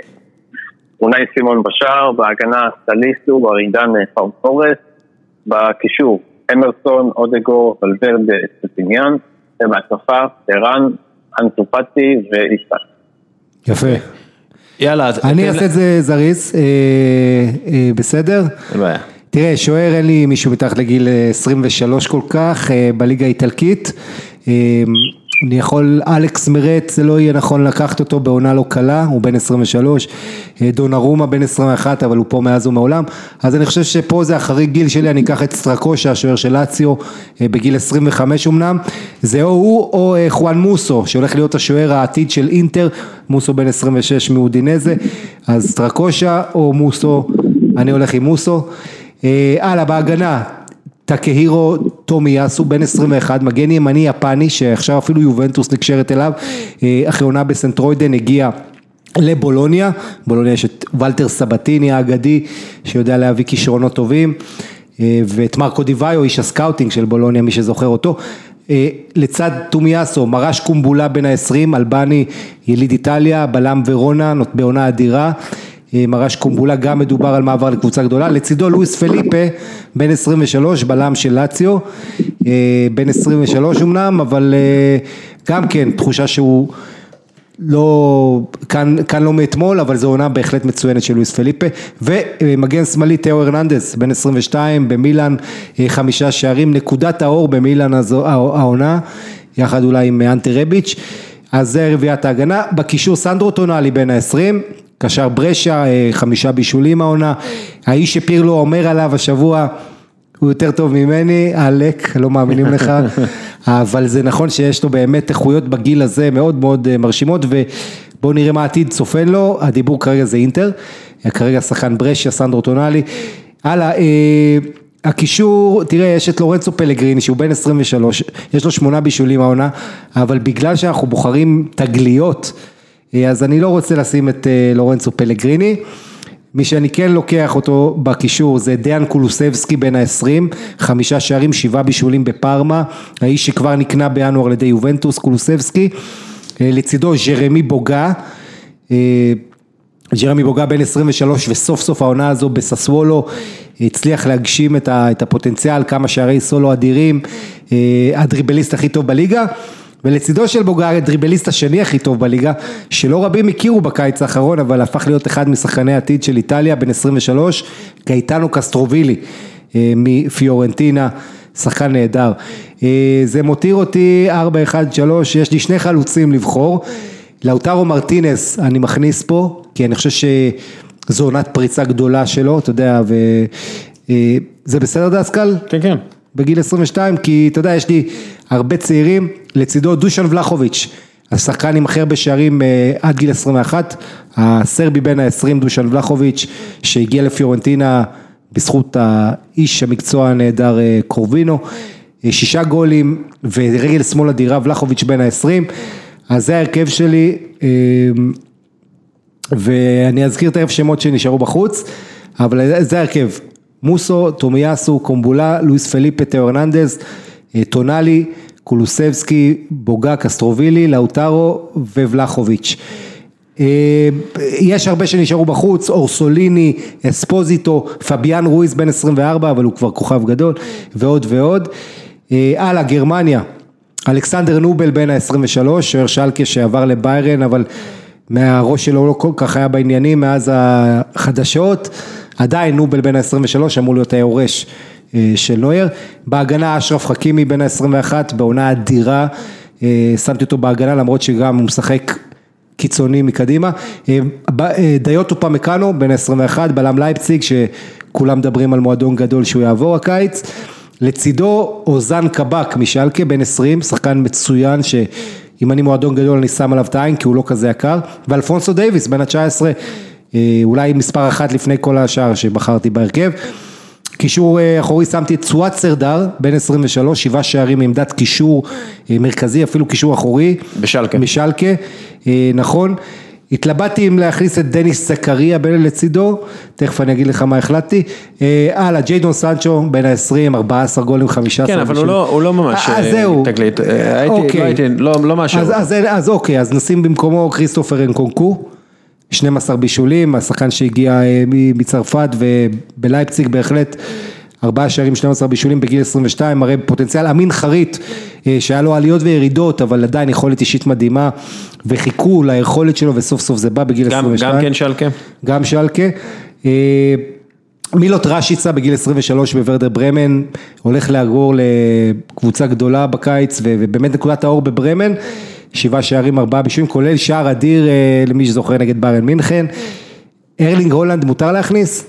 אונאי סימון בשער, בהגנה סליסו, ארידן פאוטורס, בקישור, אמרסון, אודגור, ולוורדה, סטיניאן, ובהתקפה, ערן, אנטופטי ואיסטן. יפה. יאללה, אז אני אעשה את זה זריז, אה, אה, בסדר? אין בעיה. תראה, שוער אין לי מישהו מתחת לגיל אה, 23 כל כך, אה, בליגה האיטלקית. אה, אני יכול, אלכס מרט, זה לא יהיה נכון לקחת אותו בעונה לא קלה, הוא בן 23, אה, דונרומה בן 21, אבל הוא פה מאז ומעולם, אז אני חושב שפה זה החריג גיל שלי, אני אקח את סטרקושה, השוער של לאציו, אה, בגיל 25 אמנם, זה או הוא או אה, חואן מוסו, שהולך להיות השוער העתיד של אינטר, מוסו בן 26 מאודינזה, אז סטרקושה או מוסו, אני הולך עם מוסו. אה, הלאה, בהגנה, טקהירו טומיאסו, בן 21, מגן ימני יפני, שעכשיו אפילו יובנטוס נקשרת אליו, אה, אחרי עונה בסנטרוידן הגיע לבולוניה, בולוניה יש את ולטר סבטיני האגדי, שיודע להביא כישרונות טובים, אה, ואת מרקו די ואיו, איש הסקאוטינג של בולוניה, מי שזוכר אותו. לצד טומיאסו, מרש קומבולה בן ה-20, אלבני, יליד איטליה, בלם ורונה, בעונה אדירה. אה, מרש קומבולה, גם מדובר על מעבר לקבוצה גדולה, לצידו לואיס פליפה, בן 23, בלם של לאציו, אה, בן 23 אמנם, אבל אה, גם כן, תחושה שהוא לא, כאן, כאן לא מאתמול, אבל זו עונה בהחלט מצוינת של לואיס פליפה, ומגן שמאלי תאו הרננדס, בן 22, במילאן, חמישה שערים, נקודת האור במילאן הזו- העונה, יחד אולי עם אנטי רביץ', אז זה רביעיית ההגנה, בקישור סנדרו טונאלי בן ה-20, קשר ברשה, אה, חמישה בישולים העונה, האיש שפירלו אומר עליו השבוע, הוא יותר טוב ממני, עלק, לא מאמינים לך, [laughs] אבל זה נכון שיש לו באמת איכויות בגיל הזה מאוד מאוד אה, מרשימות, ובואו נראה מה העתיד צופן לו, הדיבור כרגע זה אינטר, כרגע שחקן ברשיה, סנדרו טונאלי, הלאה, אה, הקישור, תראה, יש את לורנצו פלגריני שהוא בן 23, יש לו שמונה בישולים העונה, אבל בגלל שאנחנו בוחרים תגליות, אז אני לא רוצה לשים את אה, לורנצו פלגריני. מי שאני כן לוקח אותו בקישור זה דיאן קולוסבסקי בן ה-20, חמישה שערים, שבעה בישולים בפארמה, האיש שכבר נקנה בינואר על ידי יובנטוס, קולוסבסקי, אה, לצידו ז'רמי בוגה, אה, ג'רמי בוגה בן 23 וסוף סוף העונה הזו בססוולו הצליח להגשים את הפוטנציאל, כמה שערי סולו אדירים, אה, הדריבליסט הכי טוב בליגה. ולצידו של בוגה הדריבליסט השני הכי טוב בליגה, שלא רבים הכירו בקיץ האחרון, אבל הפך להיות אחד משחקני העתיד של איטליה, בן 23, גייטנו קסטרובילי אה, מפיורנטינה, שחקן נהדר. אה, זה מותיר אותי 4-1-3, יש לי שני חלוצים לבחור. לאוטרו מרטינס אני מכניס פה, כי אני חושב שזו עונת פריצה גדולה שלו, אתה יודע, וזה בסדר דסקל? כן, כן. בגיל 22, כי אתה יודע, יש לי הרבה צעירים, לצידו דושן ולחוביץ', השחקן עם הכי הרבה שערים אה, עד גיל 21, הסרבי בן ה-20 דושן ולחוביץ', שהגיע לפיורנטינה בזכות האיש המקצוע הנהדר אה, קורבינו, אה, שישה גולים ורגל שמאל אדירה, ולחוביץ' בן ה-20, אז זה ההרכב שלי, אה, ואני אזכיר תכף שמות שנשארו בחוץ, אבל זה ההרכב, מוסו, טומיאסו, קומבולה, לואיס פליפה, תאו הרננדז, אה, טונאלי, קולוסבסקי, בוגה, קסטרובילי, לאוטרו וולחוביץ'. אה, יש הרבה שנשארו בחוץ, אורסוליני, אספוזיטו, פביאן רואיס בן 24, אבל הוא כבר כוכב גדול, ועוד ועוד. אה, הלאה, גרמניה, אלכסנדר נובל בן ה-23, שוער שלקה שעבר לביירן, אבל מהראש שלו לא כל כך היה בעניינים מאז החדשות, עדיין נובל בן ה-23 אמור להיות היורש אה, של נויר, בהגנה אשרף חכימי בן ה-21 בעונה אדירה, אה, שמתי אותו בהגנה למרות שגם הוא משחק קיצוני מקדימה, אה, דיוטו פמקאנו בן ה-21 בלם לייפציג שכולם מדברים על מועדון גדול שהוא יעבור הקיץ, לצידו אוזן קבק משלקה בן 20, שחקן מצוין שאם אני מועדון גדול אני שם עליו את העין כי הוא לא כזה יקר, ואלפונסו דייוויס בן ה-19 אה, אולי מספר אחת לפני כל השאר שבחרתי בהרכב. קישור אה, אחורי שמתי את צואט סרדר, בן 23, שבעה שערים מעמדת קישור אה, מרכזי, אפילו קישור אחורי. בשלקה. משלקה, אה, נכון. התלבטתי אם להכניס את דניס זכריה בין לצידו, תכף אני אגיד לך מה החלטתי. אה, הלאה, ג'יידון סנצ'ו, בן ה-20, 14 גולים, 15 כן, אבל הוא לא, הוא לא ממש אה, אז אה, זהו. תגלית, אה, הייתי, אוקיי. לא הייתי, לא, לא מאשר. אז, אותו. אז, אז אוקיי, אז נשים במקומו כריסטופר אנקונקו, 12 בישולים, השחקן שהגיע אה, מצרפת ובלייפציג בהחלט ארבעה שערים, 12 בישולים בגיל 22, מראה פוטנציאל אמין חריט, אה, שהיה לו עליות וירידות, אבל עדיין יכולת אישית מדהימה, וחיכו ליכולת שלו, וסוף סוף זה בא בגיל גם, 22. גם כן שלקה? גם שלקה. אה, מילוט רשיצה בגיל 23 בוורדר ברמן, הולך לגור לקבוצה גדולה בקיץ, ובאמת נקודת האור בברמן, שבעה שערים, ארבעה בישולים, כולל שער אדיר אה, למי שזוכר נגד בארן מינכן. ארלינג הולנד מותר להכניס?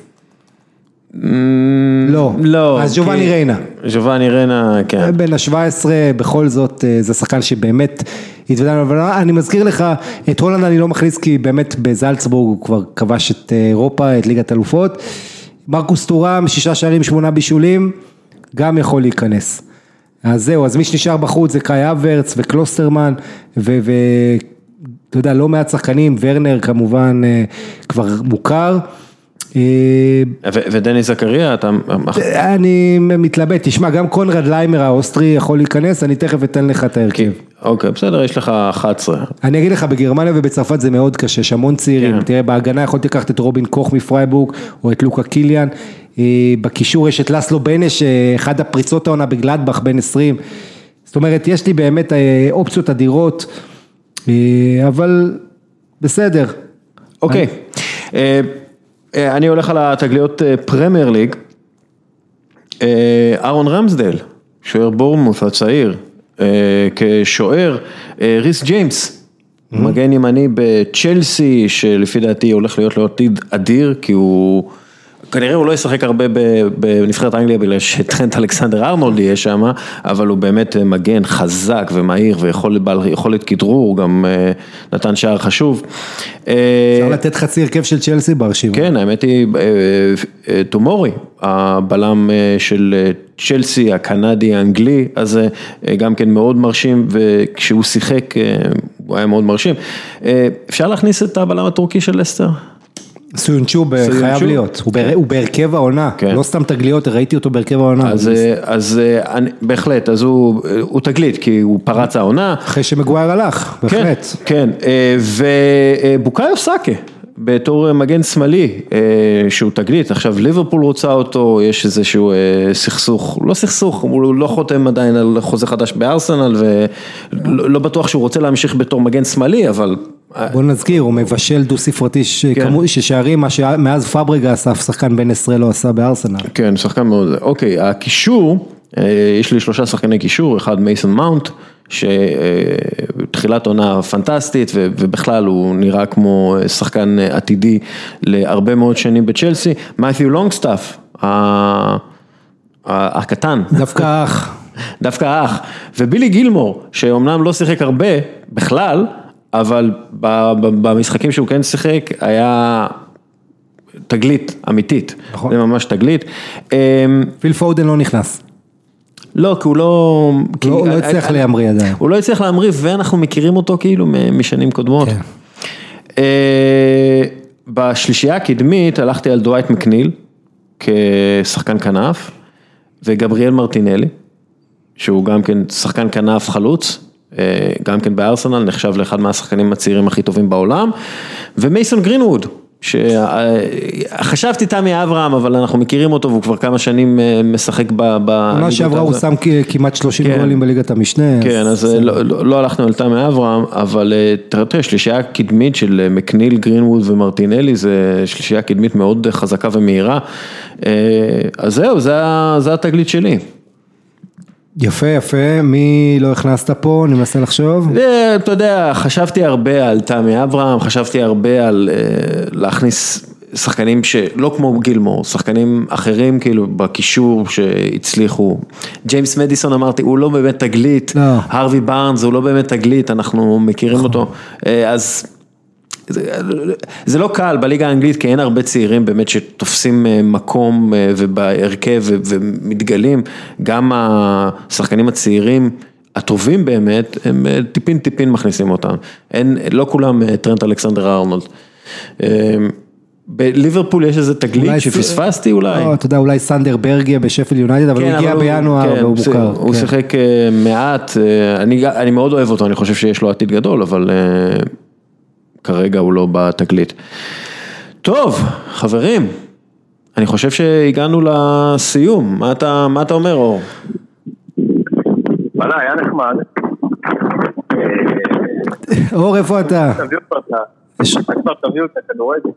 לא. לא. אז ג'ובאני ריינה. ג'ובאני ריינה, כן. בן ה-17, בכל זאת, אה, זה שחקן שבאמת התוודענו, אבל אני מזכיר לך, את הולנד אני לא מכניס כי באמת בזלצבורג הוא כבר כבש את אה, אירופה, את ליגת אלופות. מרקוס טורם, שישה שערים, שמונה בישולים, גם יכול להיכנס. אז זהו, אז מי שנשאר בחוץ זה קאי האברץ וקלוסטרמן, ואתה יודע, לא מעט שחקנים, ורנר כמובן אה, כבר מוכר. ודני זכריה, אתה... אני מתלבט, תשמע, גם קונרד ליימר האוסטרי יכול להיכנס, אני תכף אתן לך את ההרכב. אוקיי, בסדר, יש לך 11. אני אגיד לך, בגרמניה ובצרפת זה מאוד קשה, יש המון צעירים, כן. תראה, בהגנה יכולתי לקחת את רובין קוך מפרייבורג, או את לוקה קיליאן, אה, בקישור יש את לסלו בנש, אה, אחד הפריצות העונה בגלדבך, בן 20, זאת אומרת, יש לי באמת אה, אופציות אדירות, אבל בסדר. אוקיי, אה, אה, אני הולך על התגליות אה, פרמייר ליג. אה, אהרון רמסדל, שוער בורנמות' הצעיר, אה, כשוער, אה, ריס ג'יימס, מגן ימני בצ'לסי, שלפי דעתי הולך להיות לו עתיד אדיר, כי הוא... כנראה הוא לא ישחק הרבה בנבחרת אנגליה בגלל שטרנט אלכסנדר ארנולד יהיה שם, אבל הוא באמת מגן חזק ומהיר ויכול בעל יכולת כדרור, גם אה, נתן שער חשוב. אה, אפשר לתת חצי הרכב של צ'לסי ברשימה. כן, האמת היא, אה, אה, טומורי, הבלם אה, של אה, צ'לסי, הקנדי, האנגלי, אז אה, גם כן מאוד מרשים, וכשהוא שיחק, אה, הוא היה מאוד מרשים. אה, אפשר להכניס את הבלם הטורקי של לסטר? סויונצ'ו חייב? להיות, הוא הוא בהרכב העונה, כן. לא סתם תגליות, ראיתי אותו בהרכב העונה. אז, אה, אה, בהחלט, אז הוא, אה, הוא תגלית, כי הוא פרץ העונה. אחרי שמגווייר הלך, בהחלט. כן, כן, ובוקאיו סאקה, בתור מגן שמאלי, שהוא תגלית, עכשיו ליברפול רוצה אותו, יש איזשהו סכסוך, לא סכסוך, הוא לא חותם עדיין על חוזה חדש בארסנל, ולא לא בטוח שהוא רוצה להמשיך בתור מגן שמאלי, אבל... אה, בוא נזכיר, הוא מבשל דו ספרתי ש- כן. ששערים, מה שמאז עשה, אף שחקן בן עשרה לא עשה בארסנל. כן, שחקן מאוד, אוקיי, הקישור, אה, יש לי שלושה שחקני קישור, אחד מייסון מאונט, שתחילת עונה פנטסטית ובכלל הוא נראה כמו שחקן עתידי להרבה מאוד שנים בצ'לסי, מת'יו לונגסטאף, הקטן, דווקא אח, דווקא האח, ובילי גילמור, שאומנם לא שיחק הרבה בכלל, אבל במשחקים שהוא כן שיחק היה תגלית אמיתית, נכון. זה ממש תגלית. אמ, פיל פודן לא נכנס. לא, כי הוא לא... כי- לא לא הצליח להמריא עדיין. הוא לא הצליח להמריא ואנחנו מכירים אותו כאילו משנים קודמות. כן. אה, בשלישייה הקדמית הלכתי על דווייט מקניל כשחקן כנף וגבריאל מרטינלי, שהוא גם כן שחקן כנף חלוץ, אה, גם כן בארסנל, נחשב לאחד מהשחקנים הצעירים הכי טובים בעולם, ומייסון גרינווד. שחשבתי תמי אברהם, אבל אנחנו מכירים אותו והוא כבר כמה שנים אה, משחק ב... ב- עונה ליגות שעברה הוא. שם כמעט 30 כן. גולים בליגת המשנה. כן, אז אה, לא- לא לא הלכנו על תמי אברהם, אבל אה, תראה, שלישייה קדמית של אה, מקניל, גרינווד ומרטינלי, זה שלישייה קדמית מאוד חזקה ומהירה. אז זהו, זה זה התגלית שלי. יפה, יפה, מי לא הכנסת פה? אני מנסה לחשוב. אתה יודע, חשבתי הרבה על תמי אברהם, חשבתי הרבה על אה, להכניס שחקנים שלא כמו גילמור, שחקנים אחרים כאילו בקישור שהצליחו. ג'יימס מדיסון אמרתי, הוא לא באמת תגלית, לא. הרווי בארנס הוא לא באמת תגלית, אנחנו מכירים אותו, אה, אז זה, זה לא קל בליגה האנגלית כי אין הרבה צעירים באמת שתופסים אה, מקום אה, ובהרכב ומתגלים, גם השחקנים הצעירים הטובים באמת, הם אה, טיפין טיפין מכניסים אותם, אין, לא כולם טרנט אלכסנדר ארנולד. בליברפול יש איזה תגלית אולי- שפספסתי אולי. לא, אתה יודע, אולי סנדר ברגיה בשפל יונייטד, אבל הוא כן, הגיע אבל בינואר כן, והוא מוכר. הוא כן. שיחק מעט, אני, אני מאוד אוהב אותו, אני חושב שיש לו עתיד גדול, אבל כרגע הוא לא בתגלית. טוב, חברים, אני חושב שהגענו לסיום, מה אתה, מה אתה אומר אור? וואלה, היה נחמד. אור, איפה אתה? תביאו את הכדורגל.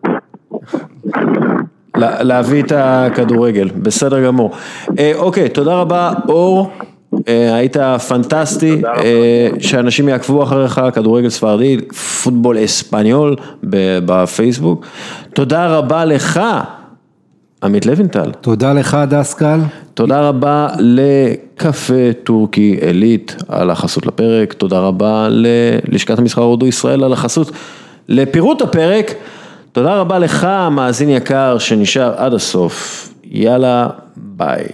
להביא את הכדורגל, בסדר גמור. אה, אוקיי, תודה רבה אור, אה, היית פנטסטי. אה, שאנשים יעקבו אחריך, כדורגל ספרדי, פוטבול אספניול בפייסבוק. תודה רבה לך, עמית לוינטל. תודה לך, דסקל. תודה רבה לקפה טורקי עילית על החסות לפרק, תודה רבה ללשכת המסחר הודו ישראל על החסות לפירוט הפרק, תודה רבה לך מאזין יקר שנשאר עד הסוף, יאללה ביי.